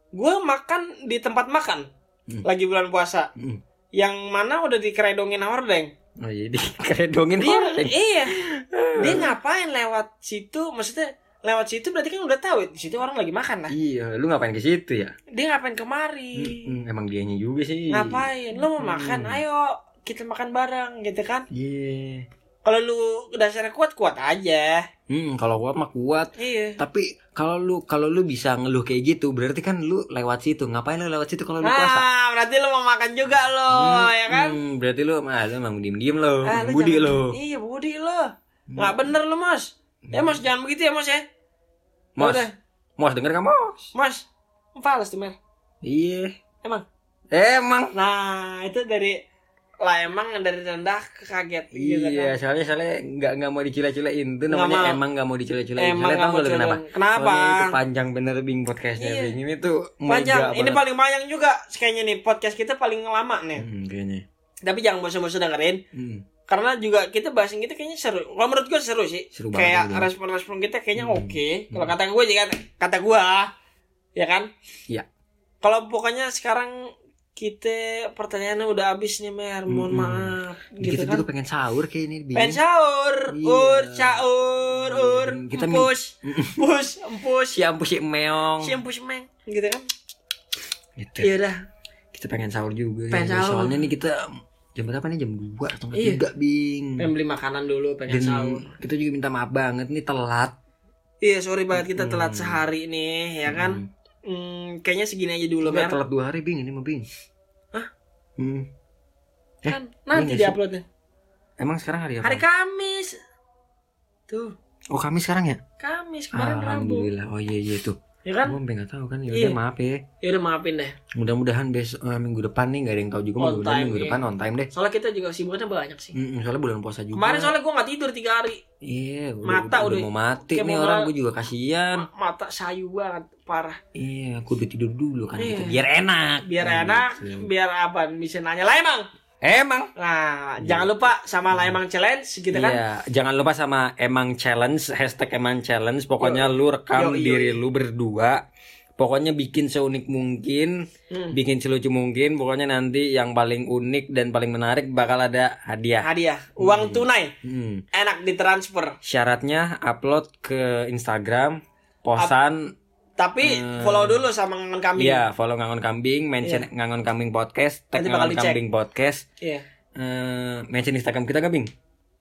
[SPEAKER 1] Gue makan di tempat makan
[SPEAKER 2] Hmm.
[SPEAKER 1] lagi bulan puasa.
[SPEAKER 2] Hmm.
[SPEAKER 1] Yang mana udah dikeredongin hordeng.
[SPEAKER 2] Oh iya, dikeredongin orang.
[SPEAKER 1] iya. Dia ngapain lewat situ? Maksudnya lewat situ berarti kan udah tahu di situ orang lagi makan lah.
[SPEAKER 2] Iya, lu ngapain ke situ ya?
[SPEAKER 1] Dia ngapain kemari?
[SPEAKER 2] Mm-mm, emang dianya juga sih.
[SPEAKER 1] Ngapain? Lo mau makan?
[SPEAKER 2] Hmm.
[SPEAKER 1] Ayo kita makan bareng gitu kan.
[SPEAKER 2] Iya.
[SPEAKER 1] Kalau lu dasarnya kuat kuat aja.
[SPEAKER 2] Hmm, kalau kuat mah kuat.
[SPEAKER 1] Iya.
[SPEAKER 2] Tapi kalau lu kalau lu bisa ngeluh kayak gitu, berarti kan lu lewat situ. Ngapain lu lewat situ kalau lu puasa?
[SPEAKER 1] Nah, berarti lo mau makan juga lo, ya kan?
[SPEAKER 2] Hmm, berarti lu mah lu emang diem-diem lo,
[SPEAKER 1] Ah, lu
[SPEAKER 2] budi lo.
[SPEAKER 1] Iya, budi lo. Nggak bener lo, Mas. Ya, Mas, jangan begitu ya, Mas ya.
[SPEAKER 2] Mos,
[SPEAKER 1] Udah,
[SPEAKER 2] mos denger gak mos?
[SPEAKER 1] Mas. Fales tuh, Mer.
[SPEAKER 2] Iya.
[SPEAKER 1] Emang.
[SPEAKER 2] Emang.
[SPEAKER 1] Nah, itu dari lah emang dari rendah ke kaget gitu
[SPEAKER 2] Iya,
[SPEAKER 1] kan.
[SPEAKER 2] soalnya soalnya nggak nggak mau dicila-cilain itu namanya
[SPEAKER 1] mau.
[SPEAKER 2] emang nggak mau dicila-cilain.
[SPEAKER 1] Emang nggak mau
[SPEAKER 2] kenapa?
[SPEAKER 1] Kenapa?
[SPEAKER 2] Soalnya itu panjang bener bing podcastnya
[SPEAKER 1] Iya.
[SPEAKER 2] bing. Ini tuh
[SPEAKER 1] Panjang. Ini
[SPEAKER 2] banget.
[SPEAKER 1] paling panjang juga kayaknya nih podcast kita paling lama nih.
[SPEAKER 2] Hmm, kayaknya.
[SPEAKER 1] Tapi jangan bosan-bosan dengerin
[SPEAKER 2] Hmm.
[SPEAKER 1] Karena juga kita bahasin kita kayaknya seru. Kalau menurut gue seru sih.
[SPEAKER 2] Seru
[SPEAKER 1] Kayak respon-respon kita kayaknya
[SPEAKER 2] Hmm.
[SPEAKER 1] oke. Kalau kata gue juga kata gue ya kan.
[SPEAKER 2] Iya.
[SPEAKER 1] Kalau pokoknya sekarang kita pertanyaannya udah habis nih Mer, mohon
[SPEAKER 2] Mm-mm.
[SPEAKER 1] maaf gitu
[SPEAKER 2] kita
[SPEAKER 1] kan.
[SPEAKER 2] juga pengen sahur kayak ini bing.
[SPEAKER 1] Pengen sahur,
[SPEAKER 2] Iya.
[SPEAKER 1] ur, caur, ur,
[SPEAKER 2] Kita mi-
[SPEAKER 1] empus, empus, empus,
[SPEAKER 2] Si ampus si meong.
[SPEAKER 1] si empus meng, gitu kan?
[SPEAKER 2] Gitu.
[SPEAKER 1] Iya dah.
[SPEAKER 2] Kita pengen sahur juga.
[SPEAKER 1] Pengen
[SPEAKER 2] ya.
[SPEAKER 1] sahur.
[SPEAKER 2] Soalnya nih kita jam berapa nih jam 2 atau
[SPEAKER 1] Iya.
[SPEAKER 2] tiga bing.
[SPEAKER 1] Pengen beli makanan dulu, pengen
[SPEAKER 2] Dan
[SPEAKER 1] sahur.
[SPEAKER 2] kita juga minta maaf banget nih telat.
[SPEAKER 1] Iya, sorry banget kita telat
[SPEAKER 2] Hmm.
[SPEAKER 1] sehari nih, ya kan? Hmm, kayaknya segini aja dulu, Mer.
[SPEAKER 2] telat dua hari bing ini mah bing.
[SPEAKER 1] Hah?
[SPEAKER 2] Hmm. Eh,
[SPEAKER 1] Kan nanti diuploadnya.
[SPEAKER 2] Emang sekarang hari apa?
[SPEAKER 1] Hari Kamis. Tuh,
[SPEAKER 2] Oh kami sekarang ya?
[SPEAKER 1] Kamis kemarin Rabu.
[SPEAKER 2] Alhamdulillah. Oh iya iya tuh.
[SPEAKER 1] Ya kan?
[SPEAKER 2] Gue sampai nggak tahu kan. Ya
[SPEAKER 1] Iya.
[SPEAKER 2] udah maaf ya.
[SPEAKER 1] Ya udah maafin deh.
[SPEAKER 2] Mudah-mudahan besok eh, minggu depan nih nggak ada yang tahu juga.
[SPEAKER 1] On
[SPEAKER 2] Mudah-mudahan
[SPEAKER 1] time,
[SPEAKER 2] minggu
[SPEAKER 1] iya.
[SPEAKER 2] depan on time deh.
[SPEAKER 1] Soalnya kita juga sibukannya banyak sih.
[SPEAKER 2] Mm, soalnya bulan puasa juga.
[SPEAKER 1] Kemarin soalnya gue nggak tidur tiga hari.
[SPEAKER 2] Iya. Udah,
[SPEAKER 1] Mata
[SPEAKER 2] udah,
[SPEAKER 1] udah-
[SPEAKER 2] mau mati nih
[SPEAKER 1] mau
[SPEAKER 2] orang. Gue juga kasihan.
[SPEAKER 1] Ma- Mata sayu banget, parah.
[SPEAKER 2] Iya. Aku udah tidur dulu kan.
[SPEAKER 1] Iya.
[SPEAKER 2] gitu. Biar enak.
[SPEAKER 1] Biar
[SPEAKER 2] Nah,
[SPEAKER 1] enak,
[SPEAKER 2] gitu.
[SPEAKER 1] biar apa? Bisa nanya lah emang.
[SPEAKER 2] Emang.
[SPEAKER 1] Nah, jangan lupa sama lah emang challenge gitu kan.
[SPEAKER 2] Iya, jangan lupa sama emang challenge hashtag emang challenge. Pokoknya lu rekam
[SPEAKER 1] Yo, yo,
[SPEAKER 2] diri
[SPEAKER 1] yo.
[SPEAKER 2] lu berdua. Pokoknya bikin seunik mungkin,
[SPEAKER 1] Hmm.
[SPEAKER 2] bikin selucu mungkin. Pokoknya nanti yang paling unik dan paling menarik bakal ada hadiah.
[SPEAKER 1] Hadiah, uang tunai,
[SPEAKER 2] Hmm.
[SPEAKER 1] enak ditransfer.
[SPEAKER 2] Syaratnya upload ke Instagram, posan,
[SPEAKER 1] Tapi
[SPEAKER 2] Hmm.
[SPEAKER 1] follow dulu sama ngangon kami.
[SPEAKER 2] iya follow ngangon kambing, mention ngangon kambing podcast, tag
[SPEAKER 1] Nanti
[SPEAKER 2] ngangon
[SPEAKER 1] dicek.
[SPEAKER 2] kambing podcast.
[SPEAKER 1] Iya.
[SPEAKER 2] eh, mention Instagram kita gak, Bing?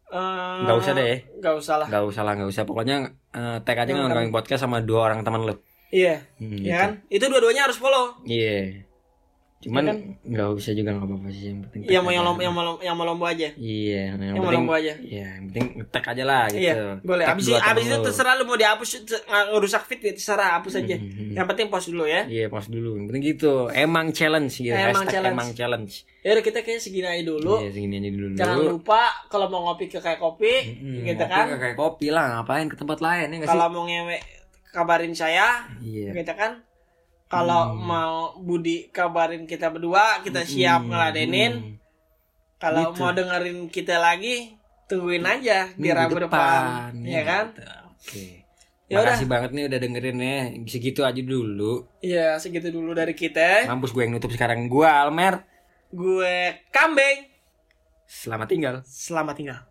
[SPEAKER 1] Eh,
[SPEAKER 2] Nggak usah deh.
[SPEAKER 1] Nggak usah lah.
[SPEAKER 2] Gak usah lah, gak usah. Pokoknya eh, tag aja
[SPEAKER 1] Yang
[SPEAKER 2] ngomongin podcast sama dua orang teman lu.
[SPEAKER 1] Iya.
[SPEAKER 2] Hmm,
[SPEAKER 1] Ya
[SPEAKER 2] gitu.
[SPEAKER 1] kan? Itu dua-duanya harus follow.
[SPEAKER 2] Iya. Cuman
[SPEAKER 1] Iya kan?
[SPEAKER 2] nggak bisa juga nggak apa-apa sih yang penting.
[SPEAKER 1] Yang mau yang lomba yang mau yang mau lomba aja.
[SPEAKER 2] Iya, yang,
[SPEAKER 1] Yang mau
[SPEAKER 2] penting.
[SPEAKER 1] lomba aja.
[SPEAKER 2] Iya, yang penting tag aja lah gitu.
[SPEAKER 1] Iya, boleh.
[SPEAKER 2] Tag
[SPEAKER 1] Abis,
[SPEAKER 2] dua
[SPEAKER 1] abis itu terserah lu mau dihapus ngerusak fit ya terserah hapus aja.
[SPEAKER 2] Mhm.
[SPEAKER 1] Yang penting post dulu ya.
[SPEAKER 2] Iya, pas dulu. Yang penting gitu. Emang challenge gitu.
[SPEAKER 1] Emang
[SPEAKER 2] Hashtag
[SPEAKER 1] challenge.
[SPEAKER 2] Emang challenge.
[SPEAKER 1] Ya kita kayak segini aja dulu.
[SPEAKER 2] Iya, segini aja dulu.
[SPEAKER 1] Jangan lupa kalau mau ngopi ke kayak kopi,
[SPEAKER 2] Hmm,
[SPEAKER 1] gitu
[SPEAKER 2] ngopi
[SPEAKER 1] kan.
[SPEAKER 2] nggak kayak kopi lah, ngapain ke tempat lain ya nggak sih?
[SPEAKER 1] Kalau mau ngewe kabarin saya,
[SPEAKER 2] Iya.
[SPEAKER 1] gitu kan. Kalau mau Budi kabarin kita berdua, kita siap
[SPEAKER 2] Hmm,
[SPEAKER 1] ngeladenin.
[SPEAKER 2] hmm.
[SPEAKER 1] Kalau
[SPEAKER 2] Gitu.
[SPEAKER 1] mau dengerin kita lagi, tungguin aja di Rabu depan,
[SPEAKER 2] iya,
[SPEAKER 1] ya kan?
[SPEAKER 2] gitu. Oke.
[SPEAKER 1] Ya
[SPEAKER 2] Makasih banget nih udah dengerin ya. Segitu aja dulu.
[SPEAKER 1] Iya, segitu dulu dari kita.
[SPEAKER 2] Mampus gue yang nutup sekarang. Gue Almer.
[SPEAKER 1] Gue kambing.
[SPEAKER 2] Selamat tinggal.
[SPEAKER 1] Selamat tinggal.